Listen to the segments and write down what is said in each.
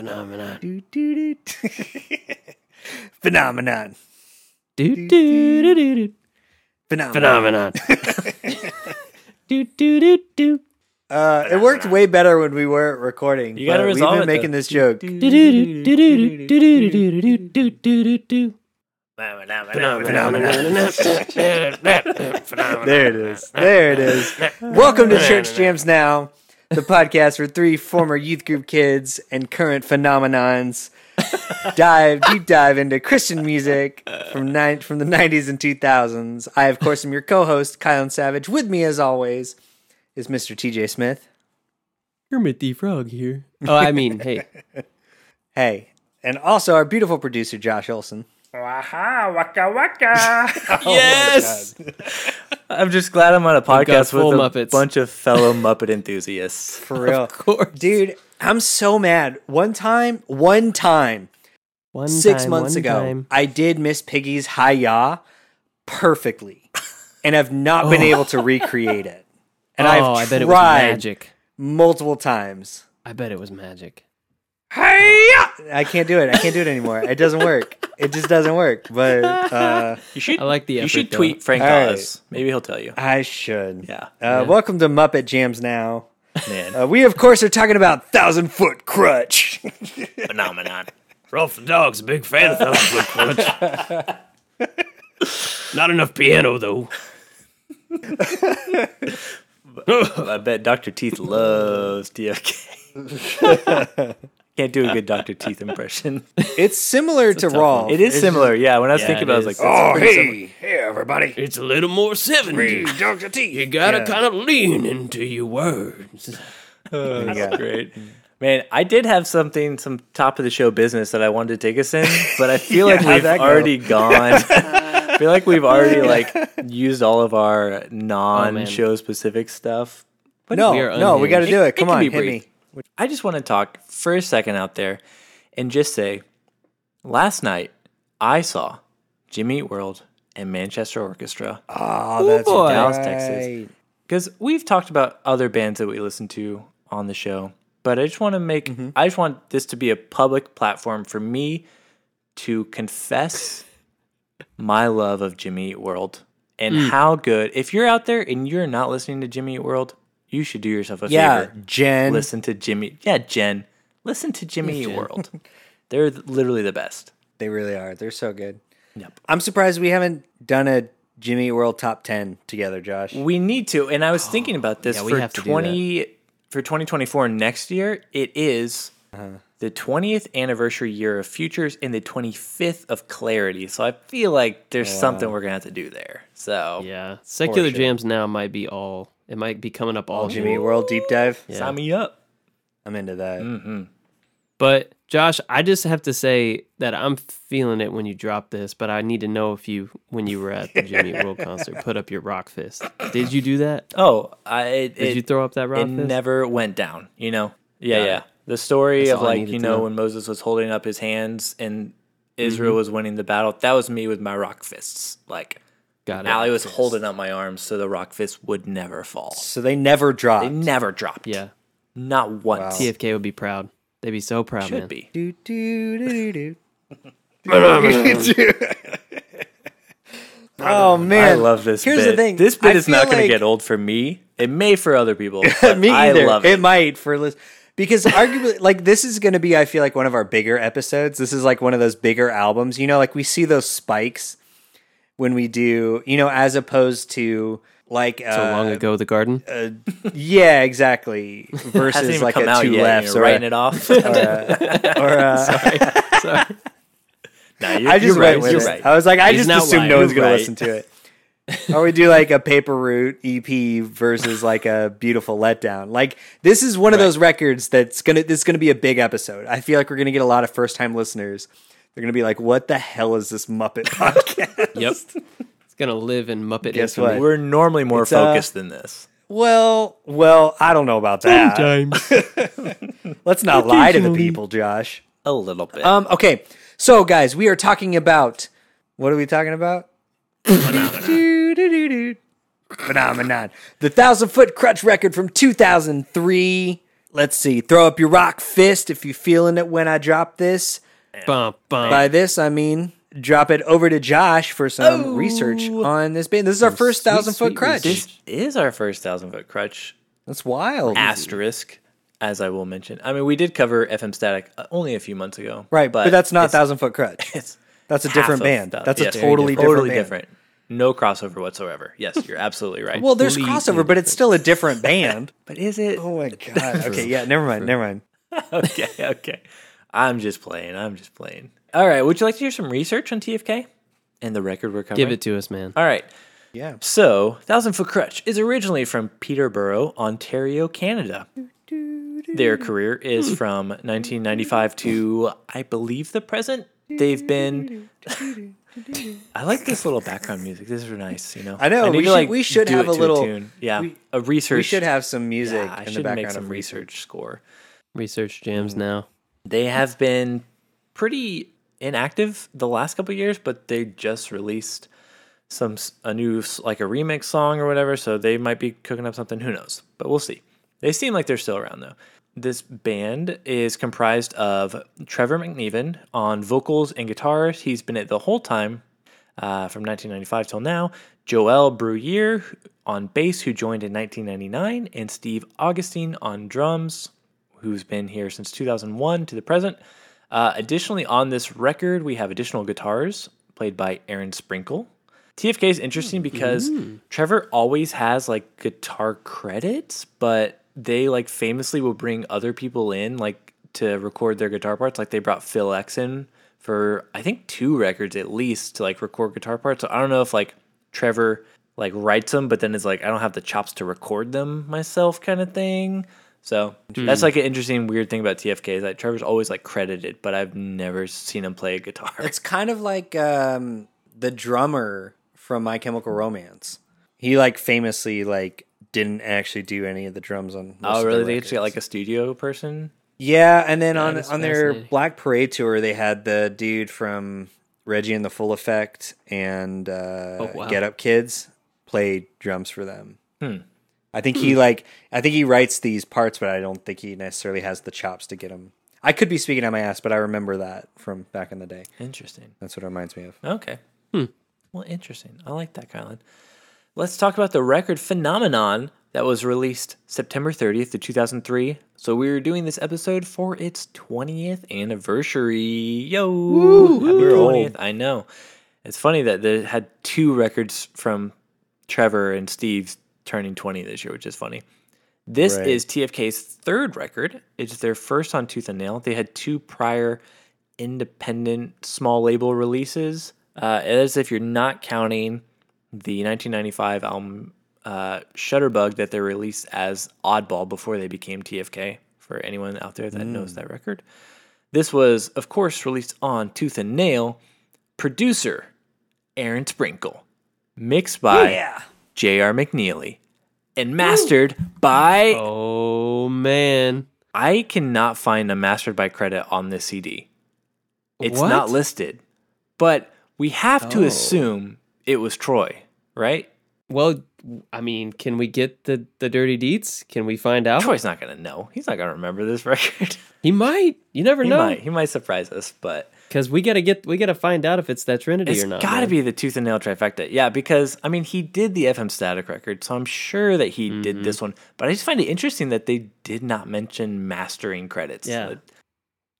Phenomenon. Do, do, do. Phenomenon. Do, do, do, do, do. Phenomenon. Phenomenon. do, do, do, do. Uh, it worked way better when we weren't recording. You gotta resolve We've been making this joke. there it is. There it is. Welcome to Church Jams Now the podcast where three former youth group kids and current phenomenons dive deep dive into Christian music from nine, from the 90s and 2000s. I, of course, am your co-host, Kylan Savage. With me, as always, is Mr. TJ Smith. Kermit the Frog here. Oh, I mean, hey. Hey, and also our beautiful producer, Josh Olson. Waha, waka waka. Oh yes. I'm just glad I'm on a podcast with a Muppets. bunch of fellow Muppet enthusiasts. For real. Of course. Dude, I'm so mad. One time, one time, One six time, months one ago, time. I did Miss Piggy's Hi Ya perfectly, and have not been oh. able to recreate it. And oh, I've I bet tried it was magic. multiple times. I bet it was magic. I can't do it. I can't do it anymore. It doesn't work. It just doesn't work. But uh, You should. I like the You effort, should though. tweet Frank All right. Oz. Maybe he'll tell you. I should. Yeah. Uh, Yeah. Welcome to Muppet Jams now. Man, Uh, we, of course, are talking about Thousand Foot Krutch. phenomenon. Rolf the dog's a big fan of Thousand Foot Krutch. Not enough piano, though. I bet Dr. Teeth loves TFK. Can't do a good Dr. Teeth impression. it's similar to Rolf. It is similar. Yeah, when I was Yeah, thinking it about it, I was is. like, Oh, pretty similar. hey, hey, everybody. It's a little more 70s. Dr. T. You gotta Yeah. kind of lean into your words. Oh, that's great. Man, I did have something, some top of the show business that I wanted to take us in, but I feel Yeah, like how'd we've that go? already gone. I feel like we've already like used all of our oh, non-show specific stuff. No, We are no, we got to unhinged. do it. It Come can on, be hit brief. me. I just want to talk for a second out there and just say, last night I saw Jimmy Eat World and Manchester Orchestra Oh, that's boy. Dallas, right. Texas. because we've talked about other bands that we listen to on the show, but I just want to make Mm-hmm. I just want this to be a public platform for me to confess my love of Jimmy Eat World and Mm. how good. If you're out there and you're not listening to Jimmy Eat World, you should do yourself a Yeah, favor. Jen. Listen to Jimmy. Yeah, Jen. Listen to Jimmy Jen. World. They're literally the best. They really are. They're so good. Yep. I'm surprised we haven't done a Jimmy World top 10 together, Josh. We need to, and I was thinking about this yeah, we for have twenty for twenty twenty four next year. It is Uh-huh. the twentieth anniversary year of Futures and the twenty fifth of Clarity. So I feel like there's something we're gonna have to do there. So Yeah. Secular sure. jams now might be all, it might be coming up all Jimmy Eat World deep dive. Yeah. sign me up. I'm into that. Mm. But Josh, I just have to say that I'm feeling it when you drop this, but I need to know if you, when you were at the Jimmy World concert, put up your rock fist. Did you do that? Oh, I it, Did it, you throw up that rock it fist? never went down. You know. Yeah, Got yeah. The story That's of like you know know. when Moses was holding up his hands and Mm-hmm. Israel was winning the battle. That was me with my rock fists. Like Got it. Allie was holding up my arms so the rock fist would never fall. So they never dropped. They never dropped. Yeah. Not once. TFK would be proud. They'd be so proud, of it. Should man. be. Do, do, do, do, do. oh, man. I love this Here's bit. the thing. This bit I is not going like- to get old for me. It may for other people. But Me I either. love it. it. might for list because arguably, like this is going to be, I feel like one of our bigger episodes. This is like one of those bigger albums. You know, like we see those spikes when we do, you know, as opposed to like So uh, long ago, the garden. Yeah, exactly. Hasn't Versus even like come a out two yet. lefts or, writing a, it off. or a, Sorry. no, you're, I just you're went right. with You're it. right. I was like, I He's just an assume no one's You're gonna listen to it. or we do like a paper route EP versus like a beautiful letdown. Like this is one of those records that's gonna this is gonna be a big episode. I feel like we're gonna get a lot of first time listeners. They're gonna be like, "What the hell is this Muppet podcast?" Yep. It's gonna live in Muppet Guess infamy. what? We're normally more It's, uh, focused than this. well, well, I don't know about that. Sometimes. Let's not lie to the people, Josh. A little bit. Um, okay, so guys, we are talking about what are we talking about? Do. phenomenon. The thousand foot krutch record from 2003. Let's see. Throw up your rock fist if you're feeling it when I drop this. Bum, bum. By this, I mean drop it over to Josh for some research on this band. This is our first sweet, thousand foot krutch. research. This is our first thousand foot krutch That's wild. asterisk, as I will mention. I mean, we did cover FM Static uh, only a few months ago, Right, but, that's not it's- thousand foot krutch. It's That's a different band. that. That's a totally different totally band. different. No crossover whatsoever. Yes, you're absolutely right. Well, there's Completely crossover, but it's still a different band. but is it? oh my god. Okay, yeah, never mind, never mind. okay, okay. I'm just playing. I'm just playing. All right. Would you like to hear some research on TFK and the record we're covering? Give it to us, man. All right. Yeah. So, Thousand Foot Krutch is originally from Peterborough, Ontario, Canada. Their career is from 1995 to, I believe, the present. They've been. I like this little background music. This is nice, you know. I know, need we to, should- we should do have a to little- tune. Yeah, we- a research. We should have some music Yeah, I in the should background make some of research score. Research jams Mm. now. They have been pretty inactive the last couple years, but they just released some a new like a remix song or whatever, so they might be cooking up something. Who knows? But we'll see. They seem like they're still around though. This band is comprised of Trevor McNeven on vocals and guitars. He's been it the whole time uh, from 1995 till now. Joel Bruyere on bass, who joined in 1999, and Steve Augustine on drums, who's been here since 2001 to the present. Uh, additionally, on this record, we have additional guitars played by Aaron Sprinkle. TFK is interesting because Trevor always has like guitar credits, but they like famously will bring other people in like to record their guitar parts. Like they brought Phil X in for I think two records at least to like record guitar parts. So I don't know if like Trevor like writes them, but then it's like I don't have the chops to record them myself, kind of thing. So that's like an interesting weird thing about TFK is that Trevor's always like credited, but I've never seen him play a guitar. It's kind of like um, the drummer from My Chemical Romance. He like famously like didn't actually do any of the drums on. most oh, of their really? They just got like a studio person. Yeah, and then That on on their. Black Parade tour, they had the dude from Reggie and the Full Effect and uh, Oh, wow. Get Up Kids play drums for them. Hmm. I think he hmm. like I think he writes these parts, but I don't think he necessarily has the chops to get them. I could be speaking on my ass, but I remember that from back in the day. Interesting. That's what it reminds me of. Okay. Hmm. Well, interesting. I like that, Kylan. Let's talk about the record Phenomenon that was released September 30th of 2003. So we were doing this episode for its 20th anniversary. Yo! Happy We're 20th. I know. It's funny that they had two records from Trevor and Steve turning 20 this year, which is funny. This Right. is TFK's third record. It's their first on Tooth and Nail. They had two prior independent small label releases. Uh, as if you're not counting the 1995 album uh, Shutterbug that they released as Oddball before they became TFK. For anyone out there that knows that record, this was, of course, released on Tooth and Nail. Producer Aaron Sprinkle, mixed by J.R. McNeely, and mastered by Oh man. I cannot find a mastered by credit on this CD. It's What? not listed, but we have to Oh. assume it was Troy, right? Well, I mean, can we get the the dirty deets? Can we find out? Troy's not gonna know. He's not gonna remember this record. He might. You never he know. might. He might surprise us, but Because we gotta get we gotta find out if it's that Trinity it's or not. It's gotta man. be the tooth and nail trifecta. Yeah, because I mean, he did the FM Static record, so I'm sure that he Mm-hmm. did this one. But I just find it interesting that they did not mention mastering credits. Yeah, Like,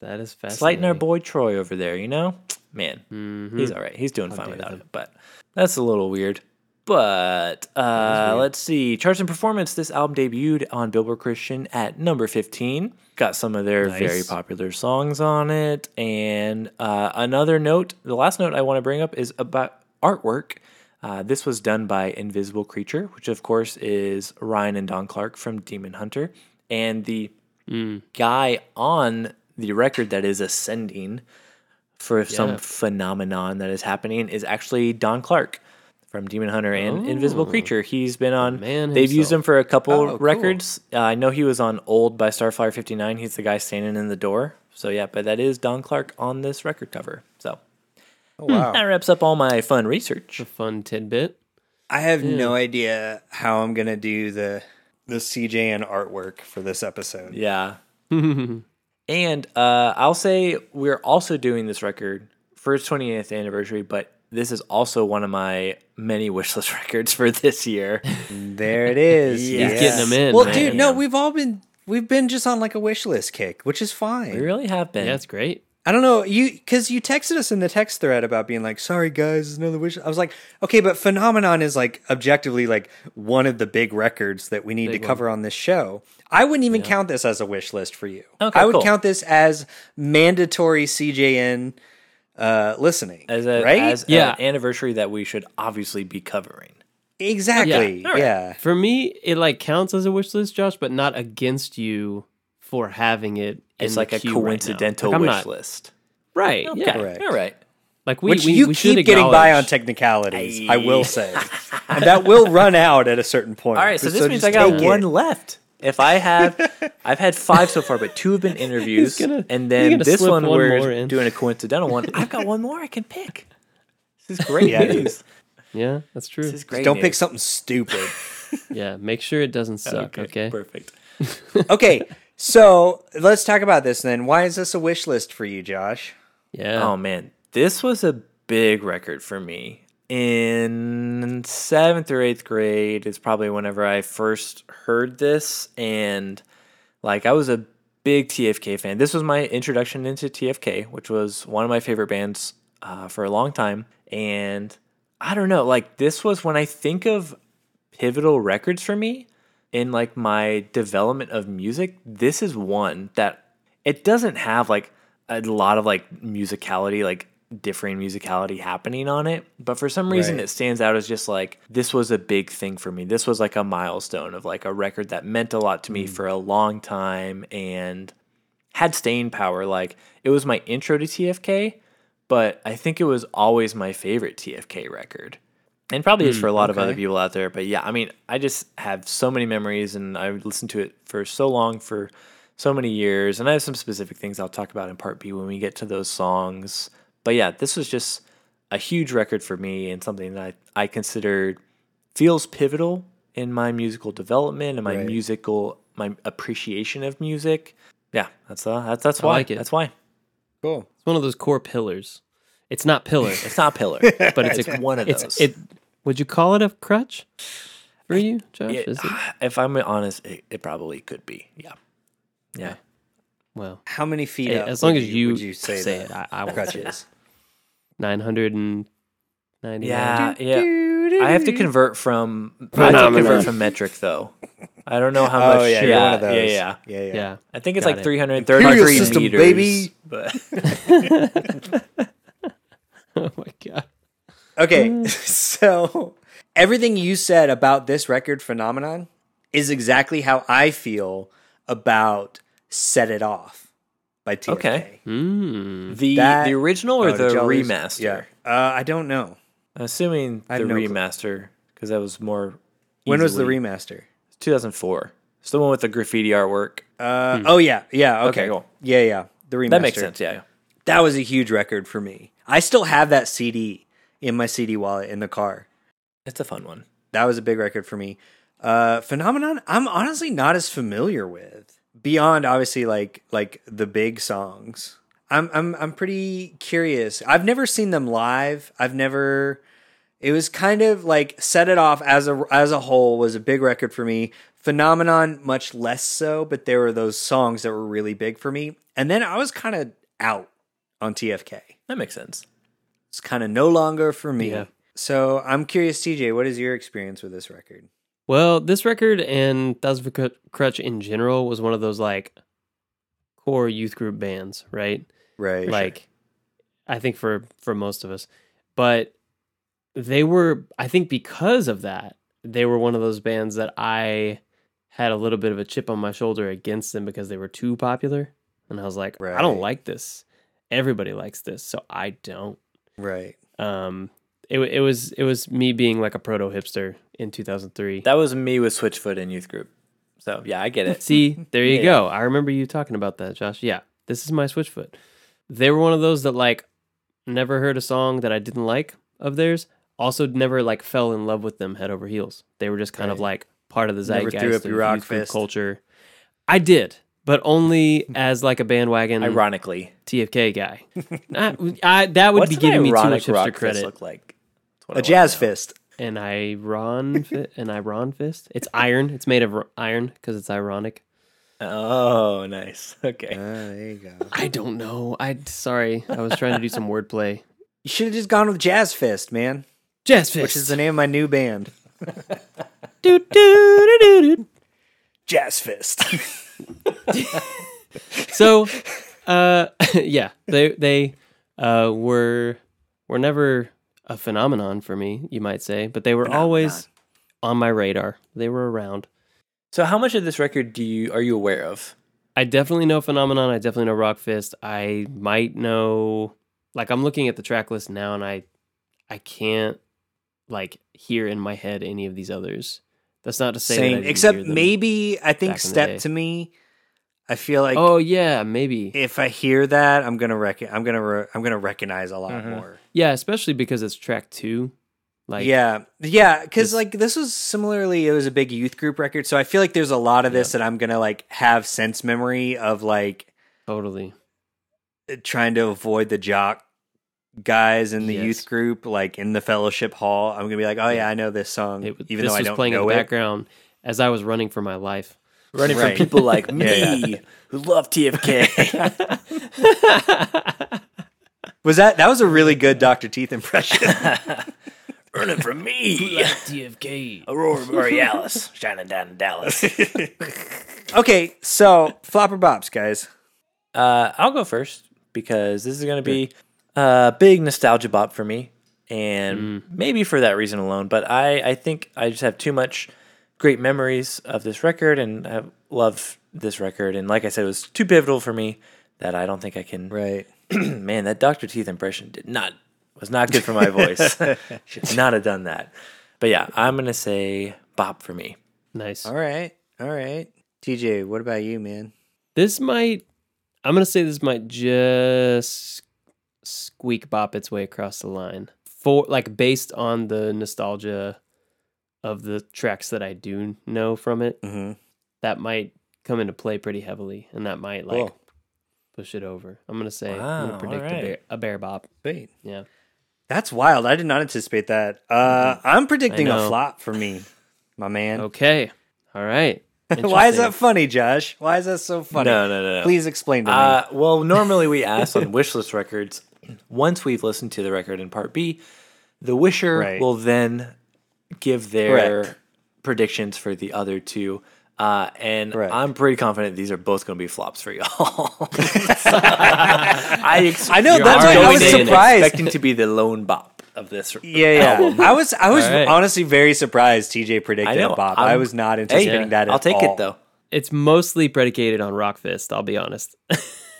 That is fascinating. slighting our boy Troy over there. You know, man. Mhm. He's all right. He's doing fine dare without them. it, but that's a little weird. But uh, weird. let's see. Charts and performance. This album debuted on Billboard Christian at number 15. Got some of their very popular songs on it. And uh, another note, the last note I want to bring up is about artwork. Uh, this was done by Invisible Creature, which of course is Ryan and Don Clark from Demon Hunter. And the Mm. guy on the record that is ascending for some phenomenon that is happening is actually Don Clark from Demon Hunter and Invisible Creature. He's been on. man they've used him for a couple Oh, cool. records. Uh, I know he was on Old by Starflyer 59. He's the guy standing in the door. So yeah, but that is Don Clark on this record cover. So Oh wow. that wraps up all my fun research. a fun tidbit. I have no idea how I'm gonna do the the CJN artwork for this episode. Yeah. and uh, I'll say we're also doing this record for its 28th anniversary, but this is also one of my many wishlist records for this year. There it is. He's Yes. getting 'em in, Well, man. dude, no, we've all been we've been just on like a wish list kick, which is fine. we really have been. Yeah, it's great. I don't know you because you texted us in the text thread about being like, "Sorry guys, there's another wish." I was like, "Okay, but Phenomenon is like objectively like one of the big records that we need Big to cover on this show." I wouldn't even count this as a wish list for you. Okay, I would cool. count this as mandatory CJN uh, listening, as a right? as Yeah. an anniversary that we should obviously be covering. exactly. all right. Yeah. For me, it like counts as a wish list, Josh, but not against you for having it. It's in like the a queue right coincidental Like, wish not- list. Right. Okay. Yeah. Right. All right. Like we, Which we, you we keep getting by on acknowledge- technicalities, I will say, and that will run out at a certain point. All right, so this means I got take it. one left. If I have, I've had five so far, but two have been interviews, gonna- and then this one, one we're in. doing a coincidental one. I've got one more I can pick. This is great Yeah, news. Yeah, that's true. This is great. Don't pick something stupid. Yeah, make sure it doesn't suck. Okay. perfect. okay, so let's talk about this then. Why is this a wish list for you, Josh? Yeah. Oh man, this was a big record for me. In seventh or eighth grade is probably whenever I first heard this, and like I was a big TFK fan. This was my introduction into TFK, which was one of my favorite bands uh, for a long time. And I don't know, like this was when I think of pivotal records for me in like my development of music. This is one that it doesn't have like a lot of like musicality, like differing musicality happening on it. But for some reason, Right. it stands out as just like this was a big thing for me. This was like a milestone of like a record that meant a lot to me mm. for a long time and had staying power. Like it was my intro to TFK, but I think it was always my favorite TFK record. And probably is mm, for a lot of other people out there. But yeah, I mean, I just have so many memories and I've listened to it for so long for so many years. And I have some specific things I'll talk about in part B when we get to those songs. But yeah, this was just a huge record for me and something that I, I considered feels pivotal in my musical development and my Right. musical my appreciation of music. Yeah, that's uh, that's that's I why. like it. That's why. Cool. It's one of those core pillars. It's not pillar, It's not pillar, but it's, it's a one of it's, those. It would you call it a crutch for you, Josh? Yeah, it? if I'm honest, it, it probably could be. Yeah. Yeah. Well, How many feet Hey, up? as long as you would you say, say the it, I- I won't say it. crutches. Nine hundred and ninety. Yeah. Yeah. I have to convert from I have to convert from metric though. I don't know how Oh much. yeah, yeah, you're one of those. yeah, yeah. yeah, yeah. Yeah. I think it's Got like it. 330 system, meters, baby. But Oh my god. Okay, so everything you said about this record phenomenon is exactly how I feel about "Set It Off" by TFK. Okay. Mm. the That- the original or Oh, the did remaster? Yeah, uh, I don't know. I'm assuming I the have no remaster because that was more. When was the remaster? 2004. It's the one with the graffiti artwork. Uh, Oh yeah, yeah. Okay, Okay, cool. Yeah, yeah. The remaster. That makes sense. Yeah. That was a huge record for me. I still have that CD in my CD wallet in the car. It's a fun one. That was a big record for me. Uh, Phenomenon, I'm honestly not as familiar with beyond obviously like like the big songs. I'm I'm I'm pretty curious. I've never seen them live. I've never. It was kind of like set it off as a as a whole was a big record for me. Phenomenon much less so, but there were those songs that were really big for me. And then I was kind of out on TFK. That makes sense. It's kind of no longer for me. Yeah. So I'm curious, TJ, what is your experience with this record? Well, this record and Thousand Foot Cru- Krutch in general was one of those like core youth group bands, right? Right. like I think for for most of us. But they were I think because of that, they were one of those bands that I had a little bit of a chip on my shoulder against them because they were too popular. And I was like, I don't like this. Everybody likes this, so I don't. right. Um it, it was it was me being like a proto hipster in 2003. That was me with Switchfoot in youth group. So yeah, I get it. See, there you Yeah. go. I remember you talking about that, Josh. Yeah, this is my Switchfoot. They were one of those that like never heard a song that I didn't like of theirs. also never like fell in love with them head over heels. They were just kind of like part of the Never zeitgeist threw up of your rock fist. culture. I did, but only as like a bandwagon Ironically, TFK guy. I, I- that would what's be giving me too much hipster credit. Look like A I wanna jazz fist. An iron, fi- an iron fist. It's iron. It's made of r- iron because it's ironic. Oh, nice. Okay. Ah, there you go. I don't know. I sorry. I was trying to do some wordplay. You should have just gone with Jazz Fist, man, Jazz fist. which is the name of my new band. do, do, do, do, do. Jazz Fist. so uh yeah they they uh were were never a phenomenon for me you might say but they were always on my radar they were around So, how much of this record do you are you aware of? i definitely know phenomenon i definitely know rock fist i might know like i'm looking at the track list now and i i can't like hear in my head any of these others that's not to say Same. Except maybe I think back in the day. Step to Me. I feel like oh yeah maybe if I hear that, I'm gonna rec- I'm gonna re- I'm gonna recognize a lot Mhm. more. yeah especially because it's track two like yeah, yeah, because like this was similarly, it was a big youth group record, so I feel like there's a lot of this that I'm gonna like have sense memory of like totally trying to avoid the jock guys in the Yes. youth group, like in the fellowship hall. I'm gonna be like, oh yeah, I know this song, It, even this though I was don't playing in the it. background as I was running for my life. Running Right. from people like me Yeah, yeah. who love TFK. Was that that was a really good Doctor Teeth impression? Running from me, who like TFK. Aurora Borealis, shining down in Dallas. okay, so flopper bops, guys. Uh, I'll go first because this is going to be a big nostalgia bop for me, and maybe for that reason alone. But I, I think I just have too much great memories of this record, and I love this record. And like I said, it was too pivotal for me that I don't think I can. Right. Man, that Doctor Teeth impression did not was not good for my voice. Should not have done that. But yeah, I'm gonna say bop for me. Nice. All right. All right. TJ, what about you, man? This might, I'm going to say this might just squeak bop its way across the line. For like based on the nostalgia of the tracks that I do know from it, Mm-hmm. that might come into play pretty heavily and that might like Cool. push it over. I'm going to say, I'm going to predict a, bear, a bear bop. Sweet. Yeah. That's wild. I did not anticipate that. Uh, I'm predicting a flop for me, my man. Okay. All right. Why is that funny, Josh? Why is that so funny? No, no, no, no. Please explain to me. Uh, well, normally we ask on wishlist records. Once we've listened to the record in part B, the wisher Right. will then give their Correct. predictions for the other two. Uh, and Correct. I'm pretty confident these are both going to be flops for y'all. I, ex- I know, that's why I was surprised. expecting to be the lone bop of this. Yeah, yeah. album. I was, I was All right. honestly very surprised. TJ predicted I know, a bop. I I'm- was not Hey, anticipating that. At I'll take all. it though. It's mostly predicated on Rock Fist, I'll be honest.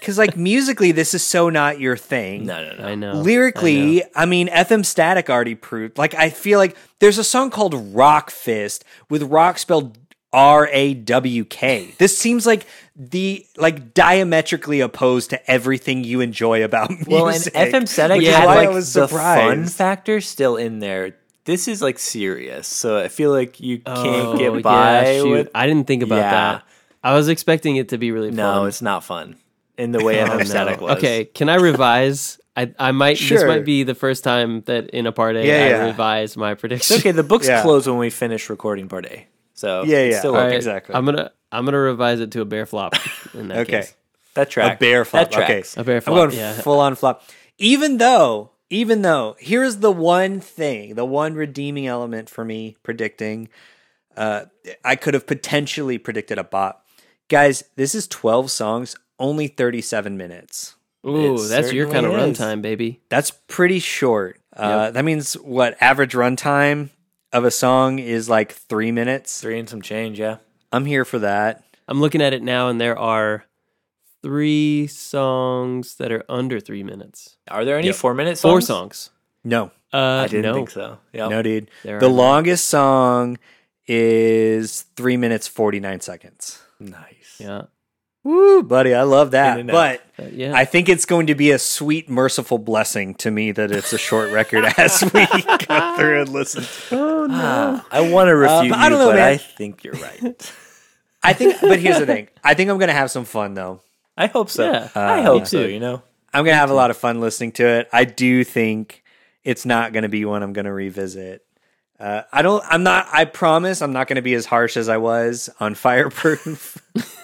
because like musically, this is so not your thing. No, no, no. I know. Lyrically, I, mean, FM Static already proved. Like, I feel like there's a song called Rock Fist with rock spelled R A W K. This seems like the like diametrically opposed to everything you enjoy about music. Well, and FM Static which is had like I was the fun factor still in there. This is like serious, so I feel like you can't Oh, get by yeah, shoot. with. I didn't think about Yeah. that. I was expecting it to be really fun. No, it's not fun in the way Oh, FM no. Static was. Okay, can I revise? I I might this might be the first time that in a part A Yeah, I yeah. revise my prediction. It's okay. The book's Yeah. closed when we finish recording part A, so Yeah, yeah. still right. exactly. I'm gonna I'm gonna revise it to a bear flop in that Okay. case. That track, a bear flop. That Okay. A bear flop. I'm going yeah. full on flop. Even though, even though, here's the one thing, the one redeeming element for me predicting. Uh, I could have potentially predicted a bot. Guys, this is 12 songs, only 37 minutes. Ooh, It that's your kind of certainly is. runtime, baby. That's pretty short. Uh, That means what average runtime of a song is like three minutes. Three and some change, yeah. I'm here for that. I'm looking at it now, and there are three songs that are under three minutes. Are there any Yep. four minute songs? Four songs. No, Uh, I didn't no. think so. Yeah. no, dude. There The are none. longest song is three minutes, 49 seconds. Nice. Yeah. Woo, buddy, I love that. In But Uh, yeah. I think it's going to be a sweet, merciful blessing to me that it's a short record as we go through and listen. To. Ah, I want to refute but I don't you, know, but man. I think you're right. I think, but here's the thing. I think I'm going to have some fun though. I hope so. Yeah, I hope so. You know. I'm going to have a lot of fun listening to it. I do think it's not going to be one I'm going to revisit. Uh, I don't. I'm not. I promise. I'm not going to be as harsh as I was on Fireproof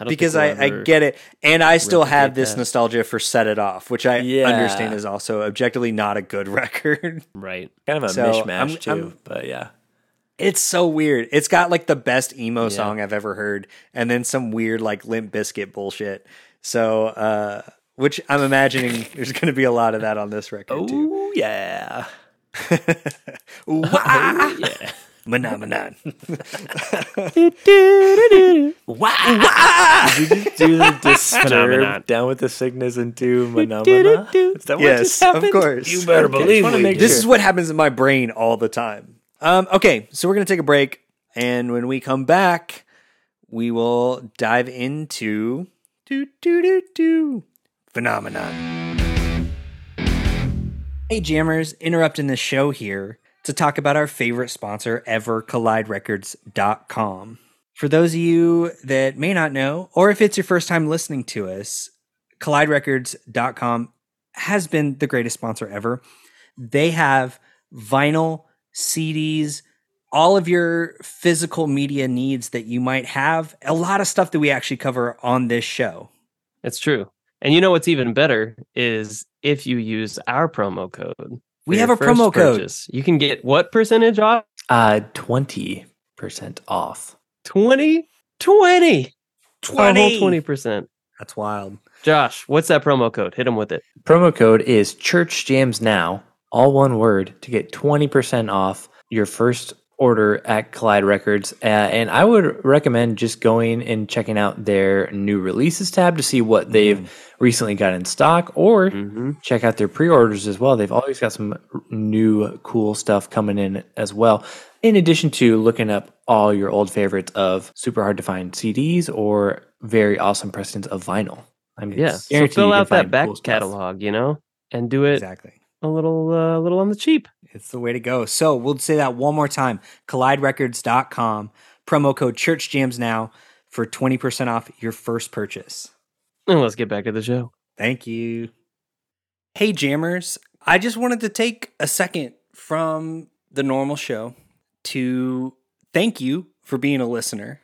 I don't because think I, we'll I ever- get it, and I still have this that. nostalgia for Set It Off, which I Yeah. understand is also objectively not a good record. right. Kind of a So, mishmash I'm- too. I'm- but yeah. It's so weird. It's got like the best emo Yeah. song I've ever heard, and then some weird like Limp Bizkit bullshit. So, uh, which I'm imagining there's going to be a lot of that on this record too. Oh yeah. Wah! Yeah. Phenomenon. Wow. Did you just do the Phenomenon. disturb down with the sickness and do phenomena? Is that what yes, just of happened? course. You better believe wanna we make did. This is what happens in my brain all the time. Um, okay, so we're gonna take a break, and when we come back, we will dive into do do do do phenomenon. Hey jammers, interrupting the show here to talk about our favorite sponsor ever, CollideRecords.com. For those of you that may not know, or if it's your first time listening to us, CollideRecords.com has been the greatest sponsor ever. They have vinyl, CDs, all of your physical media needs that you might have, a lot of stuff that we actually cover on this show. It's true. And you know what's even better is if you use our promo code. For We have a first promo code. purchase, You can get what percentage off? Uh, twenty percent off. 20? 20. 20. 20%. That's wild. Josh, what's that promo code? Hit him with it. Promo code is Church Jams Now, all one word, to get twenty percent off your first order at Collide Records. Uh, and I would recommend just going and checking out their new releases tab to see what they've recently got in stock, or Mm-hmm. check out their pre-orders as well. They've always got some new cool stuff coming in as well. In addition to looking up all your old favorites of super hard to find CDs or very awesome precedents of vinyl. I mean, Yeah. So guarantee fill out that back cool catalog, you know, and do it Exactly. a little, uh, little on the cheap. It's the way to go. So we'll say that one more time. CollideRecords.com, promo code ChurchJams now for 20% off your first purchase. And let's get back to the show. Thank you. Hey, Jammers. I just wanted to take a second from the normal show to thank you for being a listener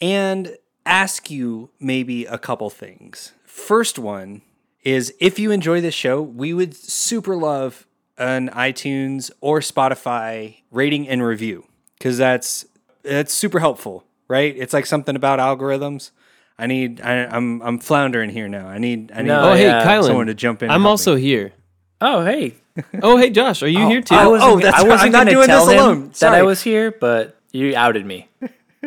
and ask you maybe a couple things. First one is if you enjoy this show, we would super love an iTunes or Spotify rating and review because that's that's super helpful, right? It's like something about algorithms. I need I, I'm I'm floundering here now. I need I need No, Oh, hey, yeah, Kylan. someone to jump in. I'm also me. here. Oh, hey. Oh, hey, Josh, are you oh, here too? I I was- wasn't, oh, that's I wasn't I'm not doing tell this him alone. that Sorry. I was here, but you outed me.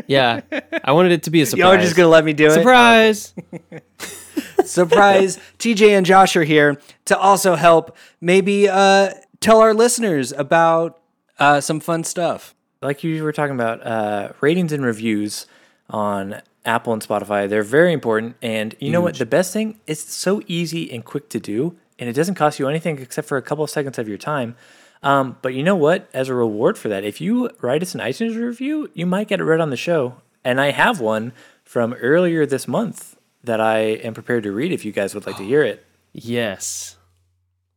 yeah. I wanted it to be a surprise. Y'all are just gonna let me do it. Surprise. Surprise! TJ and Josh are here to also help. Maybe uh, tell our listeners about uh, some fun stuff. Like you were talking about, uh, ratings and reviews on Apple and Spotify, they're very important. And you know what? The best thing is it's so easy and quick to do, and it doesn't cost you anything except for a couple of seconds of your time. Um, but you know what? As a reward for that, if you write us an iTunes review, you might get it read on the show. And I have one from earlier this month that I am prepared to read if you guys would like to hear it. Yes.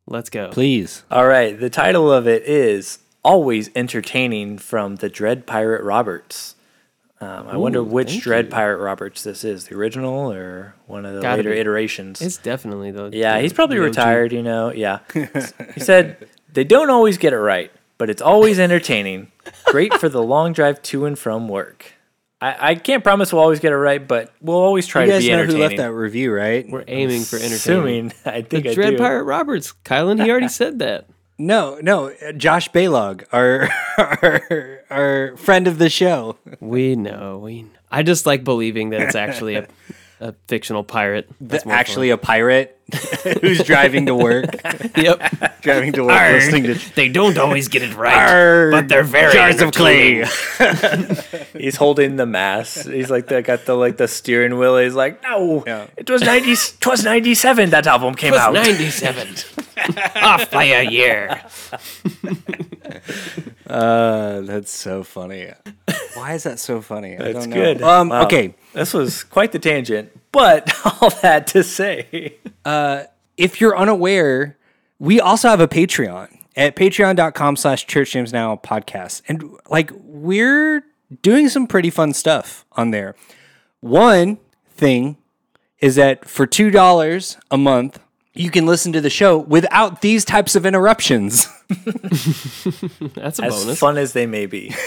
Let's go. Please. All right. The title of it is Always Entertaining from the Dread Pirate Roberts. Um, I wonder which Dread you. Pirate Roberts this is the original or one of the Gotta later be. iterations. It's definitely the. yeah, the- he's probably retired, you know. Yeah. he said, They don't always get it right, but it's always entertaining. Great for the long drive to and from work. I, I can't promise we'll always get it right, but we'll always try You to be entertaining. You guys know who left that review, right? We're aiming for entertainment. Assuming, I think The I Dread do. Pirate Roberts. Kylan, he already said that. No, no. uh, Josh Baylog, our, our our friend of the show. We know. We. I just like believing that it's actually a, a fictional pirate. That's The- more actually a pirate who's driving to work, yep. driving to work, listening to they don't always get it right, Arr, but they're very jars of clay. He's holding the mass. He's like the got the like the steering wheel. He's like, no, Yeah. it was ninety. Twas ninety seven. That album came It was out. 97. Off by a year. Uh, that's so funny. Why is that so funny? I That's don't know. good. Um, Wow. Okay, This was quite the tangent, but all that to say, uh, if you're unaware, we also have a Patreon at patreon.com slash church now podcast. And like we're doing some pretty fun stuff on there. One thing is that for two dollars a month, you can listen to the show without these types of interruptions. That's a as bonus. fun as they may be.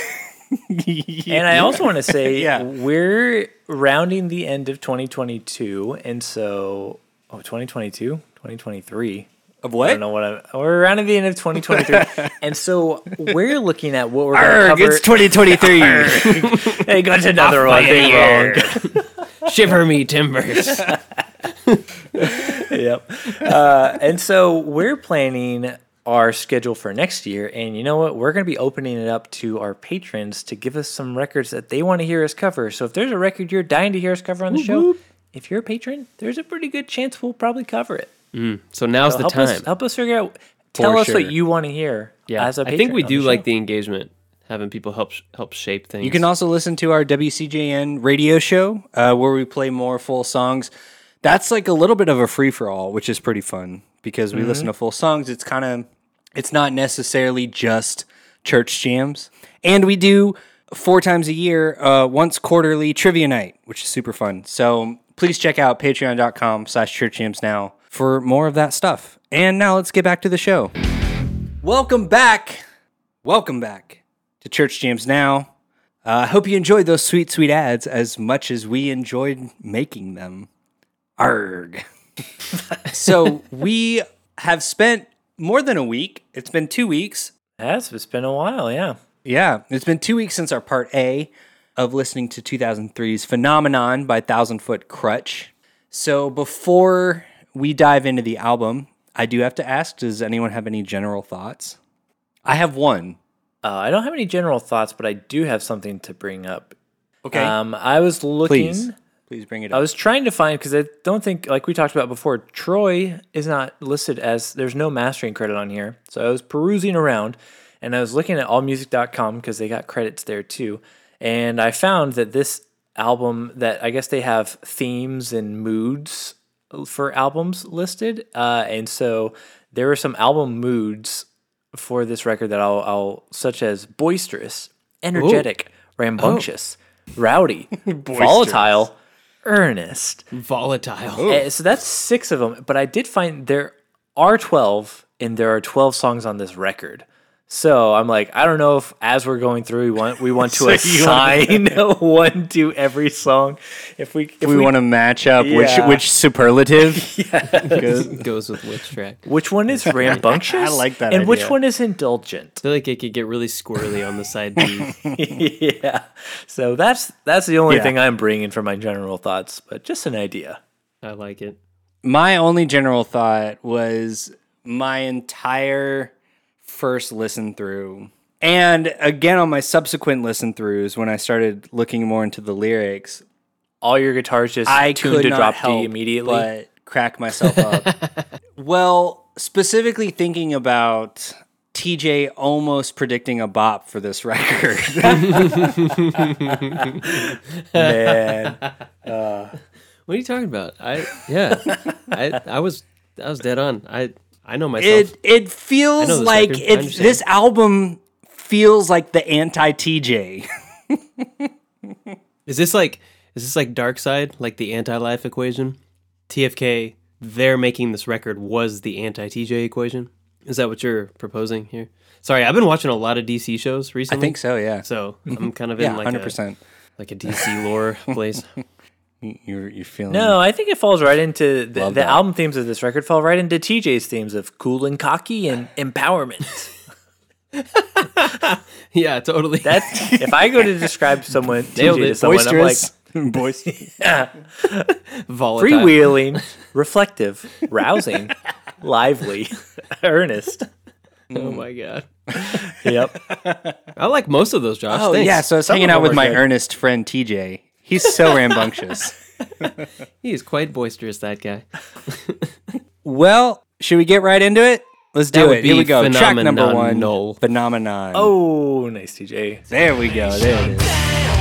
And I also want to say Yeah. we're rounding the end of 2022, and so oh 2022, 2023. Of what? I don't know what I'm. We're rounding the end of 2023, and so we're looking at what we're going to cover. it's 2023. hey, got another Off one. a wrong. Shiver me timbers. yep. Uh, and so we're planning our schedule for next year. And you know what? We're going to be opening it up to our patrons to give us some records that they want to hear us cover. So if there's a record you're dying to hear us cover on the show, if you're a patron, there's a pretty good chance we'll probably cover it. So now's So the help time. us help us figure out. Tell For us what you want to hear. yeah, as a I patron I think we on do the like the engagement, having people help help shape things. You can also listen to our WCJN radio show uh, where we play more full songs. That's like a little bit of a free for all, which is pretty fun because we listen to full songs. It's kind of, it's not necessarily just church jams. And we do four times a year, uh, once quarterly trivia night, which is super fun. So please check out patreon.com slash church jams now for more of that stuff. And now let's get back to the show. Welcome back. Welcome back to Church Jams Now. Uh, I hope you enjoyed those sweet, sweet ads as much as we enjoyed making them. Arg. so we have spent more than a week. It's been two weeks. Yes, it's been a while. Yeah. Yeah, it's been two weeks since our part A of listening to 2003's Phenomenon by Thousand Foot Krutch. So before we dive into the album, I do have to ask does anyone have any general thoughts? I have one. Uh, I don't have any general thoughts, but I do have something to bring up. Okay. Um, I was looking. Please. Please bring it up. I was trying to find because I don't think, like we talked about before, Troy is not listed as there's no mastering credit on here. So I was perusing around and I was looking at allmusic.com because they got credits there too. And I found that this album, that I guess they have themes and moods for albums listed. Uh, and so there were some album moods for this record that I'll, I'll such as boisterous, energetic, rambunctious, rowdy, volatile, earnest. volatile. Uh, so that's six of them. But I did find there are 12, and there are 12 songs on this record. So I'm like, I don't know if as we're going through, we want we want to So you assign one to every song. If we if we, want to match up which Yeah. which superlative. Goes goes with which track. which one is rambunctious? I like that And which one is indulgent? I feel like it could get really squirrely on the side B. yeah. So that's that's the only Yeah. thing I'm bringing for my general thoughts, but just an idea. I like it. My only general thought was my entire first listen through. And again on my subsequent listen throughs when I started looking more into the lyrics, All your guitars just I tuned could to not drop help D immediately. but crack myself up. well, specifically thinking about TJ almost predicting a bop for this record. Man. Uh. What are you talking about? I yeah. I I was I was dead on. I I know myself. it it feels this like record. It, this album feels like the anti TJ. Is this like is this like Darkseid, like the anti-life equation? TFK, they're making this record was the anti-TJ equation. Is that what you're proposing here? Sorry, I've been watching a lot of DC shows recently. I think so, yeah. So I'm mm-hmm. kind of yeah, in like hundred a percent. like a DC lore place. You're you're feeling No, I think it falls right into the, the album themes of this record fall right into TJ's themes of cool and cocky and empowerment. yeah, totally. That's if I go to describe someone Nailed TJ to it. someone, I'm like, boisterous. Boys. Volatile. Freewheeling, reflective, rousing, lively, earnest. Oh my god. Yep. I like most of those, Josh. Oh Thanks. yeah, so I was Some hanging out with my good. earnest friend TJ. He's so rambunctious. he is quite boisterous. That guy. Well, should we get right into it? Let's do it. Here we go. Track number one. Phenomenon. Oh, nice, TJ. there we go. There it is.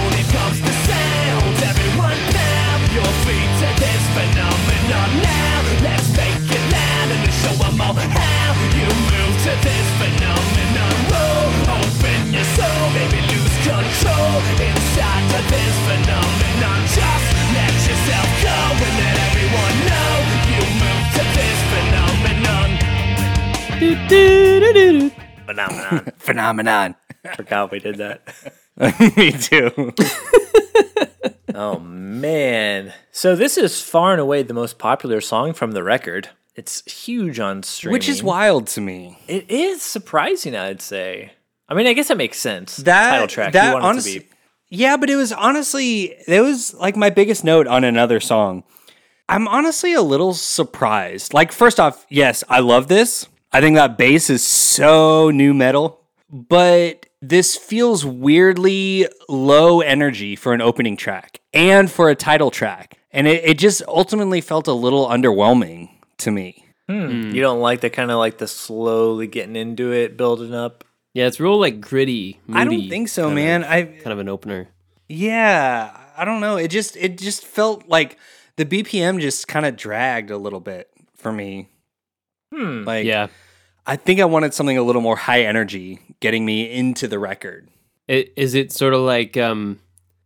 Phenomenon. Phenomenon. Forgot we did that. Me too. Oh man. So this is far and away the most popular song from the record. It's huge on streaming. Which is wild to me. It is surprising, I'd say. I mean, I guess that makes sense. That title track. That you want honest- it to be. Yeah, but it was honestly it was like my biggest note on another song. I'm honestly a little surprised. Like first off, yes, I love this. I think that bass is so nu metal, but this feels weirdly low energy for an opening track and for a title track. And it, it just ultimately felt a little underwhelming to me. Hmm. Hmm. You don't like the kind of like the slowly getting into it, building up. Yeah, it's real like gritty. Moody I don't think so, man. I kind of an opener. Yeah, I don't know. It just it just felt like the BPM just kind of dragged a little bit for me. Hmm. Like yeah. I think I wanted something a little more high energy, getting me into the record. It, is it sort of like um,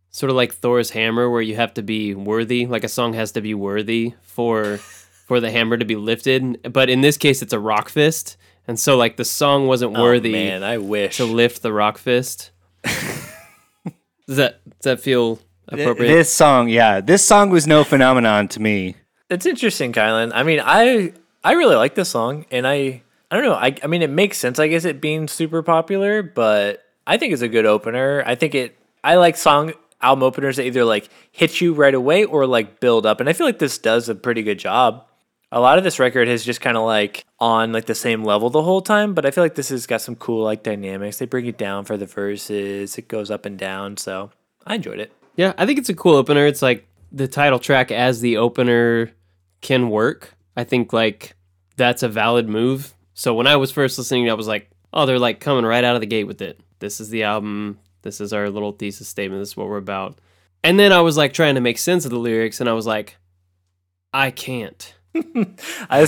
sort of like Thor's hammer, where you have to be worthy, like a song has to be worthy for for the hammer to be lifted. But in this case, it's a Rawkfist, and so like the song wasn't worthy Oh, man, I wish. to lift the Rawkfist. does that does that feel Th- appropriate? This song, yeah, this song was no phenomenon to me. It's interesting, Kylan. I mean, I I really like this song, and I I don't know. I I mean, it makes sense, I guess, it being super popular, but I think it's a good opener. I think it. I like song album openers that either like hit you right away or like build up, and I feel like this does a pretty good job. A lot of this record has just kind of like on like the same level the whole time, but I feel like this has got some cool like dynamics. They bring it down for the verses, it goes up and down, so I enjoyed it. Yeah, I think it's a cool opener. It's like the title track as the opener can work. I think like that's a valid move. So when I was first listening, I was like, oh, they're like coming right out of the gate with it. This is the album. This is our little thesis statement. This is what we're about. And then I was like trying to make sense of the lyrics, and I was like, I can't. I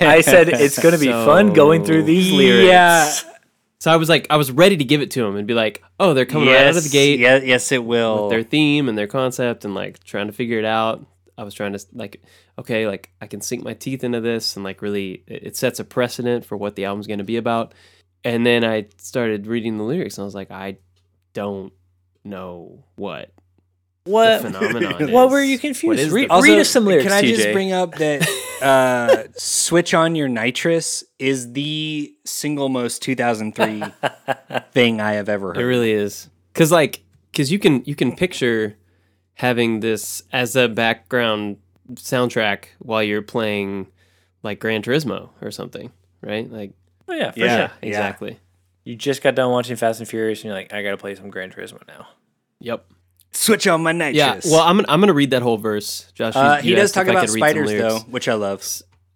I said it's going to be fun going through these lyrics. Yeah. So I was like, I was ready to give it to him and be like, oh, they're coming right out of the gate. Yeah, yes, it will. with their theme and their concept and like trying to figure it out. I was trying to like, okay, like I can sink my teeth into this and like really, it it sets a precedent for what the album's going to be about. And then I started reading the lyrics and I was like, I don't know what What? the phenomenon What is. were you confused? is Read, the- read us some lyrics, Can I just bring up that uh, "Switch on Your Nitrous" is the single most 2003 thing I have ever heard. It really is. Cause like, cause you can, you can picture having this as a background soundtrack while you're playing like Gran Turismo or something, right? Like, Oh, yeah, for Yeah. sure. exactly. You just got done watching Fast and Furious, and you're like, I got to play some Gran Turismo now. Yep. Switch on my nitrous. Yeah, well, I'm gonna, I'm gonna read that whole verse, Josh. you- uh, you he does talk about could read some spiders though, which I love.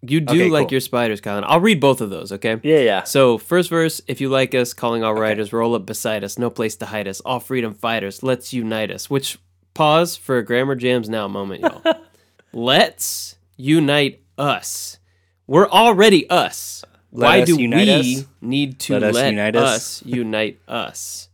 You do Okay, like cool. your spiders, Colin. I'll read both of those, okay? Yeah, yeah. So, first verse, if you like us, calling all writers, roll up beside us, no place to hide us, all freedom fighters, let's unite us. Which, pause for a Grammar Jams Now moment, y'all. let's unite us. We're already us. Let Why us do we us? need to Let us unite us? unite us?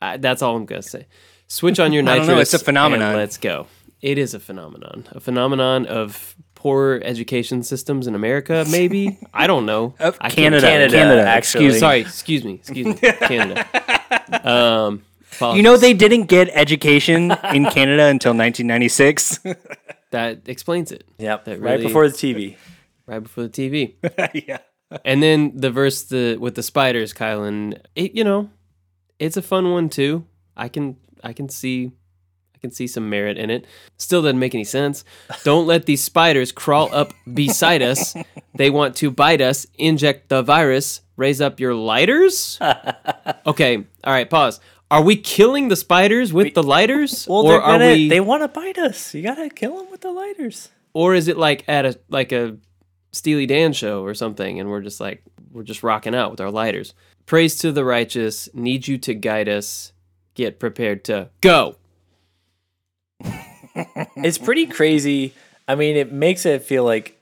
I, that's all I'm going to say. Switch on your I nitrous. don't know, it's a phenomenon. Let's go. It is a phenomenon. A phenomenon of poor education systems in America, maybe. I don't know. I Canada, Canada, Canada, actually. Excuse Sorry, excuse me, excuse me, Canada. Um, You know they didn't get education in Canada until 1996. that explains it. Yep. That right before the TV. right before the TV. yeah. And then the verse the with the spiders, Kylan. It you know, it's a fun one too. I can I can see I can see some merit in it. Still doesn't make any sense. Don't let these spiders crawl up beside us. They want to bite us, inject the virus, raise up your lighters. Okay, all right, pause. Are we killing the spiders with the lighters, Well, or are gonna, we? they want to bite us. You gotta kill them with the lighters. or is it like at a like a Steely Dan show or something, and we're just like we're just rocking out with our lighters? Praise to the righteous. Need you to guide us. Get prepared to go. it's pretty crazy. I mean, it makes it feel like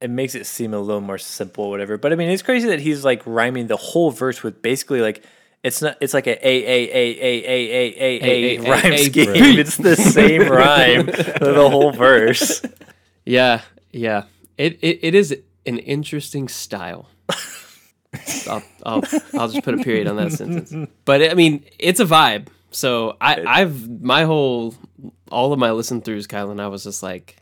it makes it seem a little more simple, or whatever. But I mean, it's crazy that he's like rhyming the whole verse with basically like it's not. It's like a a a a a a a a rhyme scheme. It's the same rhyme for the whole verse. Yeah, yeah. It it, it is an interesting style. I'll, I'll I'll just put a period on that sentence. But I mean, it's a vibe. So I I've my whole all of my listen throughs, Kylan, I was just like,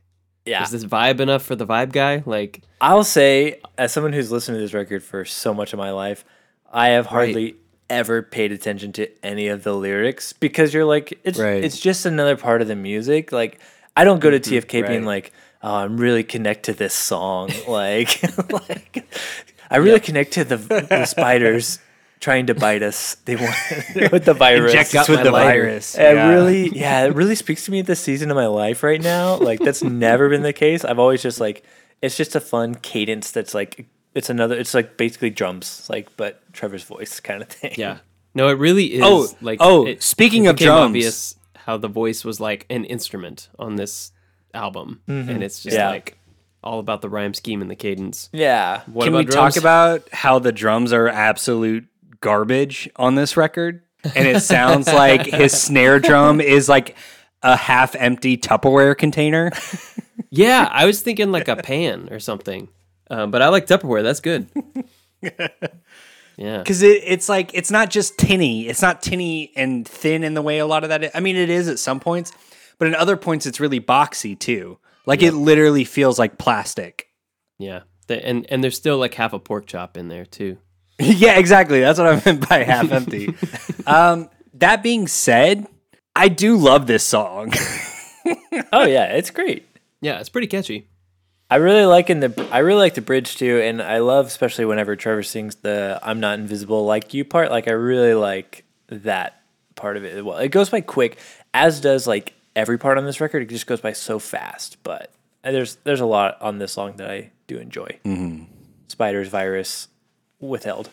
Yeah, is this vibe enough for the vibe guy? Like, I'll say, as someone who's listened to this record for so much of my life, I have hardly ever paid attention to any of the lyrics because you're like, it's Right. it's just another part of the music. Like, I don't go to mm-hmm. TFK being like, oh, I'm really connect to this song. like, like I really connect to the, the spiders trying to bite us. They want with the virus. Inject us with the lighter. virus. It really, yeah, it really speaks to me at this season of my life right now. Like that's never been the case. I've always just like, it's just a fun cadence that's like, it's another, it's like basically drums, like but Trevor's voice kind of thing. yeah, no, it really is. Oh, like, oh, it- speaking it of drums. obvious how the voice was like an instrument on this album, mm-hmm. and it's just Yeah. like all about the rhyme scheme and the cadence. yeah. What Can we drums? talk about how the drums are absolute garbage on this record? And it sounds like his snare drum is like a half empty Tupperware container. Yeah, I was thinking like a pan or something. Um, but I like Tupperware. That's good. Yeah. Because it, it's like, it's not just tinny. It's not tinny and thin in the way a lot of that. i- I mean, it is at some points, but in other points, it's really boxy too. Like it literally feels like plastic. Yeah. And and there's still like half a pork chop in there too. yeah, exactly. That's what I meant by half empty. um, that being said, I do love this song. Oh yeah, it's great. Yeah, it's pretty catchy. I really like in the, I really like the bridge too, and I love especially whenever Trevor sings the "I'm not invisible like you" part. Like I really like that part of it well. It goes by quick, as does like every part on this record. It just goes by so fast, but there's there's a lot on this song that I do enjoy. Mm-hmm. Spiders, virus, withheld.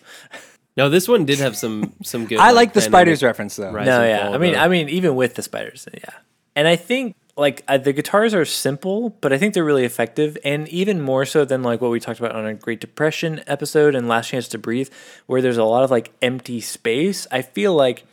No, this one did have some some good. I like the spiders reference though. rise no, yeah. fall, I mean, though. I mean, even with the spiders, yeah. And I think like uh, the guitars are simple, but I think they're really effective, and even more so than like what we talked about on a Great Depression episode and Last Chance to Breathe, where there's a lot of like empty space. I feel like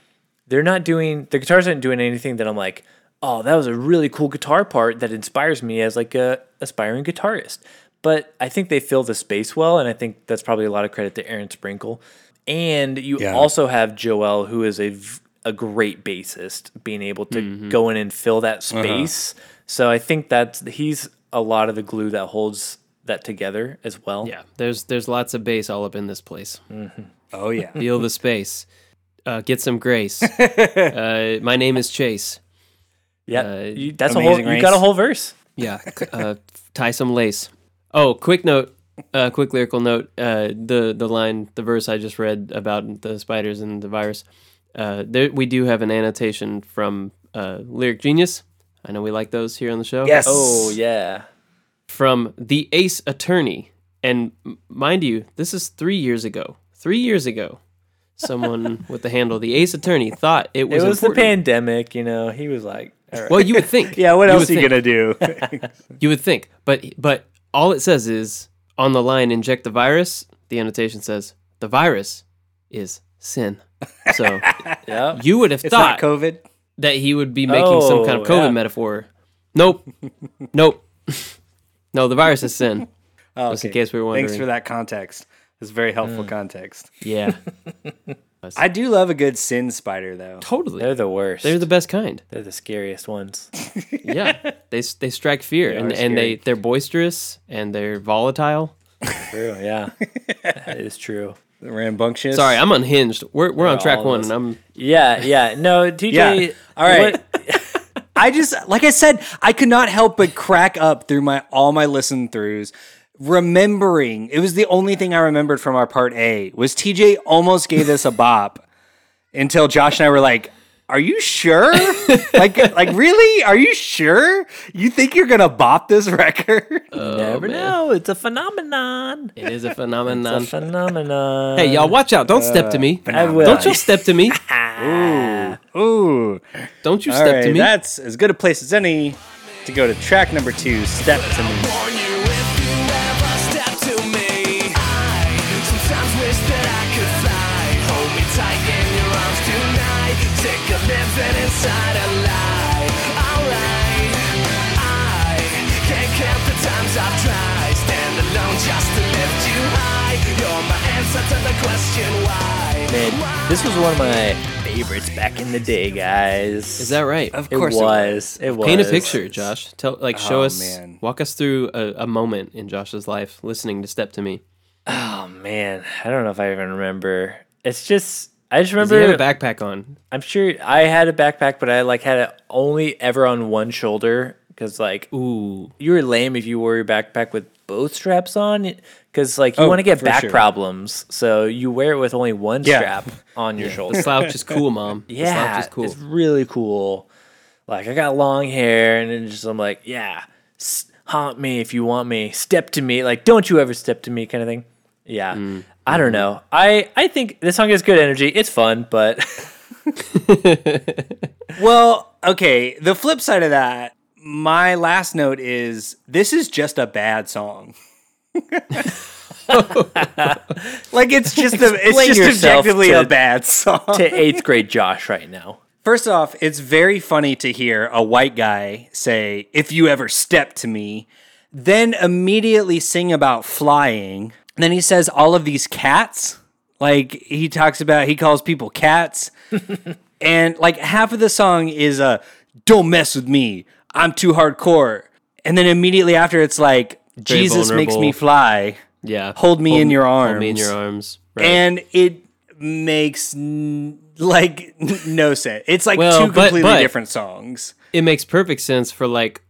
they're not doing the guitars aren't doing anything that I'm like, oh, that was a really cool guitar part that inspires me as like a aspiring guitarist. But I think they fill the space well, and I think that's probably a lot of credit to Aaron Sprinkle. And you Yeah. also have Joel, who is a v- a great bassist, being able to go in and fill that space. So I think that's he's a lot of the glue that holds that together as well. yeah, there's there's lots of bass all up in this place. Oh yeah. Feel the space. Uh, get some grace. uh, my name is Chase. yeah. Uh, You- that's a whole. Amazing You got a whole verse. Yeah. Uh, tie some lace. Oh, quick note. Uh, quick lyrical note. Uh, the the line, the verse I just read about the spiders and the virus. Uh, there, we do have an annotation from uh, Lyric Genius. I know we like those here on the show. Yes. Oh yeah. From the Ace Attorney, and mind you, this is three years ago. Three years ago, someone with the handle the Ace Attorney thought it was. It was. was the pandemic, you know. He was like, all right. Well, you would think. Yeah. What You else would are you think. gonna do? You would think, but but all it says is on the line inject the virus. The annotation says the virus is sin. So yeah. you would have it's thought COVID. that he would be making some kind of Oh, COVID yeah. metaphor. Nope, nope. no, the virus is sin. Oh, Just in case we were Thanks for that context. It's very helpful mm. context. Yeah, I do love a good sin spider though. totally. They're the worst. They're the best kind. They're the scariest ones. Yeah, they they strike fear, and and they they're boisterous and they're volatile. True. Yeah. that is true. Rambunctious. Sorry, I'm unhinged. We're we're on track one, and I'm Yeah. Yeah. No, TJ. Yeah. All right. what- I just like I said, I could not help but crack up through my all my listen throughs. Remembering it was the only thing I remembered from our part A was TJ almost gave this a bop until Josh and I were like, Are you sure? like like really? Are you sure? You think you're gonna bop this record? Oh, Never man. know. It's a phenomenon. It is a It's phenomenon. a phenomenon. hey, y'all, watch out! Don't step to me. Uh, I will. Don't you step to me. Ooh, ooh. Don't you All step right, to me. that's as good a place as any to go to track number two, Step to Me. Man, this was one of my favorites back in the day, guys. Is that right? Of course It course was. It was. Paint a picture, Josh. Tell, like, show Oh, us, man. walk us through a, a moment in Josh's life listening to "Step to Me." Oh man, I don't know if I even remember. It's just I just Does he had a backpack on? I'm sure I had a backpack, but I like had it only ever on one shoulder because like Ooh, you were lame if you wore your backpack with both straps on because like you Oh, want to get back sure. problems, so you wear it with only one Yeah. strap on your shoulder. the slouch is cool, mom. The yeah, slouch is cool. it's really cool. Like I got long hair, and then just I'm like, yeah, haunt me if you want me, step to me, like don't you ever step to me, kind of thing. Yeah, Mm, I don't know. I I think this song has good energy. It's fun, but Well, okay. The flip side of that, my last note is this is just a bad song. like it's just a, it's just objectively to- a bad song. to eighth grade Josh right now. First off, it's very funny to hear a white guy say, "If you ever step to me," then immediately sing about flying. And then he says all of these cats. Like he talks about, he calls people cats, and like half of the song is a "Don't mess with me, I'm too hardcore," and then immediately after it's like Jesus makes me fly, Yeah, hold me in your arms. Hold me in your arms. Right. and it makes n- like no sense. It's like Well, two but- completely but- different songs. it makes perfect sense for like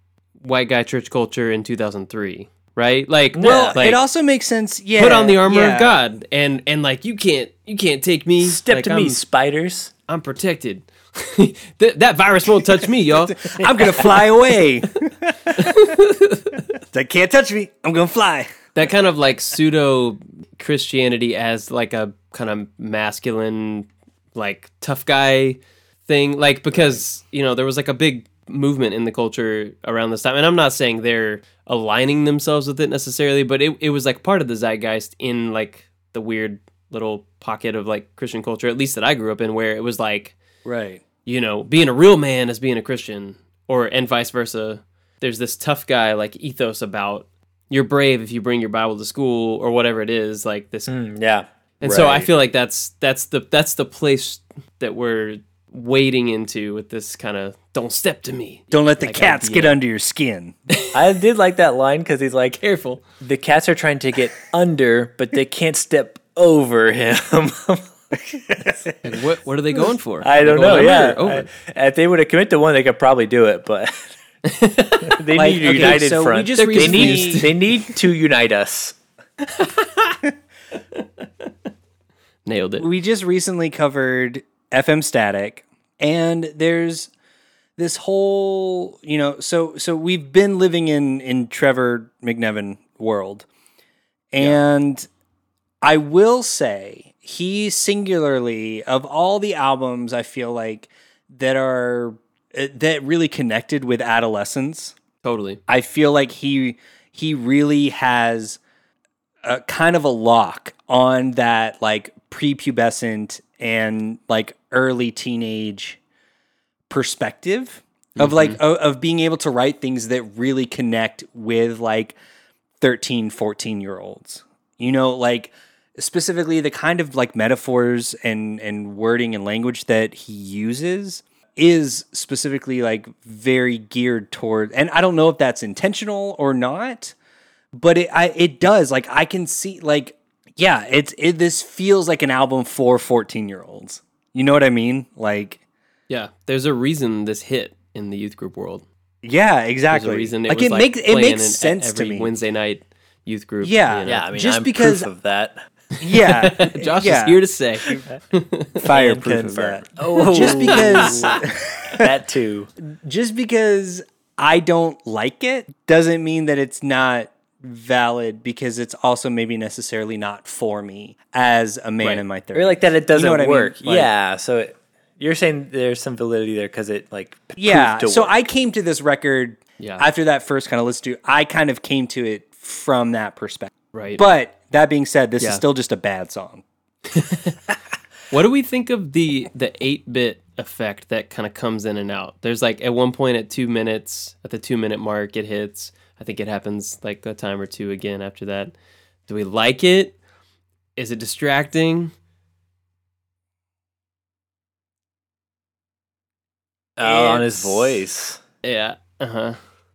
white guy church culture in 2003, right? Like, Well, like, it also makes sense. Yeah, put on the armor yeah. of God, and and like you can't you can't take me. Step Like, to I'm, me, spiders. I'm protected. that, that virus won't touch me, y'all. I'm gonna fly away. they can't touch me. I'm gonna fly. that kind of like pseudo Christianity as like a kind of masculine, like tough guy thing. Like because you know there was like a big movement in the culture around this time, and I'm not saying they're aligning themselves with it necessarily, but it it was like part of the zeitgeist in like the weird little pocket of like Christian culture, at least that I grew up in, where it was like Right. you know, being a real man as being a Christian, or and vice versa. There's this tough guy like ethos about you're brave if you bring your Bible to school or whatever it is, like this. Mm, yeah. And so I feel like that's that's the that's the place that we're wading into with this kind of don't step to me. Don't let the Like cats idea. get under your skin. I did like that line because he's like, Careful. the cats are trying to get under, but they can't step over him. Like, what what are they going for? I don't know. Yeah, under or over? I- if they would have committed to one, they could probably do it, but they Like, need a okay, united so front. just they recently- need they need to unite us. Nailed it. we just recently covered FM Static, and there's this whole you know so so we've been living in in Trevor McNevin world, and I will say he singularly of all the albums I feel like that are uh, that really connected with adolescence. Totally. I feel like he he really has a kind of a lock on that like prepubescent and like early teenage perspective of like o- of being able to write things that really connect with like 13 14 year olds you know like specifically the kind of like metaphors and and wording and language that he uses is specifically like very geared toward and I don't know if that's intentional or not but it I it does like I can see like yeah it's it this feels like an album for 14 year olds you know what I mean like Yeah, there's a reason this hit in the youth group world. Yeah, There's exactly. a reason it like was it like makes it playing makes sense every to me. Wednesday night youth group. Yeah. you know. Yeah, I mean, Just I'm because- proof of that. Yeah, Josh yeah. is here to say. fireproof of that. Oh, Just because that too. just because I don't like it doesn't mean that it's not valid because it's also maybe necessarily not for me as a man Right. in my 30s. Or like that it doesn't what I mean? work. Like- yeah. So it, you're saying there's some validity there because it like Yeah. to So work. I came to this record Yeah. after that first kind of listen to I kind of came to it from that perspective. Right. But that being said, this Yeah. is still just a bad song. What do we think of the the eight bit effect that kind of comes in and out? There's like at one point at two minutes, at the two minute mark, it hits. I think it happens like a time or two again after that. Do we like it? Is it distracting? oh, on his voice. Yeah. Uh huh.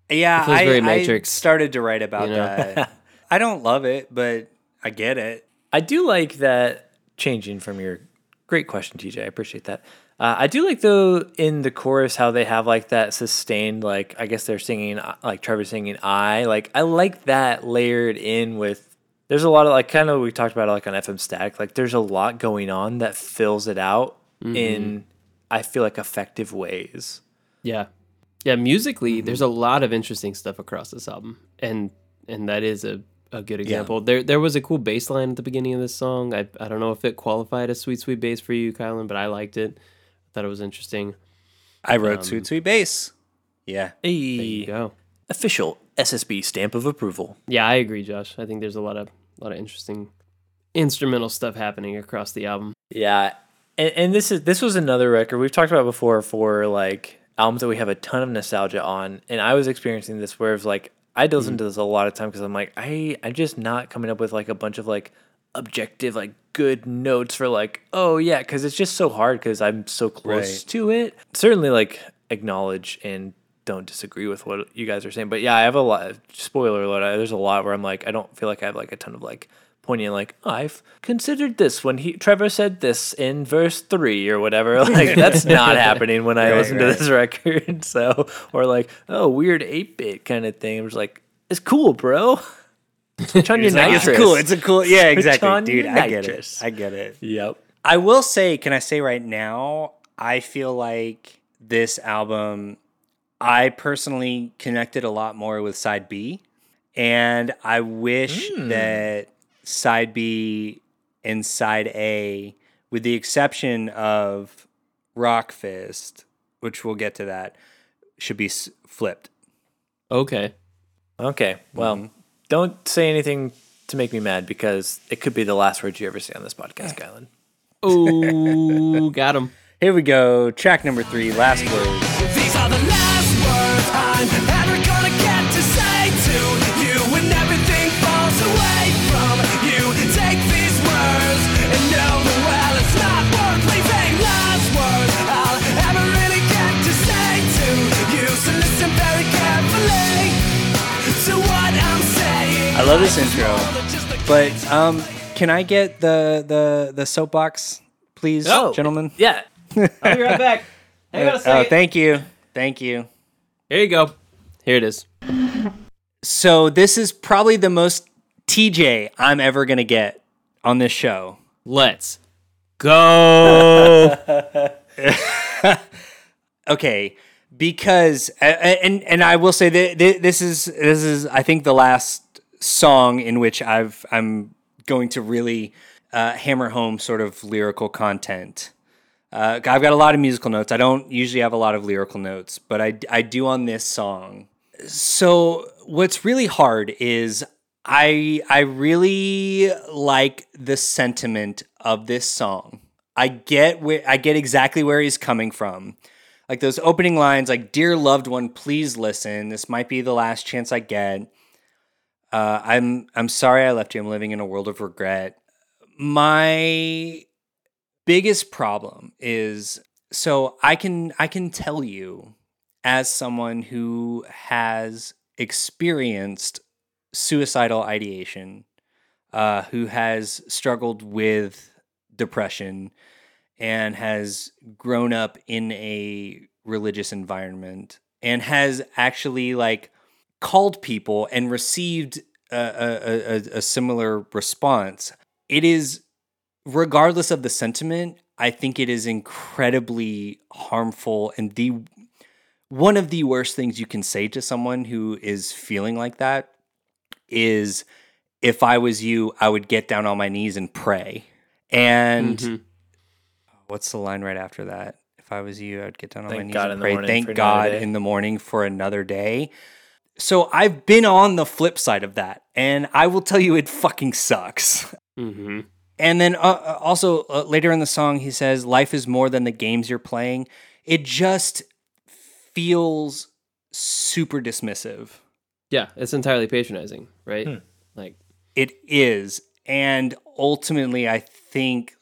Yeah, I, very I Matrix, started to write about you know? that. I don't love it, but I get it. I do like that changing from your great question, TJ. I appreciate that. Uh, I do like though in the chorus how they have like that sustained like I guess they're singing uh, like Trevor singing I like I like that layered in with. There's a lot of like kind of we talked about it, like on FM Static like there's a lot going on that fills it out in I feel like effective ways. Yeah. Yeah, musically, there's a lot of interesting stuff across this album. And and that is a, a good example. There there was a cool bass line at the beginning of this song. I I don't know if it qualified as sweet sweet bass for you, Kylan, but I liked it. I thought it was interesting. I wrote um, Sweet Sweet Bass. Yeah. There you go. official SSB stamp of approval. Yeah, I agree, Josh. I think there's a lot of a lot of interesting instrumental stuff happening across the album. Yeah, and, and this is this was another record we've talked about before for like albums that we have a ton of nostalgia on, and I was experiencing this where it's like I listen mm. to this a lot of time because I'm like I I'm just not coming up with like a bunch of like objective like good notes for like oh yeah because it's just so hard because I'm so close Right. to it. Certainly like acknowledge and don't disagree with what you guys are saying, but yeah, I have a lot. Spoiler alert: I- there's a lot where I'm like I don't feel like I have like a ton of like pointing like I've considered this when he Trevor said this in verse three or whatever. Like that's not happening when I Right, listen to this record. So or like oh weird eight bit kind of thing. I'm just like it's cool, bro. Switch on your It's, like, it's cool. It's a cool. Yeah, exactly, dude. I get it. I get it. Yep. I will say, can I say right now, I feel like this album, I personally connected a lot more with side B. And I wish hmm. that side B and side A, with the exception of Rawkfist, which we'll get to that, should be s- flipped. Okay. Okay. Well, mm-hmm. don't say anything to make me mad because it could be the last words you ever say on this podcast, Kylan. Oh, got him. Here we go. Track number three, Last Words. Love this intro. But um, can I get the the the soapbox, please, Oh. gentlemen? Yeah. I'll be right back. Hang on a Oh, thank you, thank you. Here you go. Here it is. So this is probably the most TJ I'm ever gonna get on this show. Let's go. Okay, because and and I will say that this is this is I think the last song in which I've I'm going to really uh, hammer home sort of lyrical content. Uh, I've got a lot of musical notes. I don't usually have a lot of lyrical notes, but I I do on this song. So what's really hard is I I really like the sentiment of this song. I get where I get exactly where he's coming from. Like those opening lines, like "Dear loved one, please listen. This might be the last chance I get. Uh, I'm I'm sorry I left you. I'm living in a world of regret. My biggest problem is so I can I can tell you as someone who has experienced suicidal ideation, uh, who has struggled with depression, and has grown up in a religious environment and has actually like called people and received a, a, a, a similar response. It is, regardless of the sentiment, I think it is incredibly harmful and the one of the worst things you can say to someone who is feeling like that is if I was you, I would get down on my knees and pray. And Mhm. what's the line right after that? If I was you, I'd get down on my knees God and pray. Thank God in the morning for another day. So I've been on the flip side of that, and I will tell you, it fucking sucks. Mhm. And then uh, uh, also uh, later in the song, he says, "Life is more than the games you're playing." It just feels super dismissive. Yeah, it's entirely patronizing, right? Hmm. Like, It is. And ultimately, I think,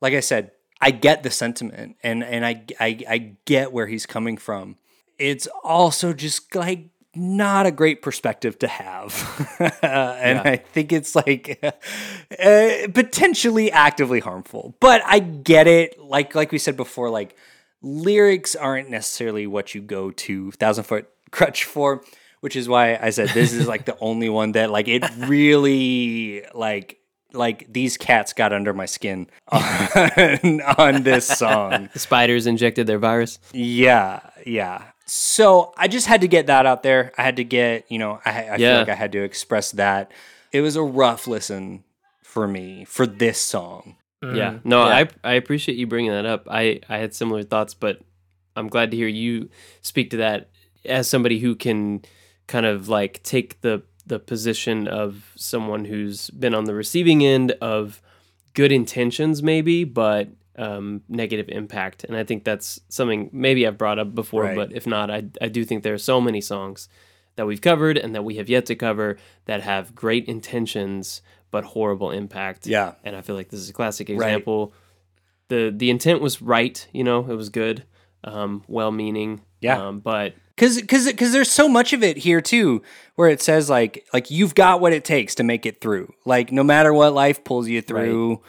like I said, I get the sentiment and, and I, I, I get where he's coming from. It's also just like not a great perspective to have. and Yeah. I think it's like uh, potentially actively harmful. But I get it. Like, like we said before, like lyrics aren't necessarily what you go to Thousand Foot Krutch for, which is why I said this is like the only one that like it really like like these cats got under my skin on, on this song. the spiders injected their virus. Yeah, yeah. So I just had to get that out there. I had to get, you know, I, I feel like I had to express that. It was a rough listen for me for this song. Mm-hmm. Yeah. No, Yeah. I I appreciate you bringing that up. I I had similar thoughts, but I'm glad to hear you speak to that as somebody who can kind of like take the the position of someone who's been on the receiving end of good intentions maybe, but um, negative impact. And I think that's something maybe I've brought up before, Right. but if not, I I do think there are so many songs that we've covered and that we have yet to cover that have great intentions but horrible impact Yeah. and I feel like this is a classic example. the The intent was right, you know, it was good, um, well meaning, Yeah. um, but Cause, cause, cause there's so much of it here too, where it says like, like you've got what it takes to make it through. Like no matter what life pulls you through,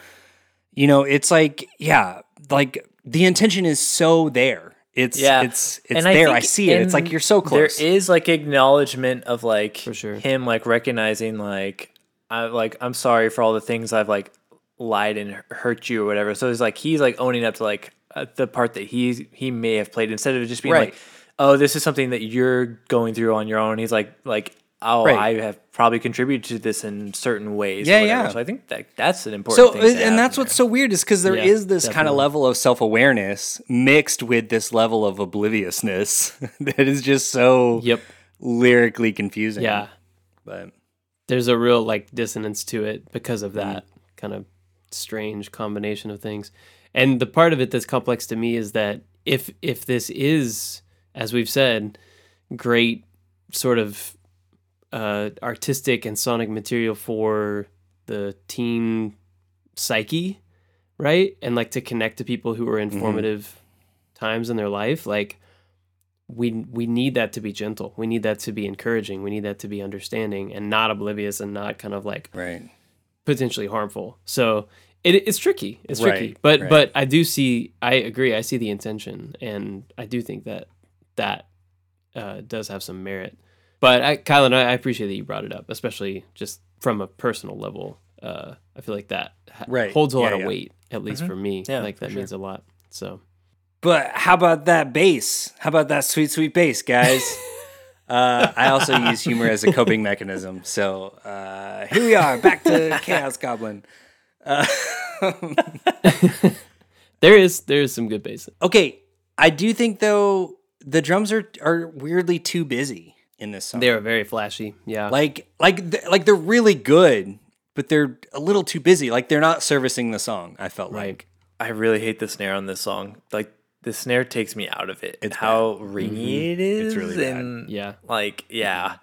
you know, it's like, yeah, like the intention is so there. It's, Yeah. it's, it's And there. I, think see it. It's like you're so close. There is like acknowledgement of like For sure. him like recognizing like I like I'm sorry for all the things I've like lied and hurt you or whatever. So it's like he's like owning up to like uh, the part that he he may have played instead of just being Right. like, oh, this is something that you're going through on your own. He's like like. Oh, Right. I have probably contributed to this in certain ways. Yeah, yeah. So I think that that's an important so thing. Uh, and that's what's there. so weird is because there is Yeah, this kind of level of self-awareness mixed with this level of obliviousness that is just so yep, lyrically confusing yeah. but There's a real like dissonance to it because of mm. that kind of strange combination of things. And the part of it that's complex to me is that if if this is, as we've said, great sort of uh, artistic and sonic material for the teen psyche, right? And like to connect to people who are in formative times in their life, like we we need that to be gentle. We need that to be encouraging. We need that to be understanding and not oblivious and not kind of like right potentially harmful. So it, it's tricky. It's tricky. But right. but I do see. I agree. I see the intention, and I do think that that uh, does have some merit. But I, Kylan, I, I appreciate that you brought it up, especially just from a personal level. Uh, I feel like that ha- Right. holds a lot Yeah, of weight, at least for me. Yeah, like that sure. means a lot. So But how about that bass? How about that sweet, sweet bass, guys? uh, I also use humor as a coping mechanism. So uh, here we are, back to Chaos Goblin. there is there is some good bass. Okay, I do think though the drums are are weirdly too busy in this song. They are very flashy. Yeah. like like th- like they're really good, but they're a little too busy. Like they're not servicing the song. I felt Right. like I really hate the snare on this song. Like the snare takes me out of it. It's how ringy mm-hmm. it is. It's really bad. and Yeah. like yeah,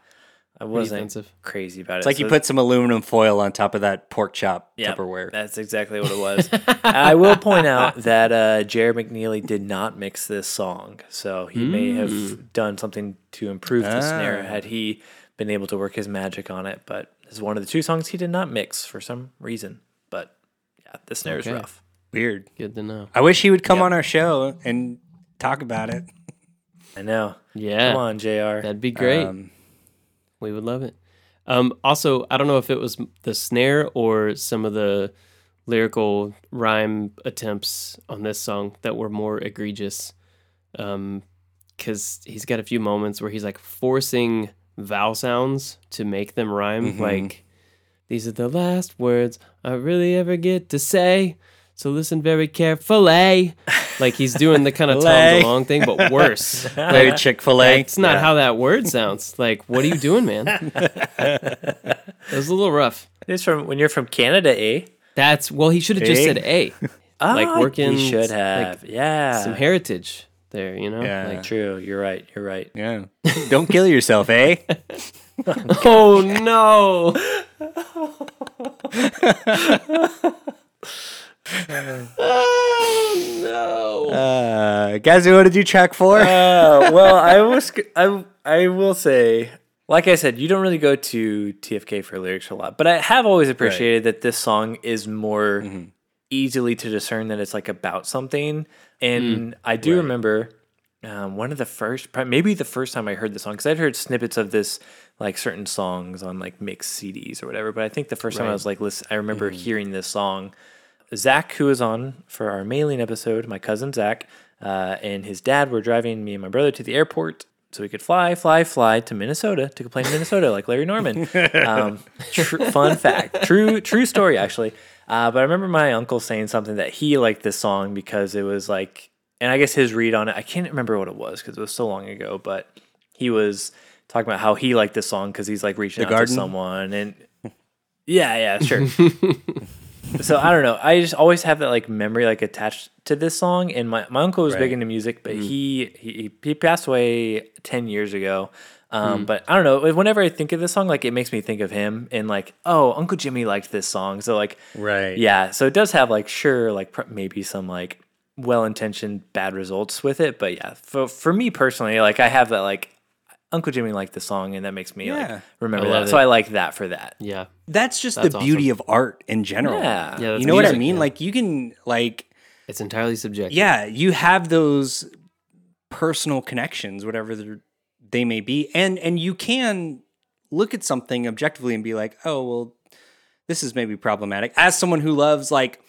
I wasn't offensive. crazy about it. it's like you put some aluminum foil on top of that pork chop yeah, Tupperware. That's exactly what it was. I will point out that uh, J.R. McNeely did not mix this song, so he may Mm. have done something to improve the snare Ah. had he been able to work his magic on it. But this is one of the two songs he did not mix for some reason. But yeah, the snare Okay. is rough. Weird. Good to know. I wish he would come on our show and talk about it. I know. Yeah. Come on, J.R. That'd be great. Um, we would love it. Um, also, I don't know if it was the snare or some of the lyrical rhyme attempts on this song that were more egregious. Um, because he's got a few moments where he's like forcing vowel sounds to make them rhyme. Like, these are the last words I really ever get to say. So listen very carefully. Like he's doing the kind of Tom Lay. DeLonge thing, but worse. very Chick Fil A. It's not how that word sounds. Like, what are you doing, man? it was a little rough. It's from when you're from Canada, eh? That's well, he should have just Eh? said A. like Ah, working. He should like, have. yeah. some heritage there. You know. Yeah. Like, True. You're right. You're right. Yeah. Don't kill yourself, eh? oh no. Oh no. Uh, guys, what did you track for? Uh, well, I was I I will say, like I said, you don't really go to TFK for lyrics a lot, but I have always appreciated that this song is more easily to discern that it's like about something. And I do remember um, one of the first, maybe the first time I heard the song, because I'd heard snippets of this like certain songs on like mixed CDs or whatever. But I think the first time I was like, listen, I remember hearing this song. Zach, who was on for our mailing episode, my cousin Zach, uh, and his dad were driving me and my brother to the airport so we could fly, fly, fly to Minnesota to play in Minnesota like Larry Norman. Um, tr- fun fact, true, true story actually. Uh, but I remember my uncle saying something that he liked this song because it was like, and I guess his read on it, I can't remember what it was because it was so long ago, but he was talking about how he liked this song because he's like reaching out Garden? to someone and yeah, yeah, sure. so I don't know. I just always have that like memory like attached to this song. And my, my uncle was big into music, but he, he he passed away ten years ago. Um, But I don't know. Whenever I think of this song, like it makes me think of him and like, oh, Uncle Jimmy liked this song. So like, Right. yeah. So it does have like sure like pr- maybe some like well intentioned bad results with it, but yeah. For for me personally, like I have that like Uncle Jimmy liked the song, and that makes me Yeah. like remember I that. love So it. I like that for that. Yeah. That's just That's the beauty of art in general. Yeah. Yeah. that's you know what I music, mean? yeah. Like you can like it's entirely subjective. yeah, you have those personal connections, whatever they're- they may be, and and you can look at something objectively and be like, oh well, this is maybe problematic. As someone who loves like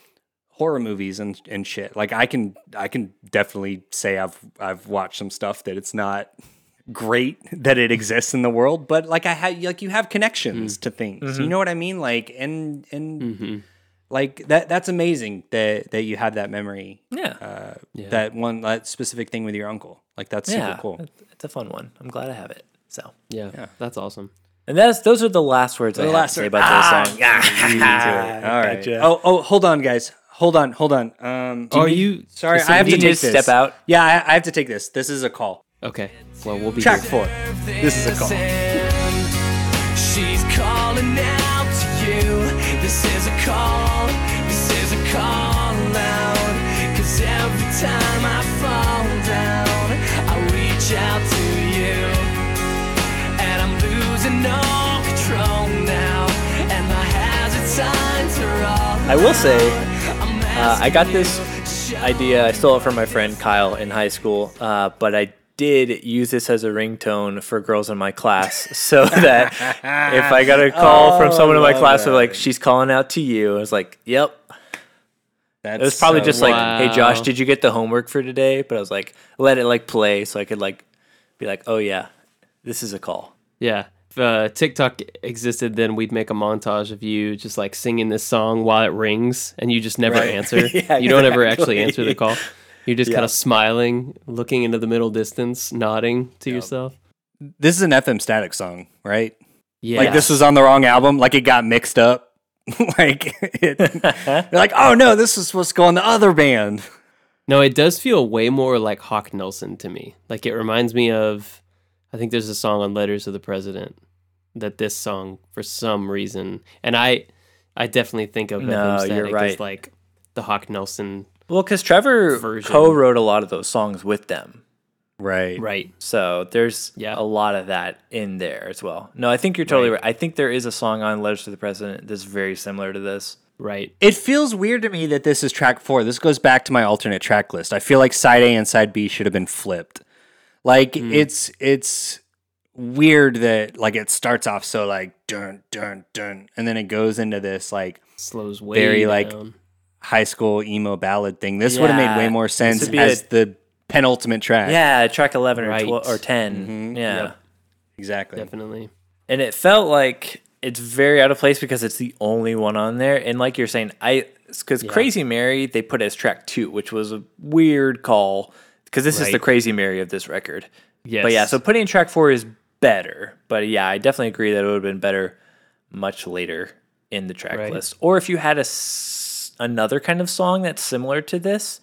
horror movies and and shit, like I can I can definitely say I've I've watched some stuff that it's not great that it exists in the world, but like I had like you have connections to things. You know what I mean? Like and and Mm-hmm. like that that's amazing that that you have that memory Yeah. uh, Yeah. that one that specific thing with your uncle. Like that's yeah. super cool. It's a fun one. I'm glad I have it. So. Yeah. That's awesome. And that's those are the last words I have last to say word. about this song. All right. Gotcha. Oh oh, hold on, guys. Hold on, hold on. Um, Are you sorry? I have to take this. step out? Yeah, I, I have to take this. This is a call. Okay. Well, we'll be Track here. four. This is a call. She's calling out to you. This is a call. This is a call out. Cause every time I fall down, I reach out to you. And I'm losing all control now. And my hazard signs are all. I will say, I'm Uh, I got this idea. I stole it from my friend Kyle in high school, uh, but I did use this as a ringtone for girls in my class, so that if I got a call from someone in my class, they're like, "She's calling out to you." I was like, "Yep." That's It was probably so- just like, "Hey, Josh, did you get the homework for today?" But I was like, let it like play, so I could like be like, "Oh yeah, this is a call." Yeah. If uh, TikTok existed, then we'd make a montage of you just like singing this song while it rings, and you just never Right. answer. Yeah, you don't ever actually answer the call. You're just Yeah. kind of smiling, looking into the middle distance, nodding to yourself. This is an FM Static song, right? Yeah. Like this was on the wrong album. Like it got mixed up. like it, you're like, oh no, this is supposed to go on the other band. No, it does feel way more like Hawk Nelson to me. Like it reminds me of, I think there's a song on Letters of the President that this song for some reason, and I, I definitely think of No, FM you're Static right. as like the Hawk Nelson. Well, because Trevor Version. co-wrote a lot of those songs with them. Right. Right. So there's Yeah. a lot of that in there as well. No, I think you're totally Right. right. I think there is a song on Letters to the President that's very similar to this. Right. It feels weird to me that this is track four. This goes back to my alternate track list. I feel like side A and side B should have been flipped. Like hmm. it's it's weird that like it starts off so like dun dun dun and then it goes into this like Slows way Very, like, down. High school emo ballad thing. This would have made way more sense would be as a- the penultimate track. Yeah, track 11 or, Right. 12 or 10. Mhm. Yeah. Yep. Exactly. definitely. And it felt like it's very out of place because it's the only one on there. And like you're saying, I because Yeah. Crazy Mary they put it as track two, which was a weird call because this is the Right. Crazy Mary of this record. Yes. But yeah, so putting track four is better. But yeah, I definitely agree that it would have been better much later in the track Right. list. Or if you had a s- another kind of song that's similar to this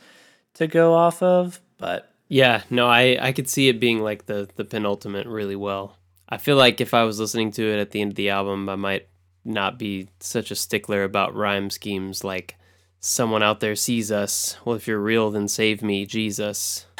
to go off of. But Yeah, no, I I could see it being like the the penultimate really well. I feel like if I was listening to it at the end of the album, I might not be such a stickler about rhyme schemes like someone out there sees us. Well, if you're real, then save me, Jesus.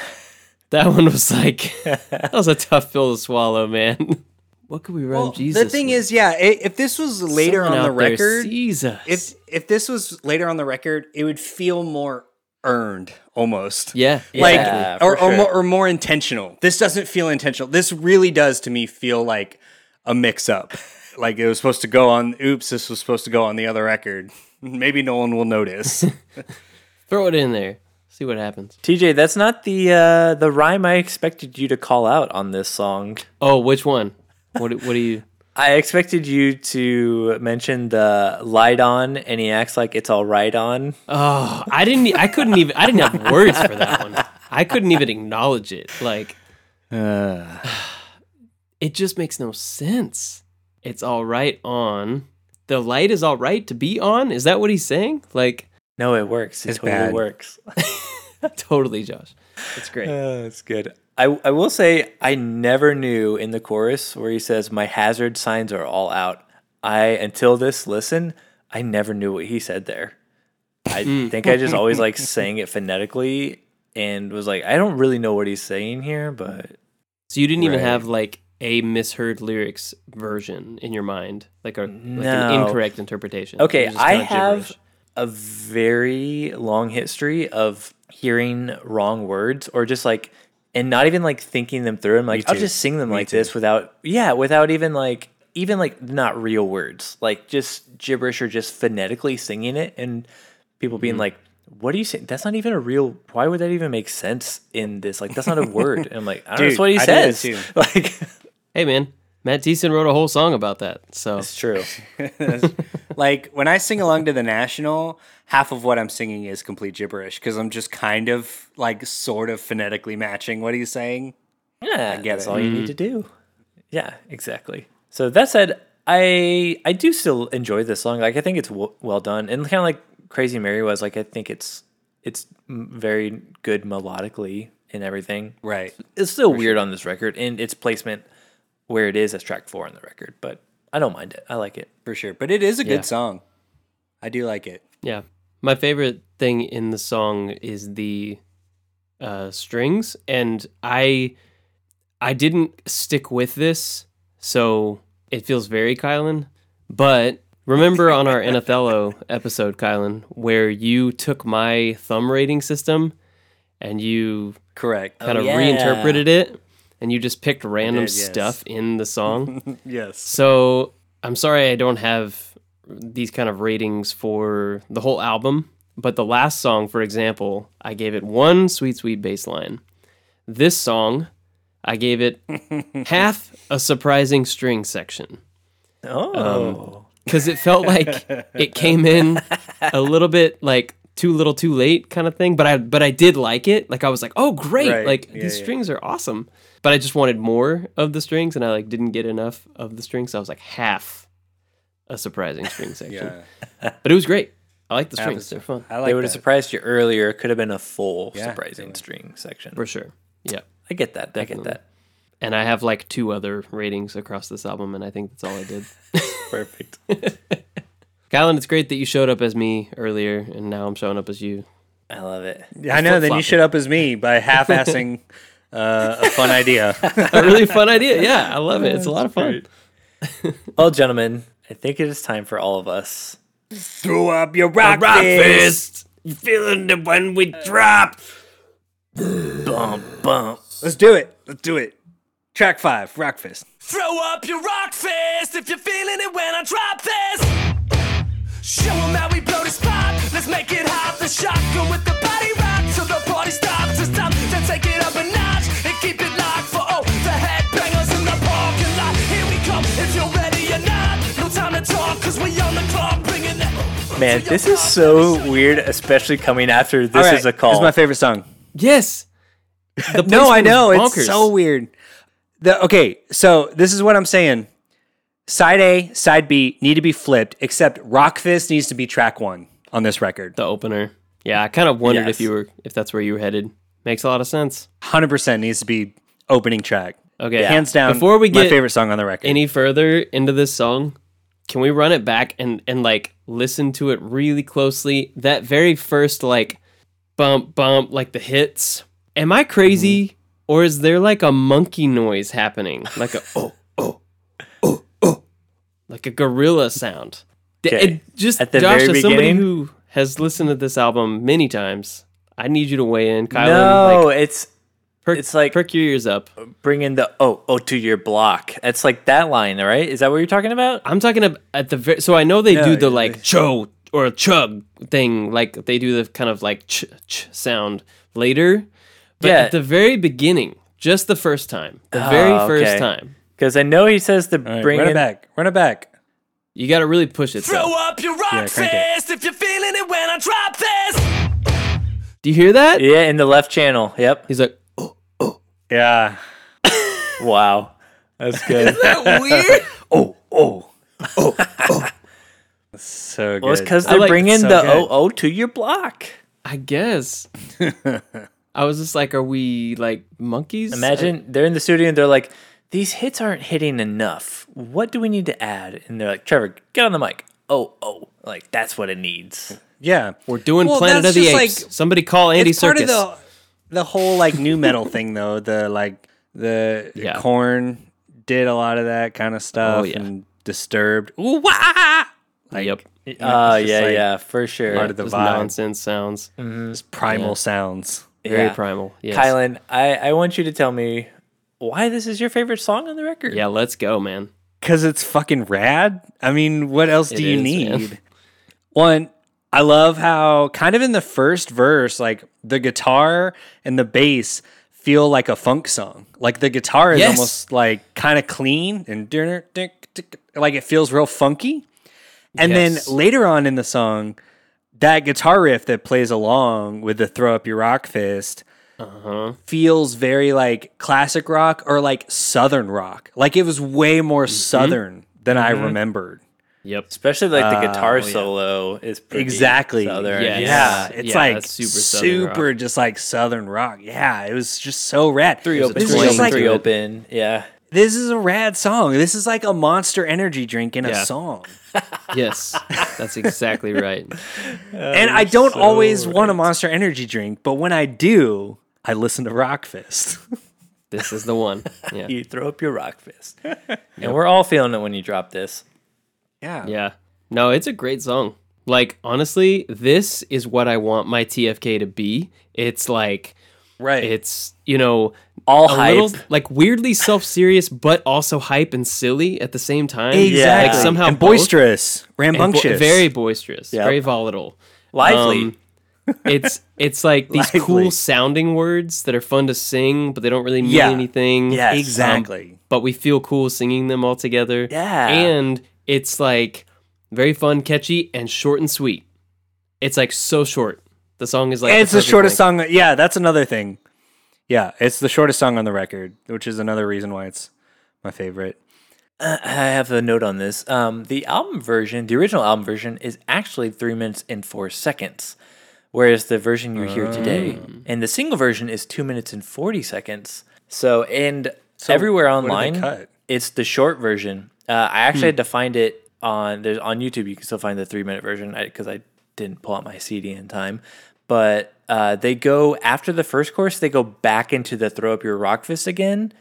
That one was like that was a tough pill to swallow, man. What could we rhyme Well, Jesus? the thing with? is, yeah, if this was later Someone on the record, sees us. if if this was later on the record, it would feel more earned almost. yeah, Like Yeah, or for or, sure. more, or more intentional. This doesn't feel intentional. This really does to me feel like a mix up. like it was supposed to go on oops, this was supposed to go on the other record. Maybe no one will notice. throw it in there, see what happens. TJ, that's not the uh, the rhyme I expected you to call out on this song. Oh, which one? What do- what do you? I expected you to mention the light on, and he acts like it's all right on. Oh, I didn't. I couldn't even. I didn't have words for that one. I couldn't even acknowledge it. Like, it just makes no sense. It's all right on. The light is all right to be on. Is that what he's saying? Like, No, it works. It It's totally bad. works. totally, Josh. It's great. Uh, oh, that's good. I, I will say I never knew in the chorus where he says my hazard signs are all out. I until this listen, I never knew what he said there. I hmm. think I just always like sang it phonetically and was like, I don't really know what he's saying here, but So you didn't even have like a misheard lyrics version in your mind, like a like an incorrect interpretation. Okay, I have gibberish. a very long history of hearing wrong words or just like and not even like thinking them through. I'm like, I'll just sing them Me like too. this without yeah, without even like even like not real words. Like just gibberish or just phonetically singing it and people Mm-hmm. being like, What are you saying? That's not even a real why would that even make sense in this? Like that's not a word. And I'm like, I don't know, Dude, that's what he I says. Like Hey man, Matt Thiessen wrote a whole song about that. So it's true. like when I sing along to the national, half of what I'm singing is complete gibberish because I'm just kind of like sort of phonetically matching what he's saying. Yeah, get that's it. all you need to mm-hmm. do. Yeah, exactly. So that said, I I do still enjoy this song. Like I think it's w- well done, and kind of like Crazy Mary was. Like I think it's it's m- very good melodically and everything. Right. It's still weird on this record and its placement where it is as track four on the record, but I don't mind it. I like it. For sure. But it is a Yeah. good song. I do like it. Yeah. My favorite thing in the song is the uh, strings, and I I didn't stick with this, so it feels very Kylan. But remember on our Anathallo episode, Kylan, where you took my thumb rating system and you Correct. kind of yeah. reinterpreted it, and you just picked random did, yes. stuff in the song. yes. So I'm sorry I don't have these kind of ratings for the whole album, but the last song, for example, I gave it one sweet, sweet bass line. This song, I gave it half a surprising string section um, Oh, because it felt like it came in a little bit like too little, too late kind of thing. But I, but I did like it. Like I was like, oh great, Right. like Yeah, these yeah. strings are awesome. But I just wanted more of the strings, and I like didn't get enough of the strings. So I was like half a surprising string section. Yeah. But it was great. I like the strings; a- they're fun I like they would have surprised you earlier. It could have been a full Yeah, surprising string section. for sure. Yeah. I get that. I get that. And I have like two other ratings across this album, and I think that's all I did. Perfect. Kylan, it's great that you showed up as me earlier, and now I'm showing up as you. I love it. Yeah, I know. Then you showed up as me by half-assing uh, a fun idea. A really fun idea. Yeah, I love it. It's a lot of fun. Well, gentlemen, I think it is time for all of us Throw up your rock, fist. You feeling the when we drop? bump bump Let's do it. Let's do it. Track five, rock fist. Throw up your Rawkfist if you're feeling it when I drop this. Show 'em how we blow the spot. Let's make it hot. The shotgun with the body rock till the party stops. It's time to take it up a notch Man, this is so weird, especially coming after this All right, is a call. This is my favorite song. Yes. No, I know. was It's so weird. The, okay, so this is what I'm saying. Side A, side B need to be flipped, except Rawkfist needs to be track one on this record. the opener. Yeah, I kind of wondered Yes. if you were if that's where you were headed. Makes a lot of sense. 100% needs to be opening track. Okay, Hands down, Before we my get favorite song on the record. any further into this song, can we run it back and and like listen to it really closely? That very first like bump bump like the hits. Am I crazy Mm-hmm. or is there like a monkey noise happening? Like a oh oh oh oh like a gorilla sound. D- Okay. it just At the Josh, very as somebody beginning? who has listened to this album many times, I need you to weigh in, Kylan. no, like, it's perk, it's like- perk your ears up. Bring in the oh oh to your block. It's like that line, right? Is that what you're talking about? I'm talking about at the very. So I know they No, do the yeah, like they- cho or chug thing, like they do the kind of like ch ch sound later. But Yeah. at the very beginning, just the first time, the very Oh, first okay. time, Because I know he says to All right, bring run in it back. Run it back. you got to really push it. Throw though. up your rock Yeah, crank it. fist if you're feeling it when I drop this. Do you hear that? Yeah, in the left channel. Yep. He's like, Yeah. Wow. That's good. Is that weird. Oh, oh, oh, oh. So good. well, it's because they're like- bringing so the good. oh oh to your block. I guess. I was just like, are we like monkeys? Imagine they're in the studio and they're like, these hits aren't hitting enough. What do we need to add? And they're like, Trevor, get on the mic. Oh, oh. Like, that's what it needs. yeah. we're doing Well, Planet of the Apes. like- Somebody call Andy it's part Serkis. Of the the whole like nu metal thing though. The like the Yeah. Korn did a lot of that kind of oh, stuff Oh, yeah. and disturbed. Ooh, wah! Like, yep. Oh, it's yeah, like yeah, for sure. part of the Just vibe. nonsense sounds. Mm-hmm. Just primal sounds. Very Yeah. primal. Yes. Kylan, I, I want you to tell me why this is your favorite song on the record. Yeah, let's go, man. Cause it's fucking rad. I mean, what else It do you is, need? man. One, I love how kind of in the first verse, like the guitar and the bass feel like a funk song. Like the guitar is Yes. almost like kind of clean and like it feels real funky. And Yes. then later on in the song, that guitar riff that plays along with the throw up your rock fist Uh-huh. feels very like classic rock or like southern rock. Like it was way more Mm-hmm. southern than I remembered. Yep. Especially like the uh, guitar Oh, yeah. solo is pretty Exactly. southern. Yes. Yeah, Yeah, it's like super super, just like southern rock. Yeah, it was just so rad. Three open, This three open, like three open. Yeah. this is a rad song. This is like a Monster Energy drink in a song. Yes. That's exactly right. and I don't always want a Monster Energy drink, but when I do, I listen to Rawkfist. This is the one. Yeah. You throw up your rock fist. And we're all feeling it when you drop this. Yeah. Yeah. No, it's a great song. Like honestly, this is what I want my TFK to be. It's like Right. it's, you know, All hype. little like weirdly self-serious but also hype and silly at the same time. exactly. Like somehow and both. boisterous, And bo- rambunctious. very boisterous, Yep. very volatile. Lively. Um, it's it's like these Lively. cool sounding words that are fun to sing, but they don't really mean Yeah. anything. Yes. Um, exactly. but we feel cool singing them all together. Yeah. And it's like very fun, catchy, and short and sweet. It's like so short. The song is like it's the perfect shortest length. song. Yeah, that's another thing. Yeah, it's the shortest song on the record, which is another reason why it's my favorite. Uh, I have a note on this. Um, the album version, the original album version, is actually three minutes and four seconds, whereas the version you hear today and the single version is two minutes and forty seconds. So, and everywhere what did they online, cut? it's the short version. Uh, I actually had to find it on there's on YouTube. You can still find the three minute version because I, didn't pull out my CD in time. But uh, they go after the first chorus, they go back into the throw up your rock fist again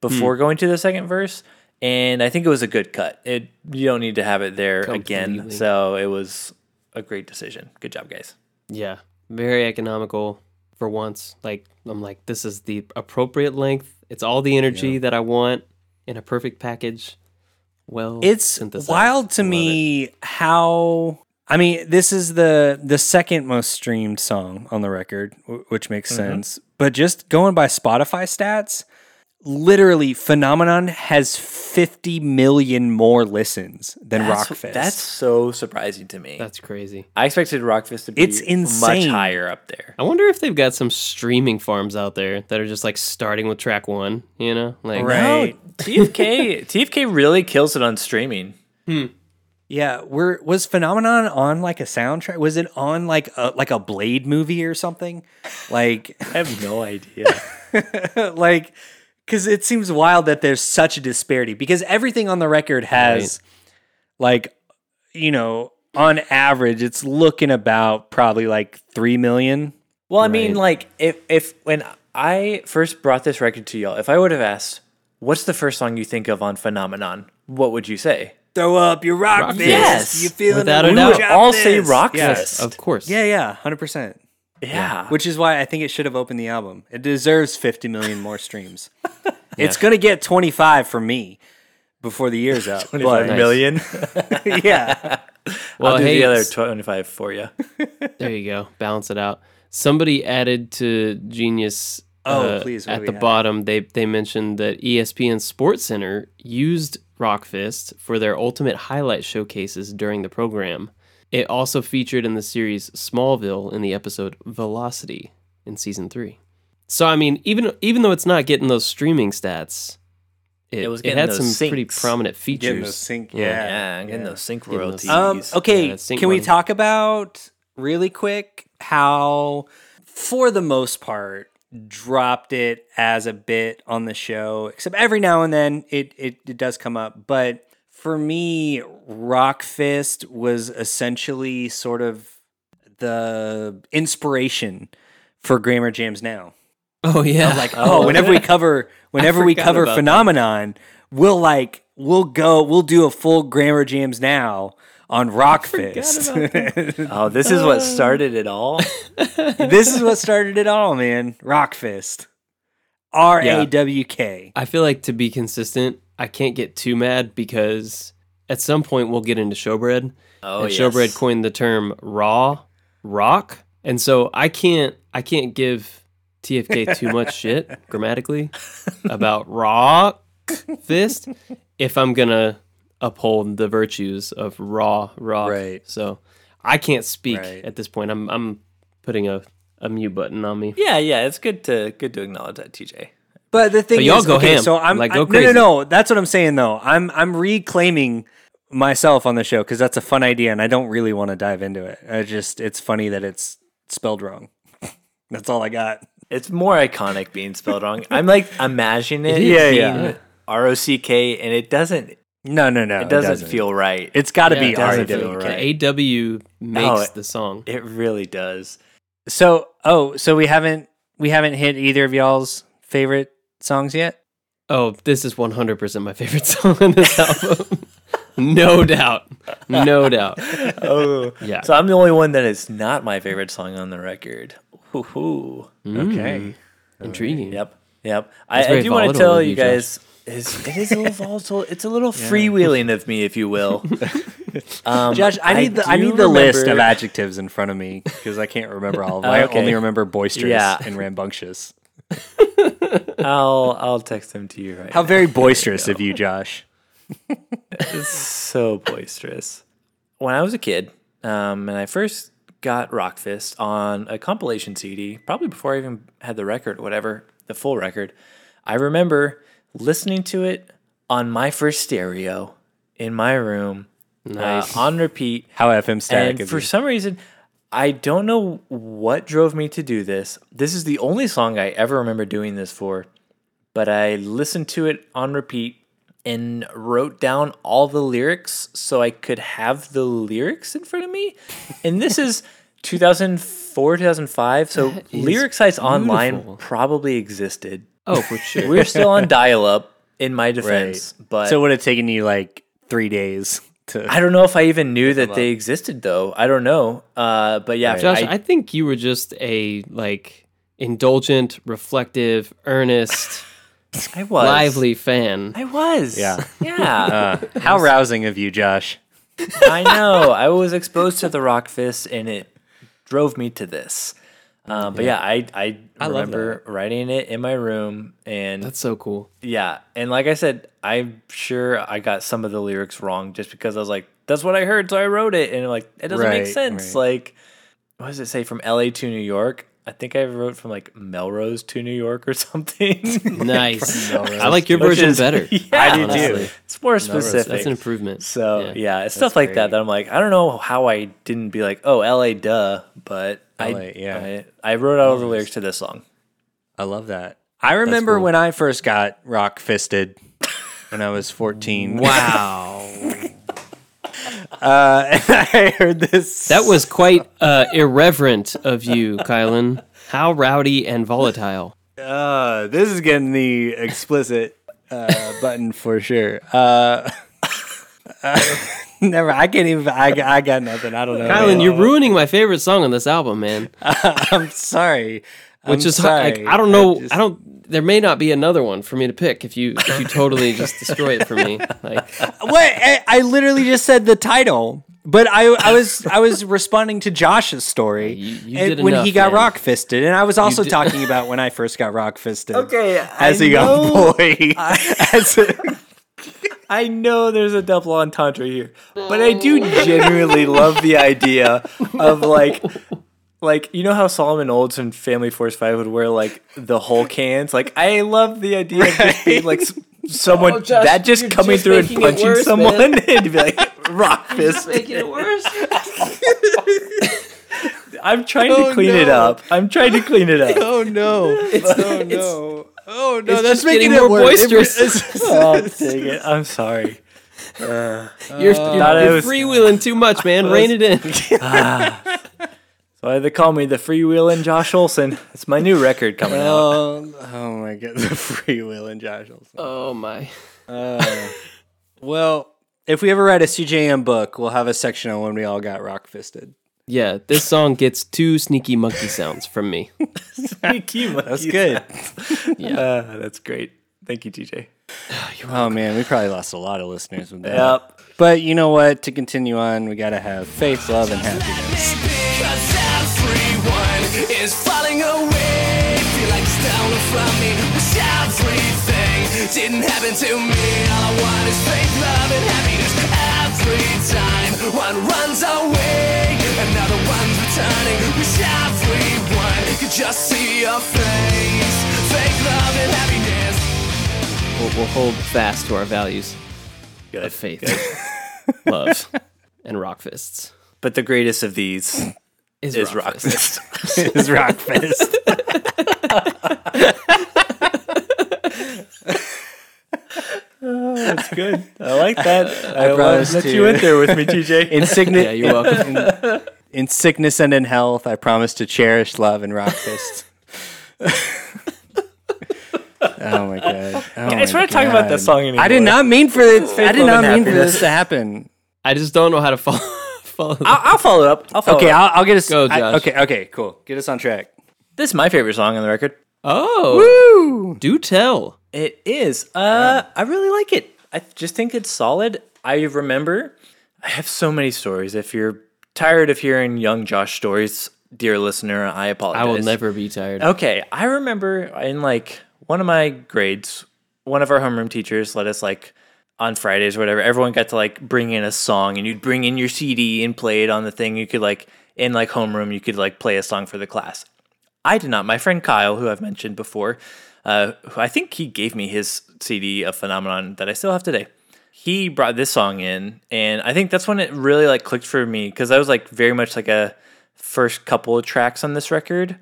before going to the second verse. And I think it was a good cut. It you don't need to have it there again. So it was a great decision. Good job, guys. Yeah, very economical for once. Like I'm like, this is the appropriate length. It's all the energy that I want in a perfect package. Well, It's wild to me how I mean, this is the the second most streamed song on the record, w- which makes Mm-hmm. sense. But just going by Spotify stats, literally Phenomenon has 50 million more listens than That's, Rawkfist. that's so surprising to me. That's crazy. I expected Rawkfist to be It's much insane. higher up there. I wonder if they've got some streaming farms out there that are just like starting with track one. You know, like Right. No, TFK TFK really kills it on streaming. Hmm. Yeah, were was Phenomenon on like a soundtrack? Was it on like a like a Blade movie or something? Like I have no idea. like because it seems wild that there's such a disparity because everything on the record has like you know on average it's looking about probably like 3 million Well, I mean, like if if when I first brought this record to y'all, if I would have asked, "What's the first song you think of on Phenomenon?" What would you say? throw up your rock, Rock fist. Yes. you feeling Without it? a We would all say rock yes. fist. of course. yeah yeah 100% Yeah, which is why i think it should have opened the album it deserves 50 million more streams it's gonna get 25 from me before the year's out twenty-five but million. yeah Well, I'll do hey, the other twenty-five for you. There you go. Balance it out. Somebody added to Genius. Oh, uh, please, At the have? bottom, they they mentioned that ESPN SportsCenter used Rawkfist for their ultimate highlight showcases during the program. It also featured in the series Smallville in the episode Velocity in season three. So I mean, even even though it's not getting those streaming stats, it, It was it had those some pretty syncs. prominent getting features. those sync Yeah. yeah Yeah, I'm getting those sync royalties. those- Um, okay, Yeah, sync can we talk about really quick how, for the most part, dropped it as a bit on the show? Except every now and then it it, it does come up, but for me, Rawkfist was essentially sort of the inspiration for Grammar Jams now. Oh yeah, Like, oh, oh, whenever we cover whenever we cover about that. phenomenon, we'll like we'll go we'll do a full grammar jams now on Rawkfist. oh, this is what uh. started it all. this is what started it all, man. Rawkfist. R A W K. I feel like to be consistent, I can't get too mad because at some point we'll get into showbread. Oh, and yes. showbread coined the term raw rock, and so I can't I can't give TFK too much shit grammatically about rock fist if I'm gonna uphold the virtues of raw rock. Right. So I can't speak Right. at this point. I'm I'm putting a, a mute button on me. Yeah, yeah, it's good to good to acknowledge that, TJ. But the thing But y'all is, go okay, ham. so I'm Like, I- go no, crazy. no, no. That's what I'm saying though. I'm I'm reclaiming myself on the show because that's a fun idea, and I don't really want to dive into it. I just it's funny that it's spelled wrong. that's all I got. It's more iconic being spelled wrong. I'm like imagining it, It is. Yeah, being yeah. R O C K, and it doesn't. No, no, no. It doesn't, feel right. It's got to Yeah, be it doesn't feel right. AW makes Oh, it- the song. It really does. So, oh, so we haven't we haven't hit either of y'all's favorite songs yet. Oh, this is 100% my favorite song on this album. No doubt. No doubt. Oh, Yeah. So I'm the only one that is not my favorite song on the record. Hoo-hoo. Okay. Intriguing. Yep. Yep. I, That's I very do want to volatile tell of you you, guys. Is, it is a little volatile. It's a little freewheeling of me, if you will. Um, Josh, I need the I do need the list of remember- adjectives in front of me because I can't remember all of them. I okay. only remember boisterous Yeah. and rambunctious. I'll I'll text them to you right. How very boisterous of you, Josh. so boisterous. When I was a kid, um, and I first got Rawkfist on a compilation CD, probably before I even had the record, whatever, the full record, I remember listening to it on my first stereo in my room Nice. uh, on repeat. How FM Static And for you. some reason, I don't know what drove me to do this. This is the only song I ever remember doing this for, but I listened to it on repeat and wrote down all the lyrics so I could have the lyrics in front of me. And this is 2004, 2005. So That is lyric sites online probably existed. Oh, for sure. We're still on dial up in my defense, but so it would have taken you like three days to. I don't know if I even knew that they existed though. I don't know. Uh, but yeah, Josh, I- I, think you were just a like indulgent, reflective, earnest, I was a lively fan. I was. Yeah. Yeah. Uh, how rousing of you, Josh. I know. I was exposed to the rock fist, and it drove me to this. Um, but yeah, I I, I remember writing it in my room, and That's so cool. yeah, and like I said, I'm sure I got some of the lyrics wrong just because I was like, "That's what I heard," so I wrote it, and like it doesn't make sense. right. Like, what does it say from L.A. to New York? I think I wrote from like Melrose to New York or something. Nice. I like your version is- better. Yeah, I do honestly. too. It's more specific. That's an improvement. So yeah, it's stuff like great. that that I'm like, I don't know how I didn't be like, oh, L.A. Duh, but LA, I yeah. I, I wrote out all the lyrics to this song. I love that. I remember cool. when I first got rock fisted when I was 14. Wow. Uh, and I heard this. That was quite uh, irreverent of you, Kylan. How rowdy and volatile. Uh, this is getting the explicit uh, button for sure. Uh, never. I can't even. I, I got nothing. I don't know. Kylan, you're ruining my favorite song on this album, man. I'm sorry. Which I'm is hard- sorry. like I don't know. just- I don't. There may not be another one for me to pick if you if you totally just destroy it for me. Like What? I, I literally just said the title, but I I was I was responding to Josh's story you- you did when enough, he got man. rock fisted, and I was also talking about when I first got rock fisted. Okay, as I a young know- boy. as a, I know there's a double entendre here, but I do genuinely love the idea of like, like you know how Solomon Olds and Family Force Five would wear like the whole cans. Like I love the idea of just being like someone Oh, Josh, that just coming just through and punching worse, someone and be like rock fist. making it worse. I'm trying Oh, to clean it up. I'm trying to clean it up. oh no! Oh, oh no! Oh no! That's making it more worse. boisterous. oh dang it! I'm sorry. You're, uh, Thought you're, you're was- freewheeling too much, man. Rein it in. Ah. So they call me the freewheeling Josh Olson. It's my new record coming out. Oh, oh my god! The freewheeling Josh Olson. Oh my. Well, if we ever write a CJM book, we'll have a section on when we all got rock fisted. Yeah, this song gets two sneaky monkey sounds from me. Thank you. That's good. Yeah. Uh, that's great. Thank you, TJ. Oh man, we probably lost a lot of listeners with that. Yep. But you know what? To continue on, we gotta have faith, love, and happiness. Because is falling away. Feel like it's stolen from me. Wish everything didn't happen to me. All I want is faith, love, and happiness. Every time one runs away, another one's returning. Wish everyone could just see your face. Faith, love, and happiness. We'll, we'll hold fast to our values Good. of faith, love, and rock fists. But the greatest of these Is, is rock, Rock fists. Fist. is rock fist. That's good. I like that. I, love promise that you went there with me, TJ. In sickness, Yeah, you're welcome. in sickness and in health, I promise to cherish, love, and rock fist. oh my god! Oh Guys, my we're not talking about that song anymore. I did not mean for it. I did not and mean for this to happen. I just don't know how to follow. Follow. I'll, I'll follow it up. I'll follow Okay, it up. I'll, I'll get us. Go, I- Josh. okay, okay, cool. Get us on track. This is my favorite song on the record. Oh, Woo! do tell. It is. Uh, I really like it. I just think it's solid. I remember. I have so many stories. If you're tired of hearing young Josh stories, dear listener, I apologize. I will never be tired. Okay, I remember in like one of my grades, one of our homeroom teachers let us like on Fridays or whatever. Everyone got to like bring in a song, and you'd bring in your CD and play it on the thing. You could like in like homeroom, you could like play a song for the class. I did not. My friend Kyle, who I've mentioned before, uh, who I think he gave me his CD of Phenomenon that I still have today. He brought this song in, and I think that's when it really like clicked for me because I was like very much like a first couple of tracks on this record,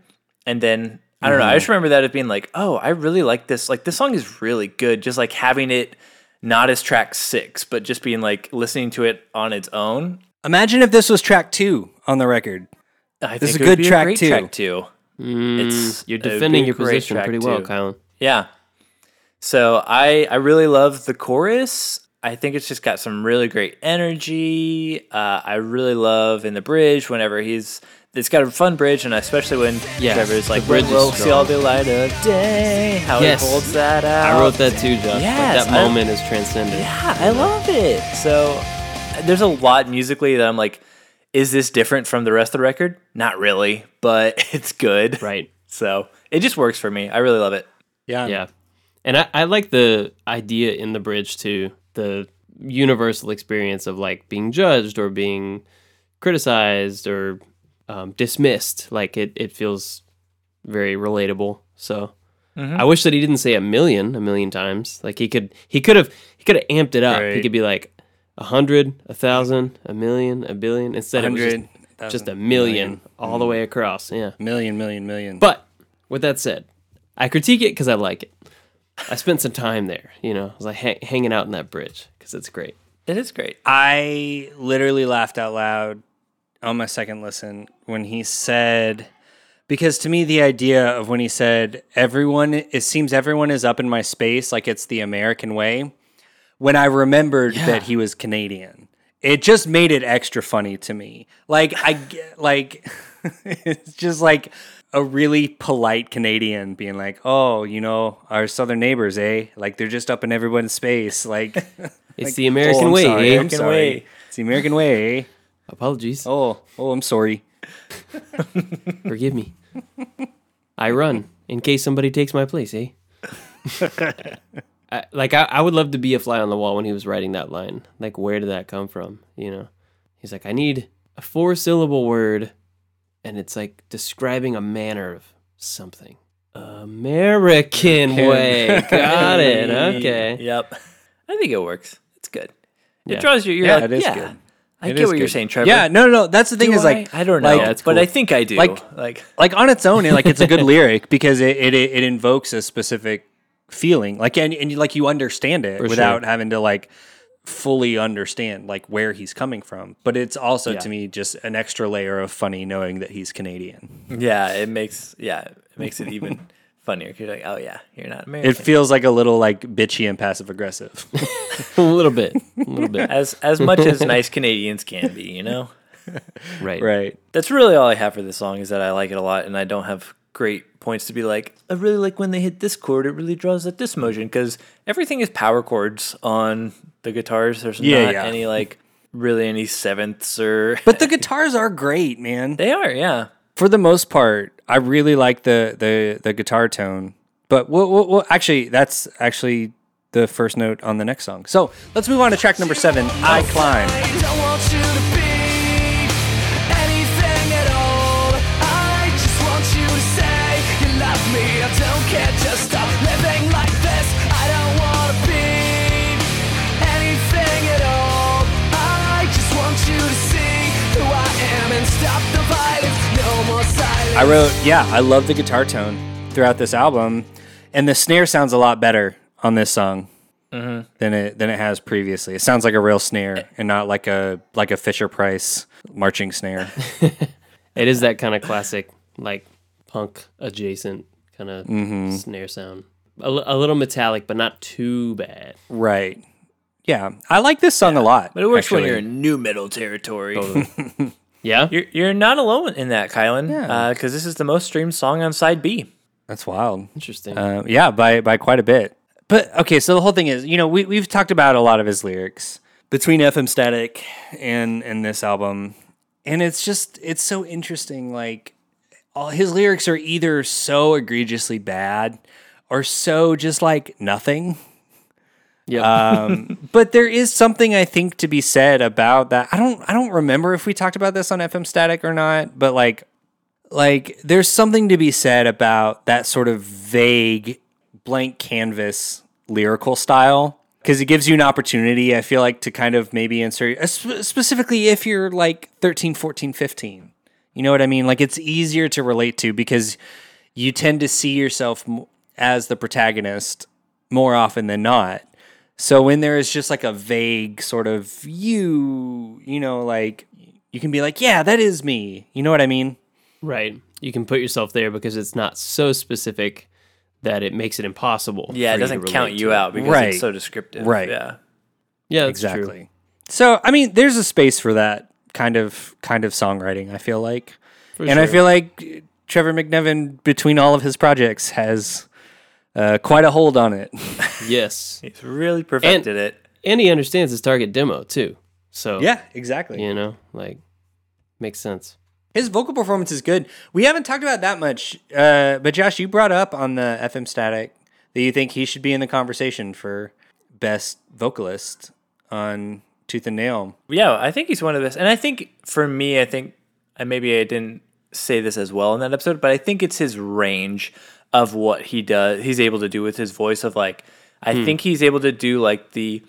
and then I don't know. I just remember that as being like, oh, I really like this. Like this song is really good. Just like having it not as track six, but just being like listening to it on its own. Imagine if this was track two on the record. I This is a good track great too. Track two. Mm, It's you're it would be defending your position track pretty well, too. Kylan. Yeah. So I I really love the chorus. I think it's just got some really great energy. Uh, I really love in the bridge whenever he's it's got a fun bridge, and especially when Yeah, Trevor's the like, bridge "When is we'll see all the light of day." How Yes. he holds that out. I wrote that too, Josh. Like, Yes, that I- moment is transcendent. Yeah, I love it. So there's a lot musically that I'm like, is this different from the rest of the record? Not really, but it's good. Right. So it just works for me. I really love it. Yeah. Yeah. And I, I like the idea in the bridge too, the universal experience of like being judged or being criticized or um, dismissed. Like it, it feels very relatable. So I wish that he didn't say a million, a million times. Like he could, he could have, he could have amped it up. He could be like a hundred, a thousand, a million, a billion. Instead, was just, just a million, million all the way across. Yeah. Million, million, million. But with that said, I critique it because I like it. I spent some time there. You know, I was like ha- hanging out in that bridge because it's great. It is great. I literally laughed out loud on my second listen when he said, because to me, the idea of when he said, everyone, it seems everyone is up in my space like it's the American way, when I remembered that he was Canadian, it just made it extra funny to me. Like, I like, it's just like, a really polite Canadian being like, "Oh, you know, our southern neighbors, eh? Like they're just up in everyone's space. Like It's the American oh, way. sorry, eh? American way. It's the American way. Eh? Apologies. Oh, oh, I'm sorry. Forgive me. I run in case somebody takes my place, eh? I, like I, I would love to be a fly on the wall when he was writing that line. Like, where did that come from? You know, he's like, I need a four syllable word, and it's like describing a manner of something. American way. Got it. Okay. Yep. I think it works. It's good. Yeah. It draws you. You're Yeah, like, it is yeah. good. I It get is what you're saying, Trevor. Yeah, no, no, no. That's the thing Do is like I? I don't know, like, Yeah, it's but. I think I do. Like- like like on its own, like it's a good lyric because it, it it invokes a specific feeling, like and, and like you understand it For without sure. having to like fully understand like where he's coming from. But it's also Yeah. to me just an extra layer of funny knowing that he's Canadian. yeah, it makes yeah, it makes it even funnier. 'cause You're like, oh yeah, you're not American. It feels like a little like bitchy and passive aggressive. a little bit. A little bit. as as much as nice Canadians can be, you know. Right. right. That's really all I have for this song is that I like it a lot, and I don't have great points to be like. I really like when they hit this chord; it really draws at this motion because everything is power chords on the guitars. There's Yeah, not yeah. any like really any sevenths or. But the guitars are great, man. they are, yeah. For the most part, I really like the the the guitar tone. But we'll, we'll, we'll actually that's actually the first note on the next song. So let's move on to track number seven. I climb. I wrote, yeah, I love the guitar tone throughout this album, and the snare sounds a lot better on this song than it than it has previously. It sounds like a real snare and not like a like a Fisher Price marching snare. It is that kind of classic, like punk adjacent kind of Mm-hmm. snare sound. A, little metallic, but not too bad. right. Yeah, I like this song a lot. But it works when actually. you're in nu metal territory. Yeah. You're you're not alone in that, Kylan. Yeah. Because this is the most streamed song on side B. That's wild. Interesting. Uh, yeah, by by quite a bit. But okay, so the whole thing is, you know, we we've talked about a lot of his lyrics between FM Static and and this album, and it's just it's so interesting. Like, all his lyrics are either so egregiously bad or so just like nothing. Yeah. Um, but there is something I think to be said about that. I don't I don't remember if we talked about this on FM Static or not, but like like there's something to be said about that sort of vague blank canvas lyrical style because it gives you an opportunity I feel like to kind of maybe insert specifically if you're like 13, 14, 15. You know what I mean? Like it's easier to relate to because you tend to see yourself as the protagonist more often than not. So when there is just like a vague sort of you, you know, like you can be like, yeah, that is me. You know what I mean? right. You can put yourself there because it's not so specific that it makes it impossible. Yeah, for it doesn't count you to it. out because Right. it's so descriptive. Right. Yeah. Yeah, that's true. exactly. So I mean, there's a space for that kind of kind of songwriting. I feel like, For and I feel like Trevor McNevin, between all of his projects, has uh, quite a hold on it. yes, He's really perfected it. and he understands his target demo too. So yeah, exactly. you know, like makes sense. His vocal performance is good. We haven't talked about that much, uh, but Josh, you brought up on the FM Static that you think he should be in the conversation for best vocalist on Tooth and Nail. Yeah, I think he's one of the best. And I think for me, I think and maybe I didn't say this as well in that episode, but I think it's his range of what he does. He's able to do with his voice of like I think he's able to do like the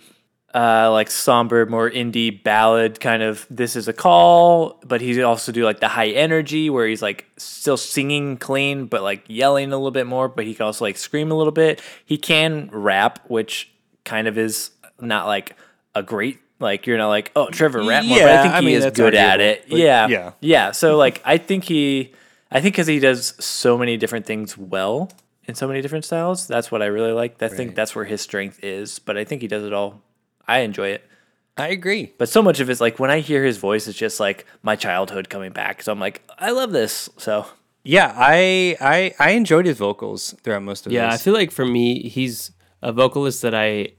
uh like somber, more indie ballad kind of this is a call, but he also do like the high energy where he's like still singing clean but like yelling a little bit more, but he can also like scream a little bit. He can rap, which kind of is not like a great like you're not like oh Trevor rap more, but I think I he mean, is good at it. but yeah, yeah. yeah. So like I think he, I think because he does so many different things well in so many different styles. That's what I really like. I think that's where his strength is. But I think he does it all. I enjoy it. I agree. But so much of it's like when I hear his voice, it's just like my childhood coming back. So I'm like, I love this. So Yeah, I I I enjoyed his vocals throughout most of Yeah, I this. feel like for me, he's a vocalist that I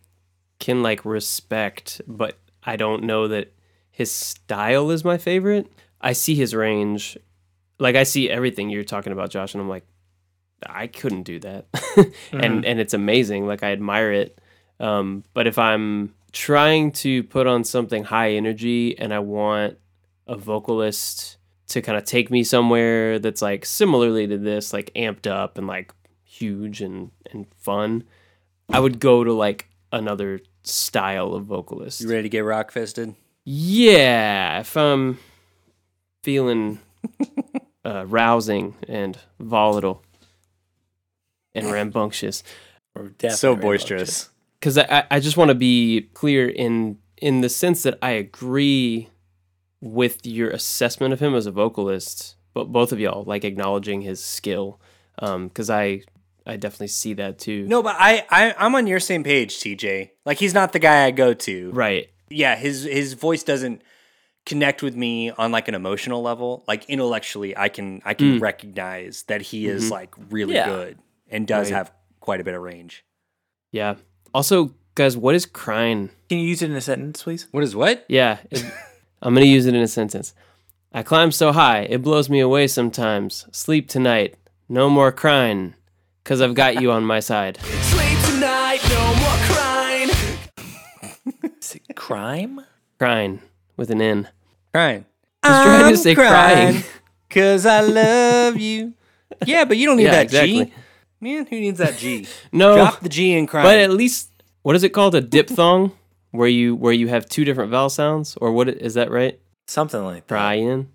can like respect, but I don't know that his style is my favorite. I see his range. Like I see everything you're talking about, Josh, and I'm like, I couldn't do that. and and it's amazing. Like I admire it. Um, but if I'm trying to put on something high energy and I want a vocalist to kind of take me somewhere that's like similarly to this, like amped up and like huge and and fun, I would go to like another style of vocalist. you ready to get rock fisted? Yeah, if I'm feeling uh, rousing and volatile and rambunctious, or So boisterous. because I, I- I just want to be clear in in the sense that I agree with your assessment of him as a vocalist, but both of y'all like acknowledging his skill, because I I definitely see that too. No, but I, I I'm on your same page, TJ. Like he's not the guy I go to. right? Yeah, his his voice doesn't connect with me on like an emotional level. Like intellectually, I can I can hmm. recognize that he is mm-hmm. like really Yeah. good and does Right. have quite a bit of range. Yeah. Also, guys, what is crying? Can you use it in a sentence, please? What is what? Yeah, it- I'm gonna use it in a sentence. I climb so high, it blows me away sometimes. Sleep tonight, no more crying, cause I've got you on my side. Sleep tonight, no more crying. Is it crime? Crying with an N. Crying. was trying to say crying. Cause I love you. Yeah, but you don't need Yeah, that exactly. G. Man, who needs that G? No, Drop the G and cry. but at least what is it called? A diphthong, where you where you have two different vowel sounds, or what is that right? Something like that. Crying.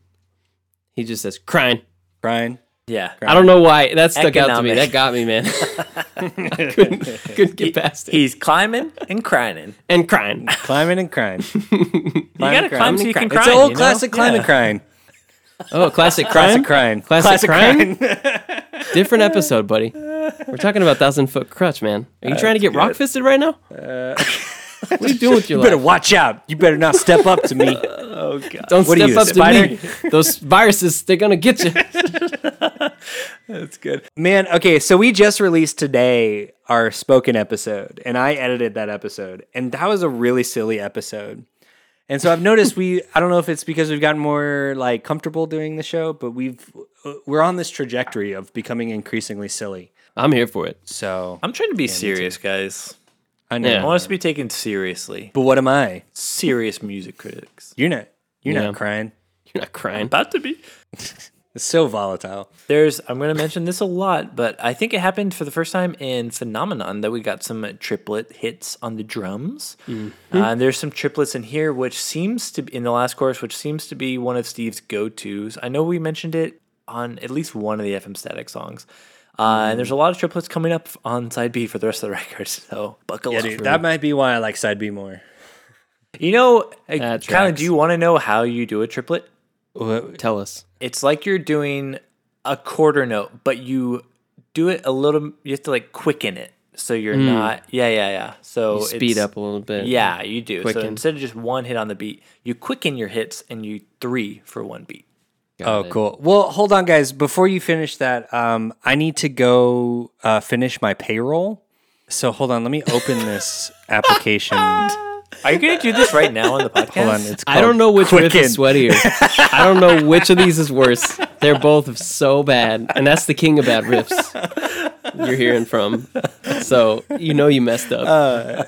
He just says crying. crying. Yeah. I don't know why that stuck out to me. That got me, man. I couldn't, couldn't get past it. He's climbing and crying. and crying. Climbing and crying. You gotta climb so you can It's cry. an old you know? classic climbing Yeah. crying. Oh, classic crying. Classic crying. Classic crying? crying. Different episode, buddy. We're talking about thousand foot krutch, man. Are you uh, trying to get rock fisted right now? Uh, what are you doing with your you better life? watch out. You better not step up to me. Oh god. Don't what step you, a up to me. Those viruses, they're gonna get you. That's good. Man, okay, so we just released today our spoken episode, and I edited that episode, and that was a really silly episode. And so I've noticed we I don't know if it's because we've gotten more like comfortable doing the show, but we've uh, we're on this trajectory of becoming increasingly silly. I'm here for it. So I'm trying to be serious, guys. I know. Yeah. I want us to be taken seriously. But what am I? Serious music critics. You're not you're Yeah. not crying. You're not crying. About to be. It's so volatile. There's I'm going to mention this a lot, but I think it happened for the first time in Phenomenon that we got some triplet hits on the drums. Uh, and there's some triplets in here, which seems to be in the last chorus, which seems to be one of Steve's go tos. I know we mentioned it on at least one of the FM Static songs. Uh, And there's a lot of triplets coming up on side B for the rest of the record, so buckle Yeah, up. dude, that might be why I like side B more. You know, That kind of. Do you want to know how you do a triplet? Tell us. It's like you're doing a quarter note, but you do it a little. You have to like quicken it, so you're not. Yeah, yeah, yeah. So You speed it's- up a little bit. Yeah, you do. So instead of just one hit on the beat, you quicken your hits and you three for one beat. Got Oh, it. cool. Well, hold on, guys. Before you finish that, um, I need to go uh, finish my payroll. So hold on. Let me open this application. Are you gonna do this right now on the podcast? Hold on. It's I don't know which riff Quicken. is sweatier. I don't know which of these is worse. They're both so bad, and that's the king of bad riffs you're hearing from. So you know you messed up.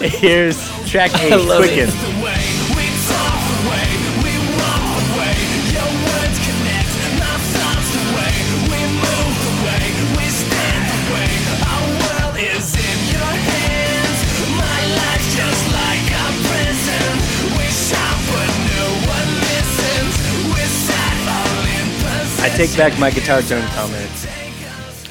Here's track eight. love it. I take back my guitar tone comments.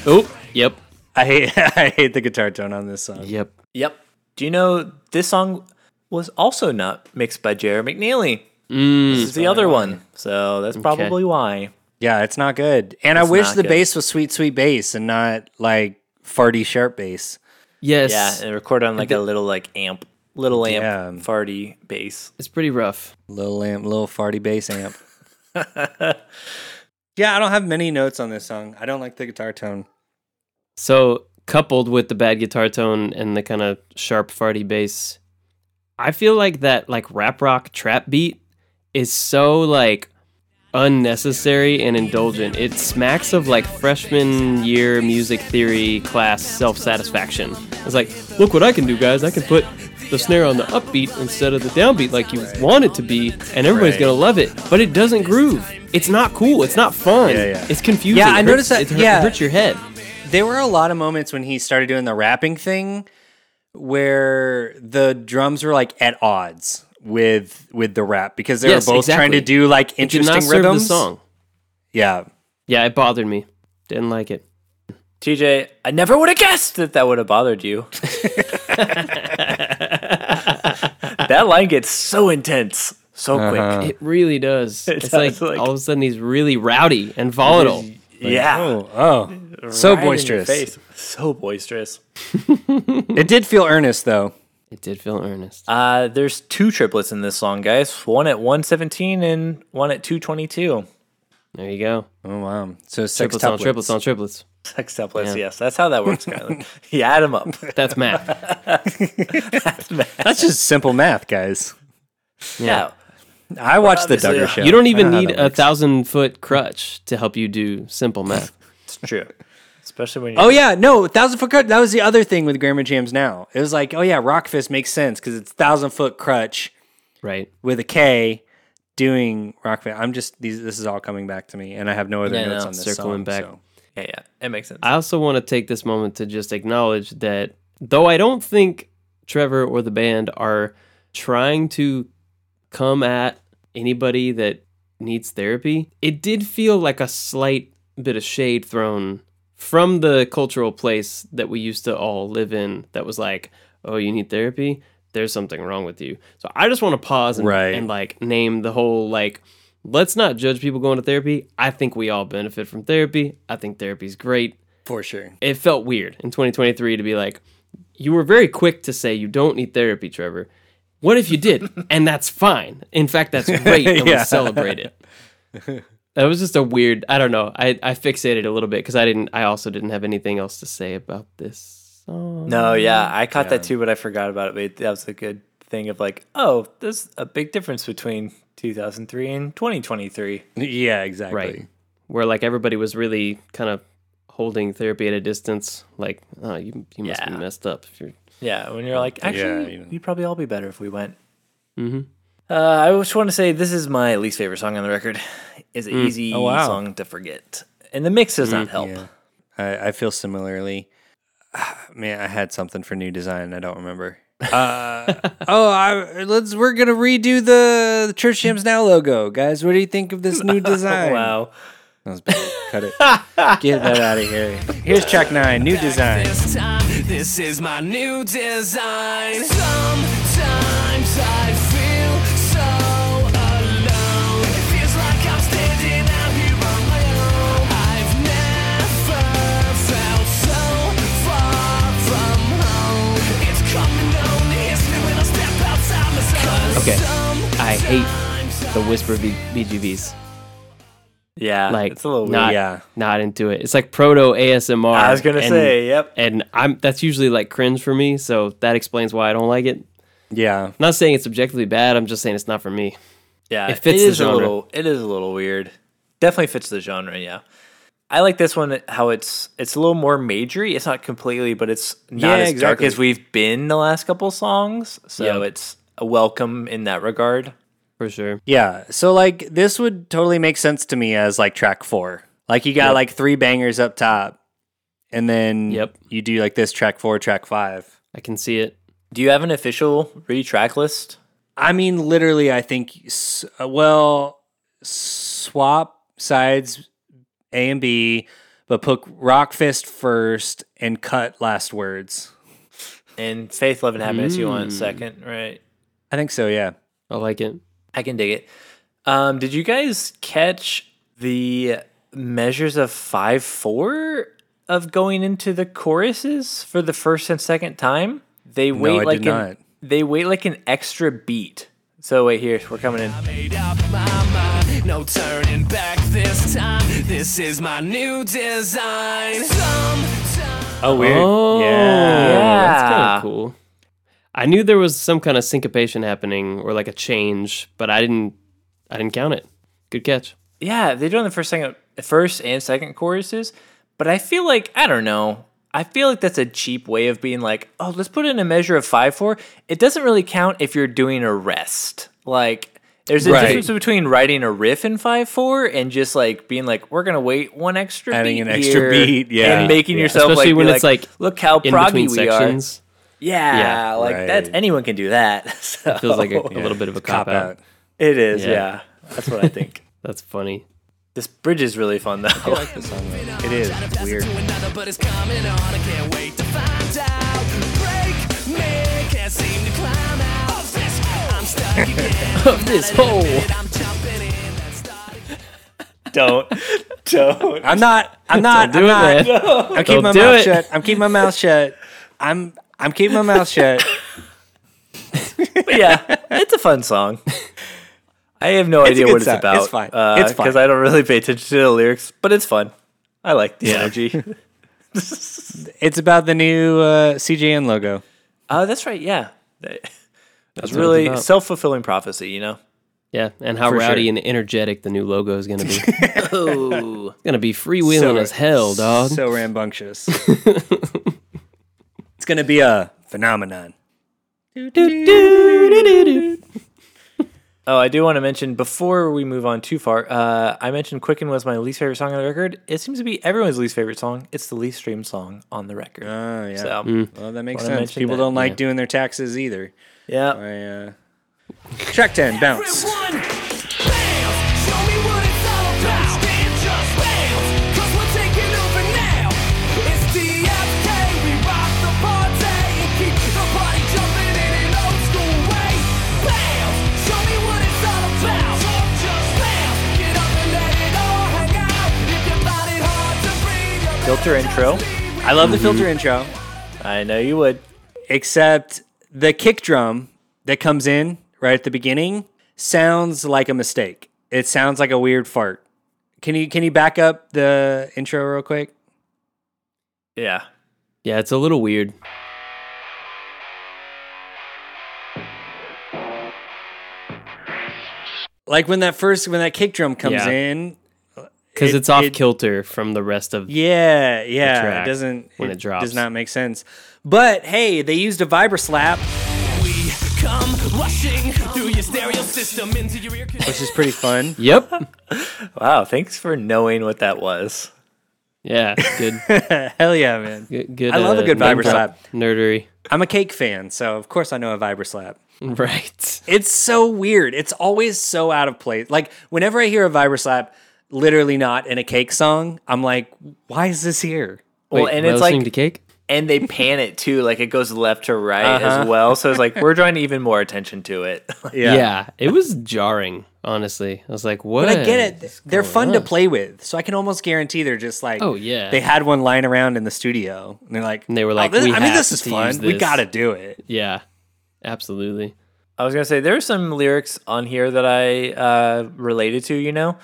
oh, yep, I hate I hate the guitar tone on this song. yep. Yep. Do you know this song was also not mixed by J.R. McNeely? Mm. This is the other one, so that's probably why. Yeah, it's not good. And I wish the good. bass was sweet, sweet bass and not like farty sharp bass. Yes, Yeah, and recorded on like a little like amp, little amp, Yeah. farty bass. it's pretty rough. Little amp, little farty bass amp. yeah, I don't have many notes on this song. I don't like the guitar tone. So coupled with the bad guitar tone and the kind of sharp farty bass, I feel like that like rap rock trap beat is so like unnecessary and indulgent. It smacks of like freshman year music theory class self satisfaction. It's like, look what I can do, guys. I can put the snare on the upbeat instead of the downbeat like you want it to be, and everybody's Right. gonna love it. But it doesn't groove. It's not cool. It's not fun. Yeah, yeah. It's confusing. Yeah, I It noticed hurts- that- It hurt- yeah. hurts your head. There were a lot of moments when he started doing the rapping thing where the drums were like at odds with with the rap because they Yes, were both trying to do like It did interesting not serve the song. Yeah. Yeah, it bothered me. Didn't like it. TJ, I never would have guessed that that would have bothered you. that line gets so intense so quick. It really does. It it's like, does, like- all of a sudden he's really rowdy and volatile. yeah. Oh, oh. so Right in your boisterous. face. So boisterous. It did feel earnest though. It did feel earnest. Uh, there's two triplets in this song, guys. One at 117 and one at 222. There you go. Oh wow. So six Triplets on triplets on triplets. Sex templates, Yeah. yes. That's how that works, Skyler. you add them up. That's math. That's math. That's just simple math, guys. Yeah. I watched the Obviously, Duggar uh, show. You don't even need a works. thousand foot crutch to help you do simple math. It's true. Especially when you Oh yeah, no, thousand foot krutch. That was the other thing with Grammar Jams. Now it was like, oh yeah, Rawkfist makes sense because it's thousand foot krutch right. with a K, doing Rawkfist. I'm just these. This is all coming back to me, and I have no other Yeah, notes no, on this circling song, back. so. Yeah, yeah. It makes sense. I also want to take this moment to just acknowledge that though I don't think Trevor or the band are trying to come at anybody that needs therapy, it did feel like a slight bit of shade thrown from the cultural place that we used to all live in that was like, oh, you need therapy? There's something wrong with you. So I just want to pause and, Right. and like name the whole like let's not judge people going to therapy. I think we all benefit from therapy. I think therapy's great. for sure. It felt weird in 2023 to be like, you were very quick to say you don't need therapy, Trevor. What if you did? and that's fine. In fact, that's great. And Yeah. let's celebrate it. That was just a weird. I don't know. I, I fixated a little bit because I didn't. I also didn't have anything else to say about this song. no, yeah. I caught that too, but I forgot about it. But that was a good thing of like, oh, there's a big difference between 2003 and 2023. Yeah, exactly. right where like everybody was really kind of holding therapy at a distance. Like, oh, you you must be messed up if you're Yeah, when you're like, actually, you know. we'd probably all be better if we went. Mm-hmm. Uh, I just want to say this is my least favorite song on the record. It's an easy Oh, wow. song to forget, and the mix does not help. Yeah, I, I feel similarly. Man, I had something for new design. I don't remember. Uh, oh, I, let's. We're gonna redo the, the Church Jams Now logo, guys. What do you think of this new design? wow. that was bad. Cut it. Get that out of here. Here's track nine, new design. This time, this is my new design. Sometimes I Okay. I hate the whisper B- BGVs. Yeah, Like it's a little weird. not Yeah. not into it. It's like proto ASMR. I was gonna and- say, yep. and I'm that's usually like cringe for me, so that explains why I don't like it. Yeah. I'm not saying it's objectively bad. I'm just saying it's not for me. Yeah, It fits the is a genre. little. It is a little weird. Definitely fits the genre. Yeah, I like this one. How it's it's a little more majory. It's not completely, but it's not Yeah, as dark as we've been the last couple songs. So Yep. it's a welcome in that regard. For sure. Yeah. So like this would totally make sense to me as like track four. Like you got Yep. like three bangers up top, and then Yep. you do like this track four, track five. I can see it. Do you have an official retrack list? I mean, literally, I think. uh, Well, swap sides A and B, but put Rawkfist first and cut last words. And Faith, Love, and Happiness you Mm. want second, right? I think so. Yeah. I like it. I can dig it. Um, did you guys catch the measures of five four of going into the choruses for the first and second time? They wait I like did an, not. they wait like an extra beat. So wait here, we're coming in. Made up my mind, no turning back this time. This is my new design. Sometimes Oh, weird. Oh, yeah. that's kind of cool. I knew there was some kind of syncopation happening or like a change, but I didn't. I didn't count it. Good catch. Yeah, they're doing the first second, first and second choruses, but I feel like I don't know. I feel like that's a cheap way of being like, oh, let's put in a measure of five four. It doesn't really count if you're doing a rest. Like, there's a Right. difference between writing a riff in five four and just like being like, we're gonna wait one extra Adding beat an extra here," beat, yeah. and making Yeah. yourself Especially like, when be it's, like, look how In proggy we sections, are. Yeah, Yeah. like Right. that's anyone can do that. So feels like a, a little bit of a cop, Cop out. out. it is. Yeah. That's what I think. That's funny. this bridge is really fun though. It is It's weird. to another, but it's coming on. I can't wait to find out. Break me, can't seem to climb out of this. I'm stuck again. Of this hole. I'm jumping in. That's starting. don't, don't. I'm not. I'm not. Don't do I'm it, not. man. I'm keeping my Don't do mouth it. shut. I'm keeping my mouth shut. I'm. I'm keeping my mouth shut. But yeah, it's a fun song. I have no It's idea good what it's about. It's fine. It's fine. because I don't really pay attention to the lyrics, but it's fun. I like the energy. It's about the new uh, CJN logo. Oh, that's right. Yeah, that's, what really self fulfilling prophecy. You know. Yeah, and how For rowdy sure. and energetic the new logo is going to be. Oh, it's going to be freewheeling as hell, dog. So rambunctious. It's gonna be a phenomenon. oh, I do want to mention before we move on too far. Uh, I mentioned "Quicken" was my least favorite song on the record. It seems to be everyone's least favorite song. It's the least streamed song on the record. Oh yeah. So Well, that makes sense. People that, don't like yeah. doing their taxes either. yeah, I, uh... Track ten, bounce. Everyone, Filter intro. just leave I love the mm-hmm. filter intro, I know you would. except the kick drum that comes in right at the beginning sounds like a mistake. It sounds like a weird fart. Can you can you back up the intro real quick? Yeah. Yeah, it's a little weird. Like when that first when that kick drum comes Yeah. in, Because It- it's off it- kilter from the rest of. yeah, yeah, track it doesn't when it drops. does not make sense. But hey, they used a vibra slap, We come rushing through your stereo system into your ear which is pretty fun. Yep. Wow. Thanks for knowing what that was. Yeah, good. Hell yeah, man! good, good I love a uh, good name vibra slap. Nerdery. I'm a cake fan, so of course I know a vibra slap. Right. It's so weird. It's always so out of place. Like whenever I hear a vibra slap, literally not in a cake song, I'm like, why is this here? Well, Wait, and it's like to cake. and they pan it too, like it goes left to right Uh-huh. as well. So it's like we're drawing even more attention to it. Yeah. yeah, it was jarring. Honestly, I was like, "What?" But I get it. They're going fun to play with, so I can almost guarantee they're just like, Oh, yeah. they had one lying around in the studio, and they're like, And they were "Oh, like, this- "We I mean, this is fun. use We got to do it." Yeah, absolutely. I was gonna say there are some lyrics on here that I uh, related to. You know,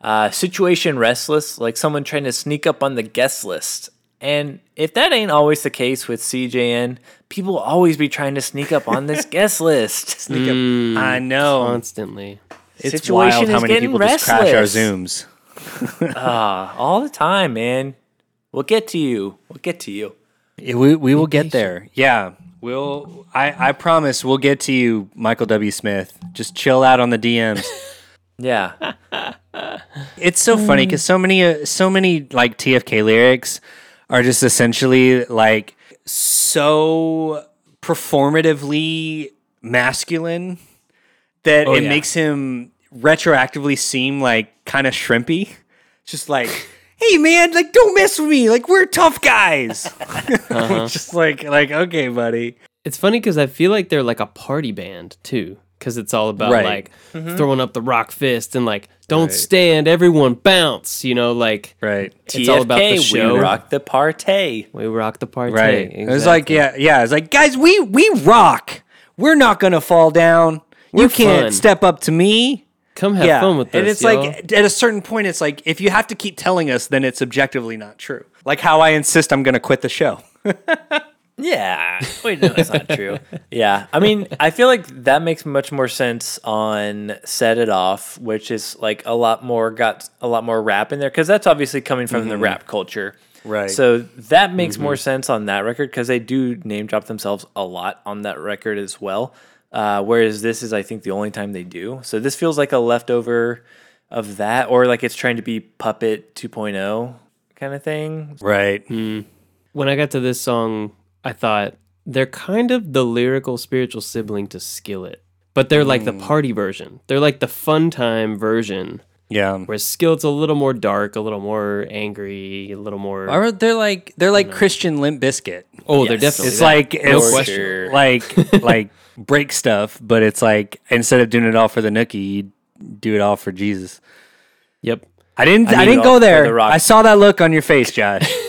uh, situation restless, like someone trying to sneak up on the guest list. And if that ain't always the case with CJN, people always be trying to sneak up on this guest list. Sneak up. I know. Constantly. It's Situation wild how is many getting people just crash our restless. Zooms. Ah, all the time, man. We'll get to you. We'll get to you. Yeah, we we will get there. Yeah, we'll. I I promise we'll get to you, Michael W. Smith. Just chill out on the DMs. Yeah. It's so funny because so many uh, so many like TFK lyrics are just essentially like so performatively masculine that Oh, it yeah. makes him retroactively seem like kind of shrimpy. Just like, hey man, like don't mess with me. Like we're tough guys. just like like okay, buddy. It's funny because I feel like they're like a party band too, because it's all about Right. like mm-hmm. throwing up the rock fist and like don't stand, everyone bounce. You know, like Right. it's all about the show. We rock the party. We rock the party. Right. It was like, yeah, yeah. It's like, guys, we we rock. We're not gonna fall down. you We're can't fun. step up to me. come have yeah. fun with us. and it's y'all. like at a certain point, it's like if you have to keep telling us, then it's objectively not true. Like how I insist I'm gonna quit the show. Yeah. Wait, no, that's not true. Yeah. I mean, I feel like that makes much more sense on Set It Off, which is like a lot more, got a lot more rap in there because that's obviously coming from the mm-hmm. rap culture. Right. So that makes more mm-hmm. sense on that record because they do name drop themselves a lot on that record as well. Uh, whereas this is, I think, the only time they do. So this feels like a leftover of that, or like it's trying to be Puppet 2.0 kind of thing. Right. Hmm. when I got to this song, I thought they're kind of the lyrical spiritual sibling to Skillet, but they're like the mm. party version. They're like the fun time version, Yeah. whereas Skillet's a little more dark, a little more angry, a little more. Or they're like they're like Christian Limp Bizkit. oh, they're definitely. It's that. like it's question. like like break stuff, but it's like instead of doing it all for the nookie, you do it all for Jesus. Yep. I didn't. I, I didn't go there. the. I saw that look on your face, Josh.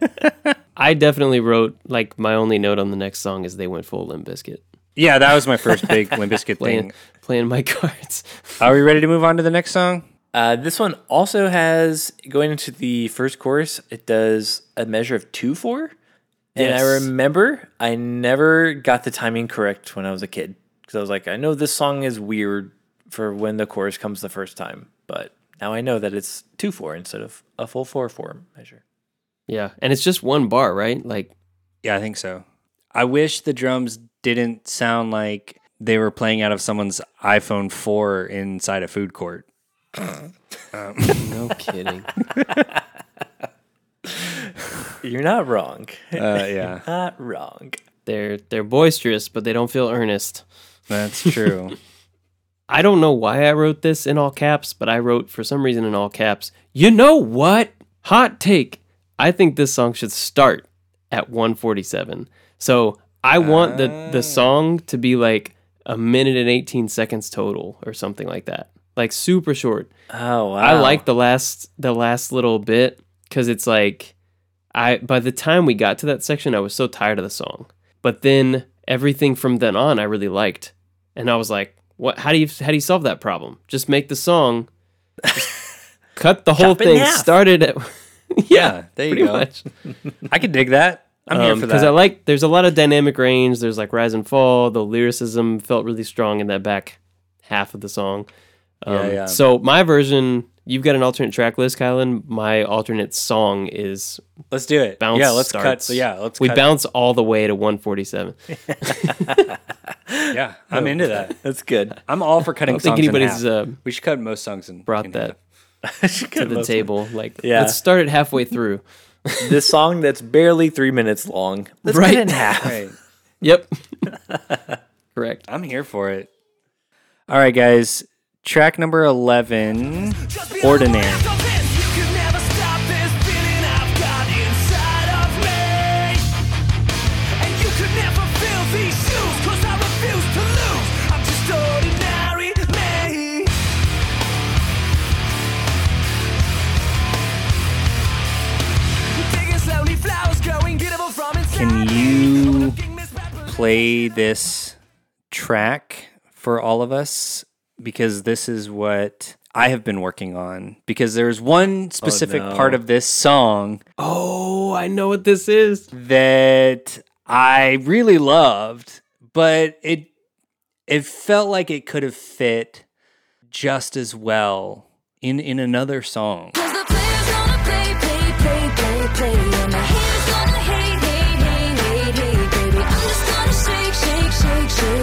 I definitely wrote like my only note on the next song is they went full Limp Bizkit. yeah, that was my first big Limp Bizkit Playing thing. playing my cards. Are we ready to move on to the next song? Uh, this one also has going into the first chorus. It does a measure of two four, and I remember I never got the timing correct when I was a kid because I was like, I know this song is weird for when the chorus comes the first time, but now I know that it's two four instead of a full four four measure. Yeah, and it's just one bar, right? Like Yeah, I think so. I wish the drums didn't sound like they were playing out of someone's iPhone 4 inside a food court. no kidding. You're not wrong. Uh, yeah, not wrong. They're they're boisterous, but they don't feel earnest. that's true. I don't know why I wrote this in all caps, but I wrote for some reason in all caps. You know what? Hot take. I think this song should start at 147. So I want the the song to be like a minute and 18 seconds total or something like that. Like super short. Oh wow! I like the last the last little bit because it's like I by the time we got to that section, I was so tired of the song. But then everything from then on, I really liked, and I was like, "What? How do you how do you solve that problem? Just make the song, cut the whole Chop thing, started at yeah, Yeah, there you go. much. I could dig that. I'm here for that. Because I like there's a lot of dynamic range. There's like rise and fall. The lyricism felt really strong in that back half of the song. Um, Yeah, yeah. So my version, you've got an alternate track list, Kylan. My alternate song is let's do it. bounce. yeah, let's starts. cut. So yeah, let's. we bounce all the way to 147. Yeah, I'm into that. That's good. I'm all for I cutting don't think anybody's uh, we should cut most songs and brought that. to the table. Like, Yeah. let's start it halfway through. this song that's barely three minutes long. Let's Right. cut in half. Right. Yep. Correct. I'm here for it. All right, guys. Track number 11, Ordinary. Play this track for all of us because this is what I have been working on. Because there's one oh, specific no. part of this song Oh, I know what this is. that I really loved, but it it felt like it could have fit just as well in in another song.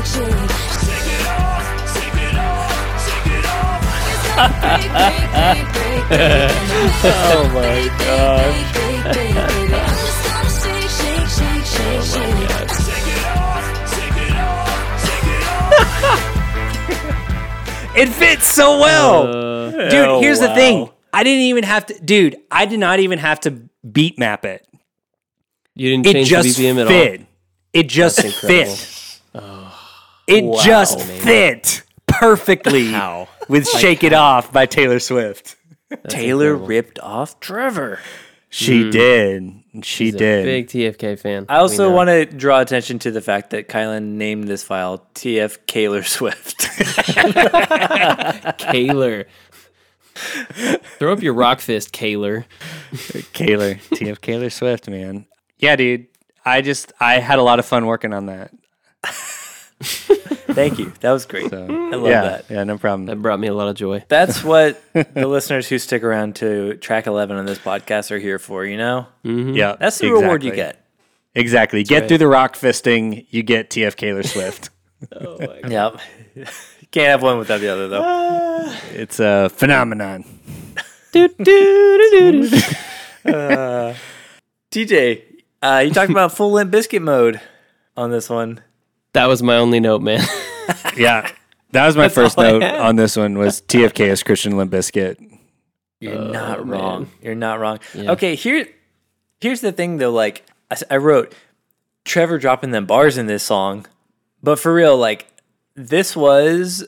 Shake it off. It fits so well. Uh, Dude, Oh, here's the thing. I didn't even have to dude, I did not even have to beat map it. you didn't It change just the BPM at fit. It just fit. It Wow, just man. fit perfectly How? with Shake It Off by Taylor Swift. That's Taylor incredible. ripped off Trevor. She hmm. did. She He's a did. big TFK fan. I also want to draw attention to the fact that Kylan named this file TF Kaler Swift. Kaler. Throw up your rock fist, Kaler. Kaler. TF Kaler Swift, man. Yeah, dude. I just I had a lot of fun working on that. Thank you. That was great. So I love yeah, that. Yeah, no problem. That brought me a lot of joy. That's what the listeners who stick around to track 11 on this podcast are here for, you know? Yeah. That's the reward you get. Exactly. get right. through the rock fisting, you get TF Kaler Swift. Oh my god. Yep. Can't have one without the other, though. it's a phenomenon. TJ, uh, you talked about full Limp Bizkit mode on this one. That was my only note, man. Yeah. That was my first all I note had. on this one was TFK as Christian Limp Bizkit. You're Oh, not man. wrong. You're not wrong. Yeah. Okay, here, here's the thing though. Like I, s- I wrote, Trevor dropping them bars in this song, but for real, like this was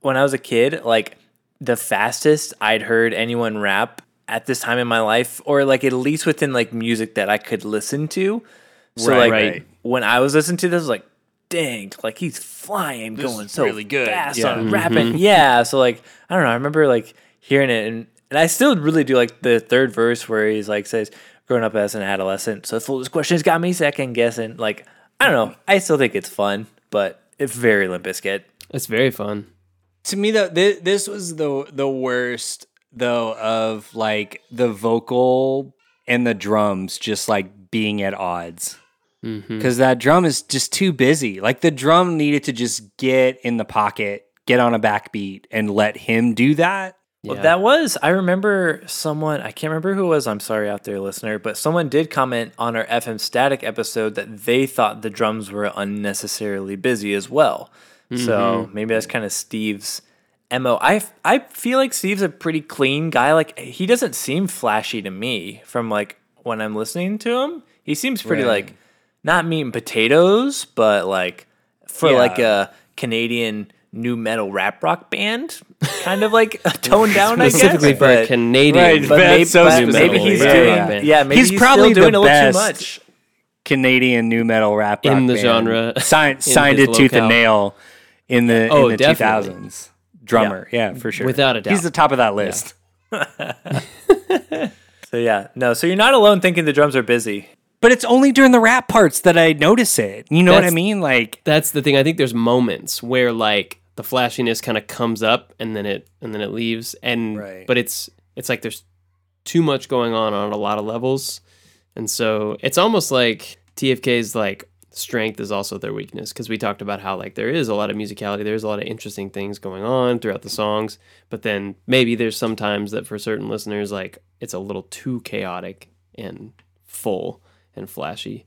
when I was a kid, like the fastest I'd heard anyone rap at this time in my life, or like at least within like music that I could listen to. So Right, like right. when I was listening to this, I was like, dang, like he's flying, going so really good. fast Yeah. on mm-hmm. rapping. Mm-hmm. Yeah. So like I don't know. I remember like hearing it and and I still really do like the third verse where he's like says, growing up as an adolescent, so foolish questions got me second guessing. Like, I don't know. I still think it's fun, but it's very Limp Bizkit. It's very fun. To me though, this, this was the the worst though of like the vocal and the drums just like being at odds. Mm-hmm. Because that drum is just too busy. Like the drum needed to just get in the pocket, get on a backbeat, and let him do that. Yeah. Well, that was, I remember someone, I can't remember who it was, I'm sorry out there, listener, but someone did comment on our FM Static episode that they thought the drums were unnecessarily busy as well. So maybe that's kind of Steve's MO. I, I feel like Steve's a pretty clean guy. Like, he doesn't seem flashy to me from like when I'm listening to him. He seems pretty Right. like, not meat and potatoes, but like for Yeah. like a Canadian nu metal rap rock band, kind of like toned down, I guess. Specifically for a Canadian. Right, but That's maybe, so but specific. maybe he's Yeah, doing, yeah. yeah, maybe He's he's, probably still doing the a little best too much. Canadian nu metal rap In the band. genre, signed in signed his it tooth and nail in the Oh, in the two definitely. thousands. Drummer, yeah. for sure, Without a doubt. He's the top of that list. So yeah, no, so you're not alone thinking the drums are busy. But it's only during the rap parts that I notice it. You know what I mean? Like, That's the thing. I think there's moments where like the flashiness kind of comes up and then it and then it leaves and Right. but it's it's like there's too much going on on a lot of levels. And so it's almost like TFK's like strength is also their weakness because we talked about how like there is a lot of musicality, there's a lot of interesting things going on throughout the songs, but then maybe there's sometimes that for certain listeners like it's a little too chaotic and full and flashy.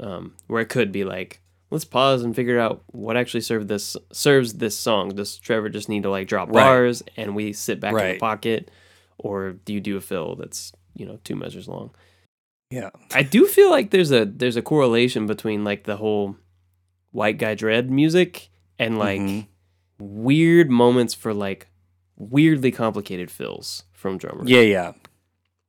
Um, where it could be like let's pause and figure out what actually served this serves this song. Does Trevor just need to like drop Right. bars and we sit back in Right. the pocket, or do you do a fill that's you know two measures long? yeah, I do feel like there's a there's a correlation between like the whole white guy dread music and like Mhm. weird moments for like weirdly complicated fills from drummers. yeah, yeah.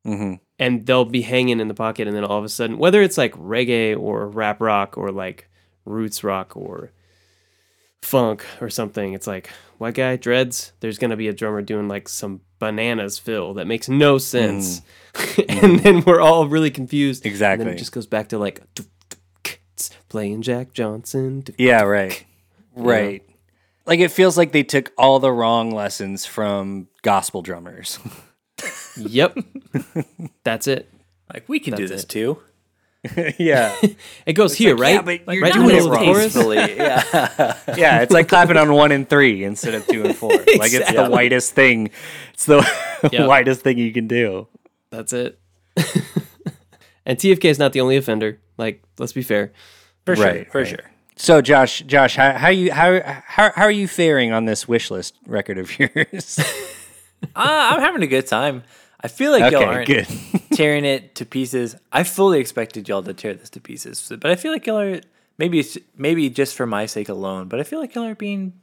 hmm and they'll be hanging in the pocket and then all of a sudden whether it's like reggae or rap rock or like roots rock or funk or something. It's like white guy dreads. There's gonna be a drummer doing like some bananas fill that makes no sense, mm. and mm-hmm. then we're all really confused. Exactly. And then it just goes back to like playing Jack Johnson. Yeah, right. Right. Like it feels like they took all the wrong lessons from gospel drummers. Yep, that's it. Like we can do this it. too. yeah. It goes here, like, right? yeah, but you're right doing it middle wrong. Tastefully, yeah. Yeah, it's like clapping on one and three instead of two and four. Like it's the whitest thing. It's the Yeah. whitest thing you can do. That's it. and TFK is not the only offender. Like, let's be fair. For sure, Right, for right. sure. So Josh, Josh, how, how you how, how how are you faring on this wish list record of yours? Uh, I'm having a good time. I feel like y'all aren't good. tearing it to pieces. I fully expected y'all to tear this to pieces, but I feel like y'all are maybe it's maybe just for my sake alone. But I feel like y'all are being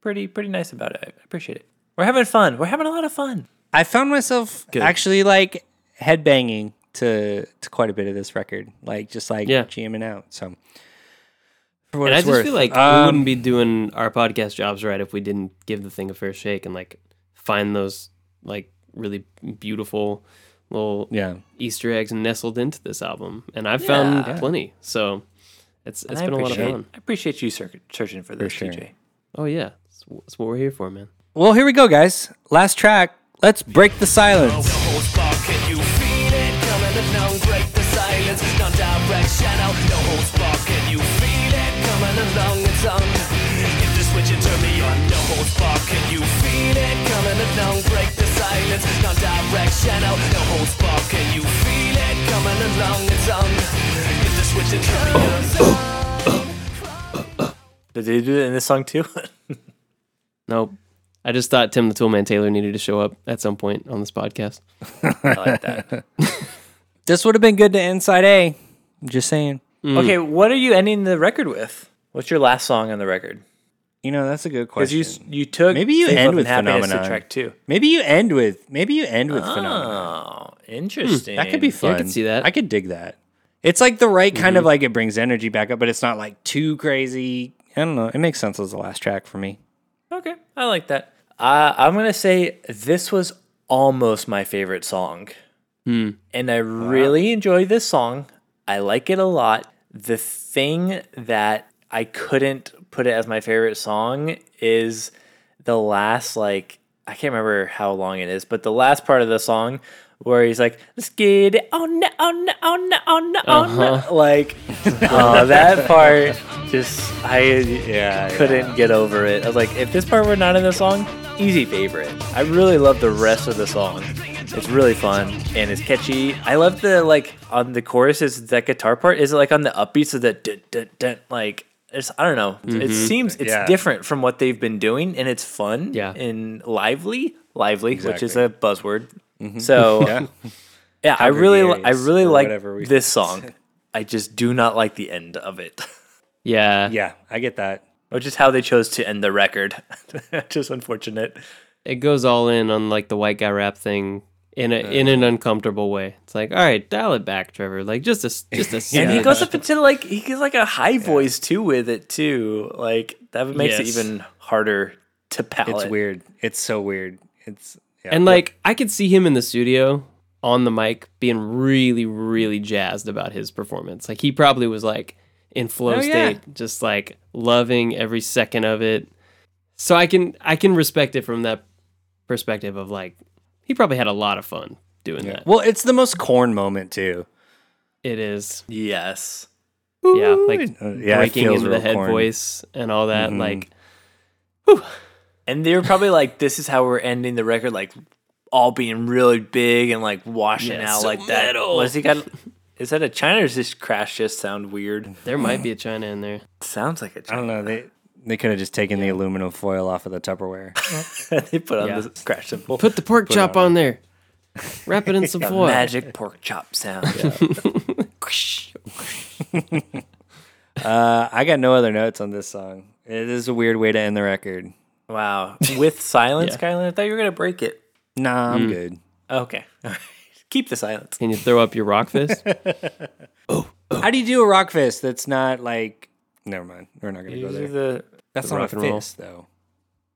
pretty pretty nice about it. I appreciate it. We're having fun. We're having a lot of fun. I found myself actually like headbanging to to quite a bit of this record, like just like Yeah. jamming out. So for And I just worth. feel like we Um, wouldn't be doing our podcast jobs right if we didn't give the thing a fair shake and like find those like really beautiful little yeah. Easter eggs nestled into this album. And I've found Yeah. plenty. So it's And it's I been a lot of fun. I appreciate you searching for this, sure. TJ. Oh yeah, that's, that's what we're here for, man. Well, here we go, guys. Last track. Let's break the silence. whole the silence, non-directional. No whole spark, can you feel it coming along? It's on. Hit the switch and turn me on. Oh. Did they do it in this song too? Nope. I just thought Tim the Toolman Taylor needed to show up at some point on this podcast. I like that. This would have been good to Inside A. I'm just saying. Mm. Okay, what are you ending the record with? What's your last song on the record? You know, that's a good Because question. you you took Maybe you end with and Happiness to Phenomenon. track two. maybe you end with maybe you end with phenomenon. Oh, interesting. That could be fun. I could see that. I could dig that. It's like the right kind of like it brings energy back up, but it's not like too crazy. I don't know. It makes sense as the last track for me. Okay, I like that. Uh, I'm gonna say this was almost my favorite song, and I really enjoy this song. I like it a lot. The thing that I couldn't put it as my favorite song is the last like I can't remember how long it is, but the last part of the song where he's like, "Let's get it on, on, on, on, on." Uh-huh. Like, oh, that part just I Yeah, couldn't get over it. I was like, if this part were not in the song, easy favorite. I really love the rest of the song. It's really fun and it's catchy. I love the like on the chorus is that guitar part. Is it like on the upbeats of the dun, dun, dun, like it's I don't know. It mm-hmm. seems it's Yeah. different from what they've been doing and it's fun Yeah. and lively, lively, which is a buzzword. Mm-hmm. So Yeah. yeah, I really, I really like this song. I just do not like the end of it, Yeah. Yeah, I get that. which is how they chose to end the record. just unfortunate. It goes all in on like the white guy rap thing in a in an uncomfortable way. It's like, all right, dial it back, Trevor. Like just a s- just a And he goes up into like he gets like a high voice too with it too. Like that makes Yes. it even harder to palate. It's weird. It's so weird. It's yeah. And like I could see him in the studio on the mic being really, really jazzed about his performance. Like he probably was like in flow Oh, yeah. state, just like loving every second of it. So I can I can respect it from that perspective of like he probably had a lot of fun doing that. well, it's the most corn moment too. It is. Yes. Yeah, like Uh, yeah, it breaking feels into the real head corny. voice and all that. Mhm. Like And they were probably like, "This is how we're ending the record," like all being really big and like washing Yeah, out so like that. metal. Was he got? Is that a China or does this crash just sound weird? there might be a China in there. sounds like a I China. don't know. They they could have just taken the aluminum foil off of the Tupperware. they put on Yeah. the crash cymbal. Put the pork chop on there. Wrap it in some foil. magic pork chop sound. uh, I got no other notes on this song. It is a weird way to end the record. Wow. With silence, Yeah. Kylan, I thought you were gonna break it. Nah, I'm good. Okay. All right. Keep the silence. Can you throw up your rock fist? How do you do a rock fist that's not like? Never mind. We're not gonna go there. the That's not rock a and roll. fist, though.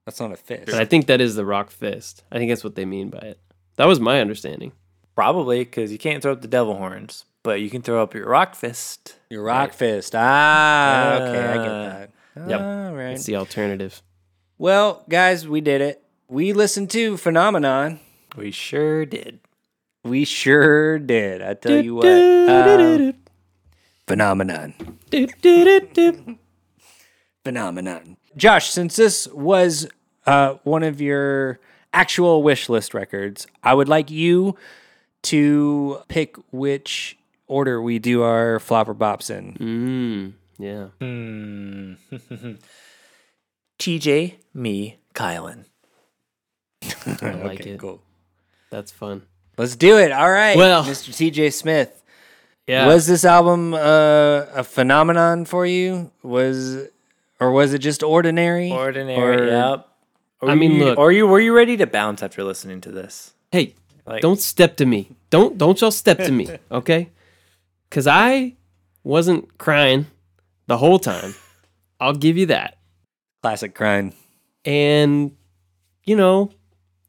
That's not a fist. But I think that is the rock fist. I think that's what they mean by it. That was my understanding. Probably because you can't throw up the devil horns, but you can throw up your rock fist. Your rock fist. Ah, okay, I get Uh, that. yep. All right. It's the alternative. Well, guys, we did it. We listened to Phenomenon. We sure did. We sure did. I tell you what. um, phenomenon. Phenomenon. Josh, since this was uh, one of your actual wish list records, I would like you to pick which order we do our flopper bops in. Mm, yeah. TJ, me, Kylan. I like Okay, it. cool. That's fun. Let's do it. All right. Well- Mr. TJ Smith. Yeah. Was this album uh, a phenomenon for you? Was or was it just ordinary? Ordinary. Or- yep. Or I mean, you, look- Or you were you ready to bounce after listening to this? hey, Like- don't step to me. Don't don't y'all step to me, okay? Cuz I wasn't crying the whole time. I'll give you that. Classic crying. And you know,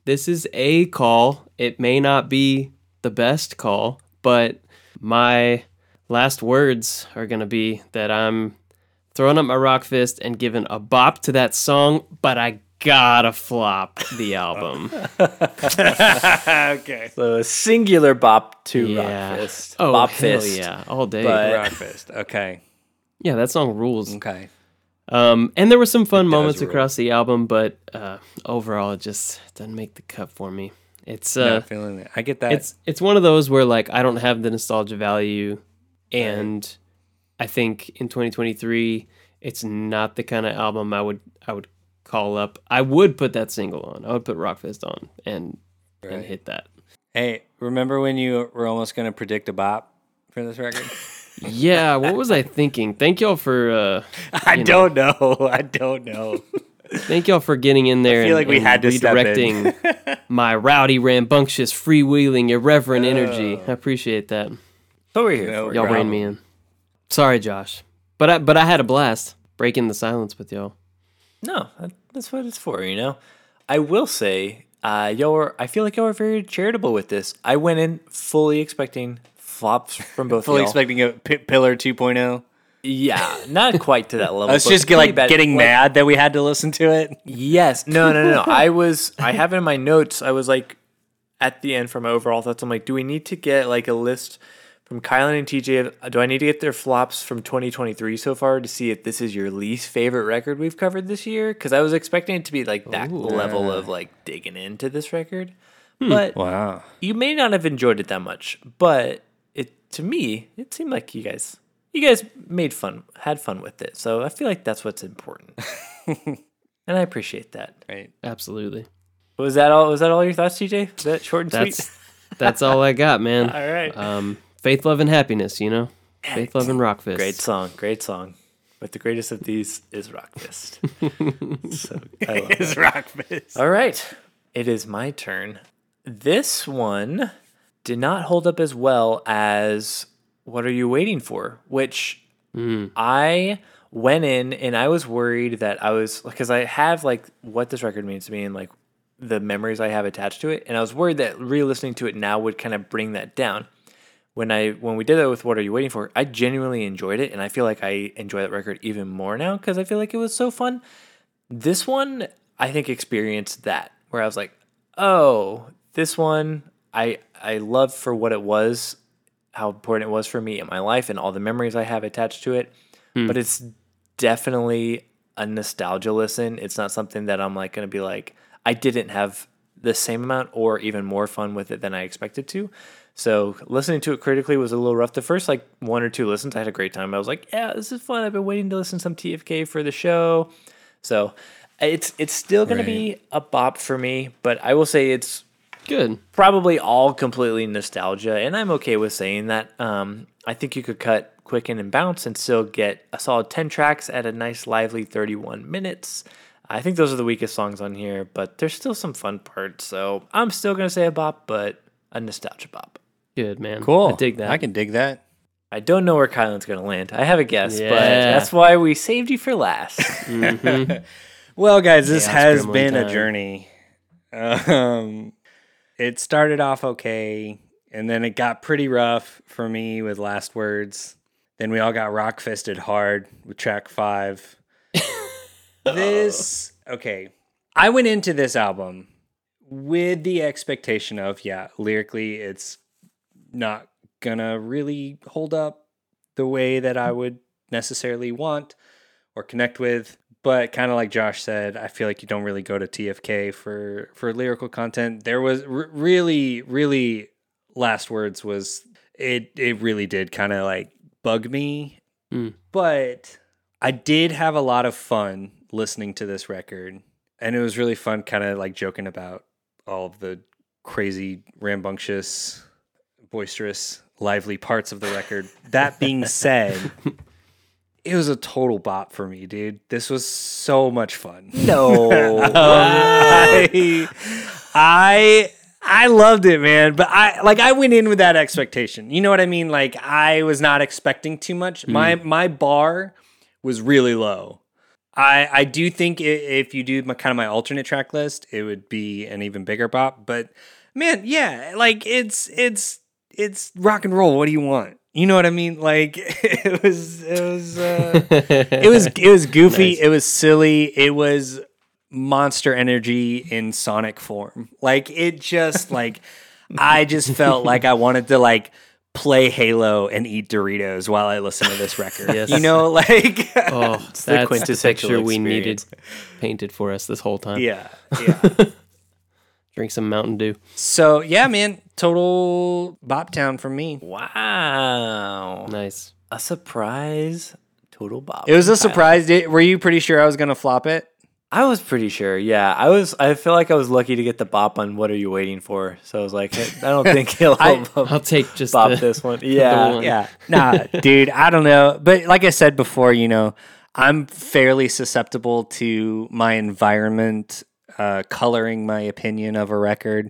this is a call. It may not be the best call, but my last words are going to be that I'm throwing up my rock fist and giving a bop to that song, but I gotta flop the album. okay. So a singular bop to yeah. rock fist. Oh, bop hell fist. yeah, all day. But- Rock fist. Okay. yeah, that song rules. Okay. Um, and there were some fun moments across the album, but uh, overall, it just doesn't make the cut for me. It's uh, Not feeling it. I get that. it's it's one of those where like I don't have the nostalgia value, and I think in 2023 it's not the kind of album I would I would call up. I would put that single on. I would put Rock Rawkfist on and and hit that. hey, remember when you were almost going to predict a bop for this record? Yeah, what was I thinking? Thank y'all for uh, I You don't know. I don't know. thank y'all for getting in there. I feel and, like we and had to step in. redirecting my rowdy, rambunctious, freewheeling, irreverent energy. I appreciate that. What we're here No for. Y'all problem. reined me in. Sorry, Josh, but I but I had a blast breaking the silence with y'all. No, that, that's what it's for, you know. I will say, uh, y'all were. I feel like y'all were very charitable with this. I went in fully expecting flops from both. Fully y'all. expecting a P- Pillar 2.0. Yeah, not quite to that level. I was just get, like bad. getting Like, mad that we had to listen to it. Yes. No, no, no, no. I was I have it in my notes. I was like at the end from overall thoughts. I'm like, do we need to get like a list from Kylan and TJ? Do I need to get their flops from 2023 so far to see if this is your least favorite record we've covered this year? Because I was expecting it to be like that level of like digging into this record. But Wow. you may not have enjoyed it that much, but it to me, it seemed like you guys you guys made fun, had fun with it. So I feel like that's what's important. and I appreciate that. Right. Absolutely. Was that all? Was that all your thoughts, TJ? Was that short and That's sweet? that's all I got, man. All right. Um, faith, love, and happiness. You know, faith, love, and rock fist. Great song, great song. But the greatest of these is Rock Fist. so I love It's rock fist. All right, it is my turn. This one did not hold up as well as What Are You Waiting For? Which hmm. I went in and I was worried that I was because I have like what this record means to me and like the memories I have attached to it, and I was worried that re-listening to it now would kind of bring that down. When I when we did that with What Are You Waiting For, I genuinely enjoyed it, and I feel like I enjoy that record even more now because I feel like it was so fun. This one, I think, experienced that where I was like, "Oh, this one, I I love for what it was, how important it was for me in my life, and all the memories I have attached to it." Hmm. But it's definitely a nostalgia listen. It's not something that I'm like going to be like, I didn't have the same amount or even more fun with it than I expected to. So listening to it critically was a little rough. The first like one or two listens, I had a great time. I was like, yeah, this is fun. I've been waiting to listen to some TFK for the show. So it's it's still going to be a bop for me, but I will say it's Good. probably all completely nostalgia, and I'm okay with saying that. Um, I think you could cut Quicken and Bounce and still get a solid 10 tracks at a nice, lively 31 minutes. I think those are the weakest songs on here, but there's still some fun parts. So I'm still going to say a bop, but a nostalgia bop. Good man. Cool. I dig that. I can dig that. I don't know where Kylan's going to land. I have a guess, but that's why we saved you for last. Well, guys, this Chaos has Gremlin been a journey. Um, it started off okay, and then it got pretty rough for me with Last Words. Then we all got rock fisted hard with track five. this, okay. I went into this album with the expectation of, yeah, lyrically, it's not gonna really hold up the way that I would necessarily want or connect with. But kind of like Josh said, I feel like you don't really go to TFK for for lyrical content. There was r- really, really last words was it. It really did kind of like bug me, Mm. but I did have a lot of fun listening to this record, and it was really fun, kind of like joking about all of the crazy, rambunctious, boisterous, lively parts of the record. That being said, it was a total bop for me, dude. This was so much fun. no. I, I I loved it, man. But I like I went in with that expectation. You know what I mean? Like I was not expecting too much. Mm. My my bar was really low. I I do think if you do my kind of my alternate track list, it would be an even bigger bop. But man, yeah, like it's it's it's rock and roll. What do you want? You know what I mean? Like it was it was uh, it was it was goofy. It was silly. It was monster energy in sonic form. Like it just like I just felt like I wanted to like play Halo and eat Doritos while I listen to this record. Yes. You know, like Oh, that's the, quintessential picture we needed painted for us this whole time. yeah, yeah. Drink some Mountain Dew. So yeah, man, total bop town for me. wow. Nice. A surprise total bop. It was a surprise. Did- Were you pretty sure I was gonna flop it? I was pretty sure. Yeah, I was. I feel like I was lucky to get the bop on "What Are You Waiting For." So I was like, I don't think he'll I- I'll take just bop the, this one. Yeah, one. Yeah. Nah, dude, I don't know. But like I said before, you know, I'm fairly susceptible to my environment uh, coloring my opinion of a record.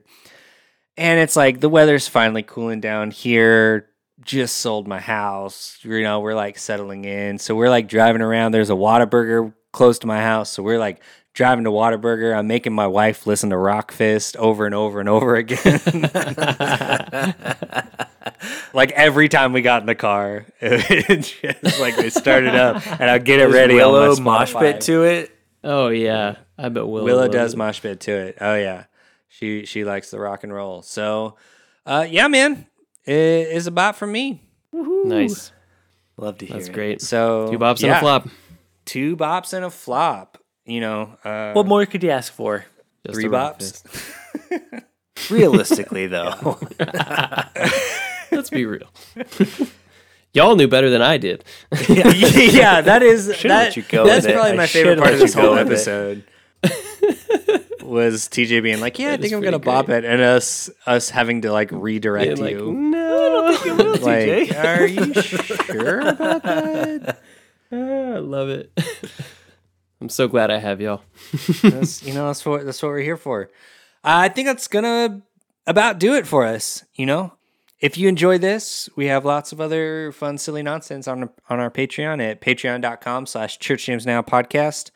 And it's like the weather's finally cooling down here. Just sold my house. You know, we're like settling in. So we're like driving around. There's a Whataburger close to my house. So we're like driving to Whataburger. I'm making my wife listen to Rawkfist over and over and over again. like every time we got in the car, it just like we started up and I'd get it Does ready. Willow on my mosh pit to it. Oh yeah, I bet Willow. Willow does it. mosh pit to it. Oh yeah, she she likes the rock and roll. So, uh, yeah, man, it is a bop for me. Nice. Love to hear. That's it. great. So Two bops and a flop. two bops and a flop. You know, uh, What more could you ask for? Just three bops. Realistically, though, Let's be real. Y'all knew better than I did. yeah, that is let that, you go that's with it. probably I my favorite part of this whole episode. was TJ being like, "Yeah, I think I'm gonna pretty bop it," and us us having to like redirect Being like, you. no. Like, are you sure about that? Ah, I love it. I'm so glad I have y'all. That's, you know, that's what that's what we're here for. I think that's gonna about do it for us. You know, if you enjoy this, we have lots of other fun, silly nonsense on on our Patreon at patreon.com/slash Church Jams Now podcast.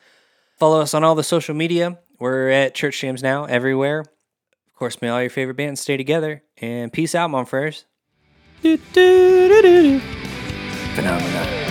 Follow us on all the social media. We're at Church Jams Now everywhere. Of course, may all your favorite bands stay together. And peace out, Monfreres. Phenomenal.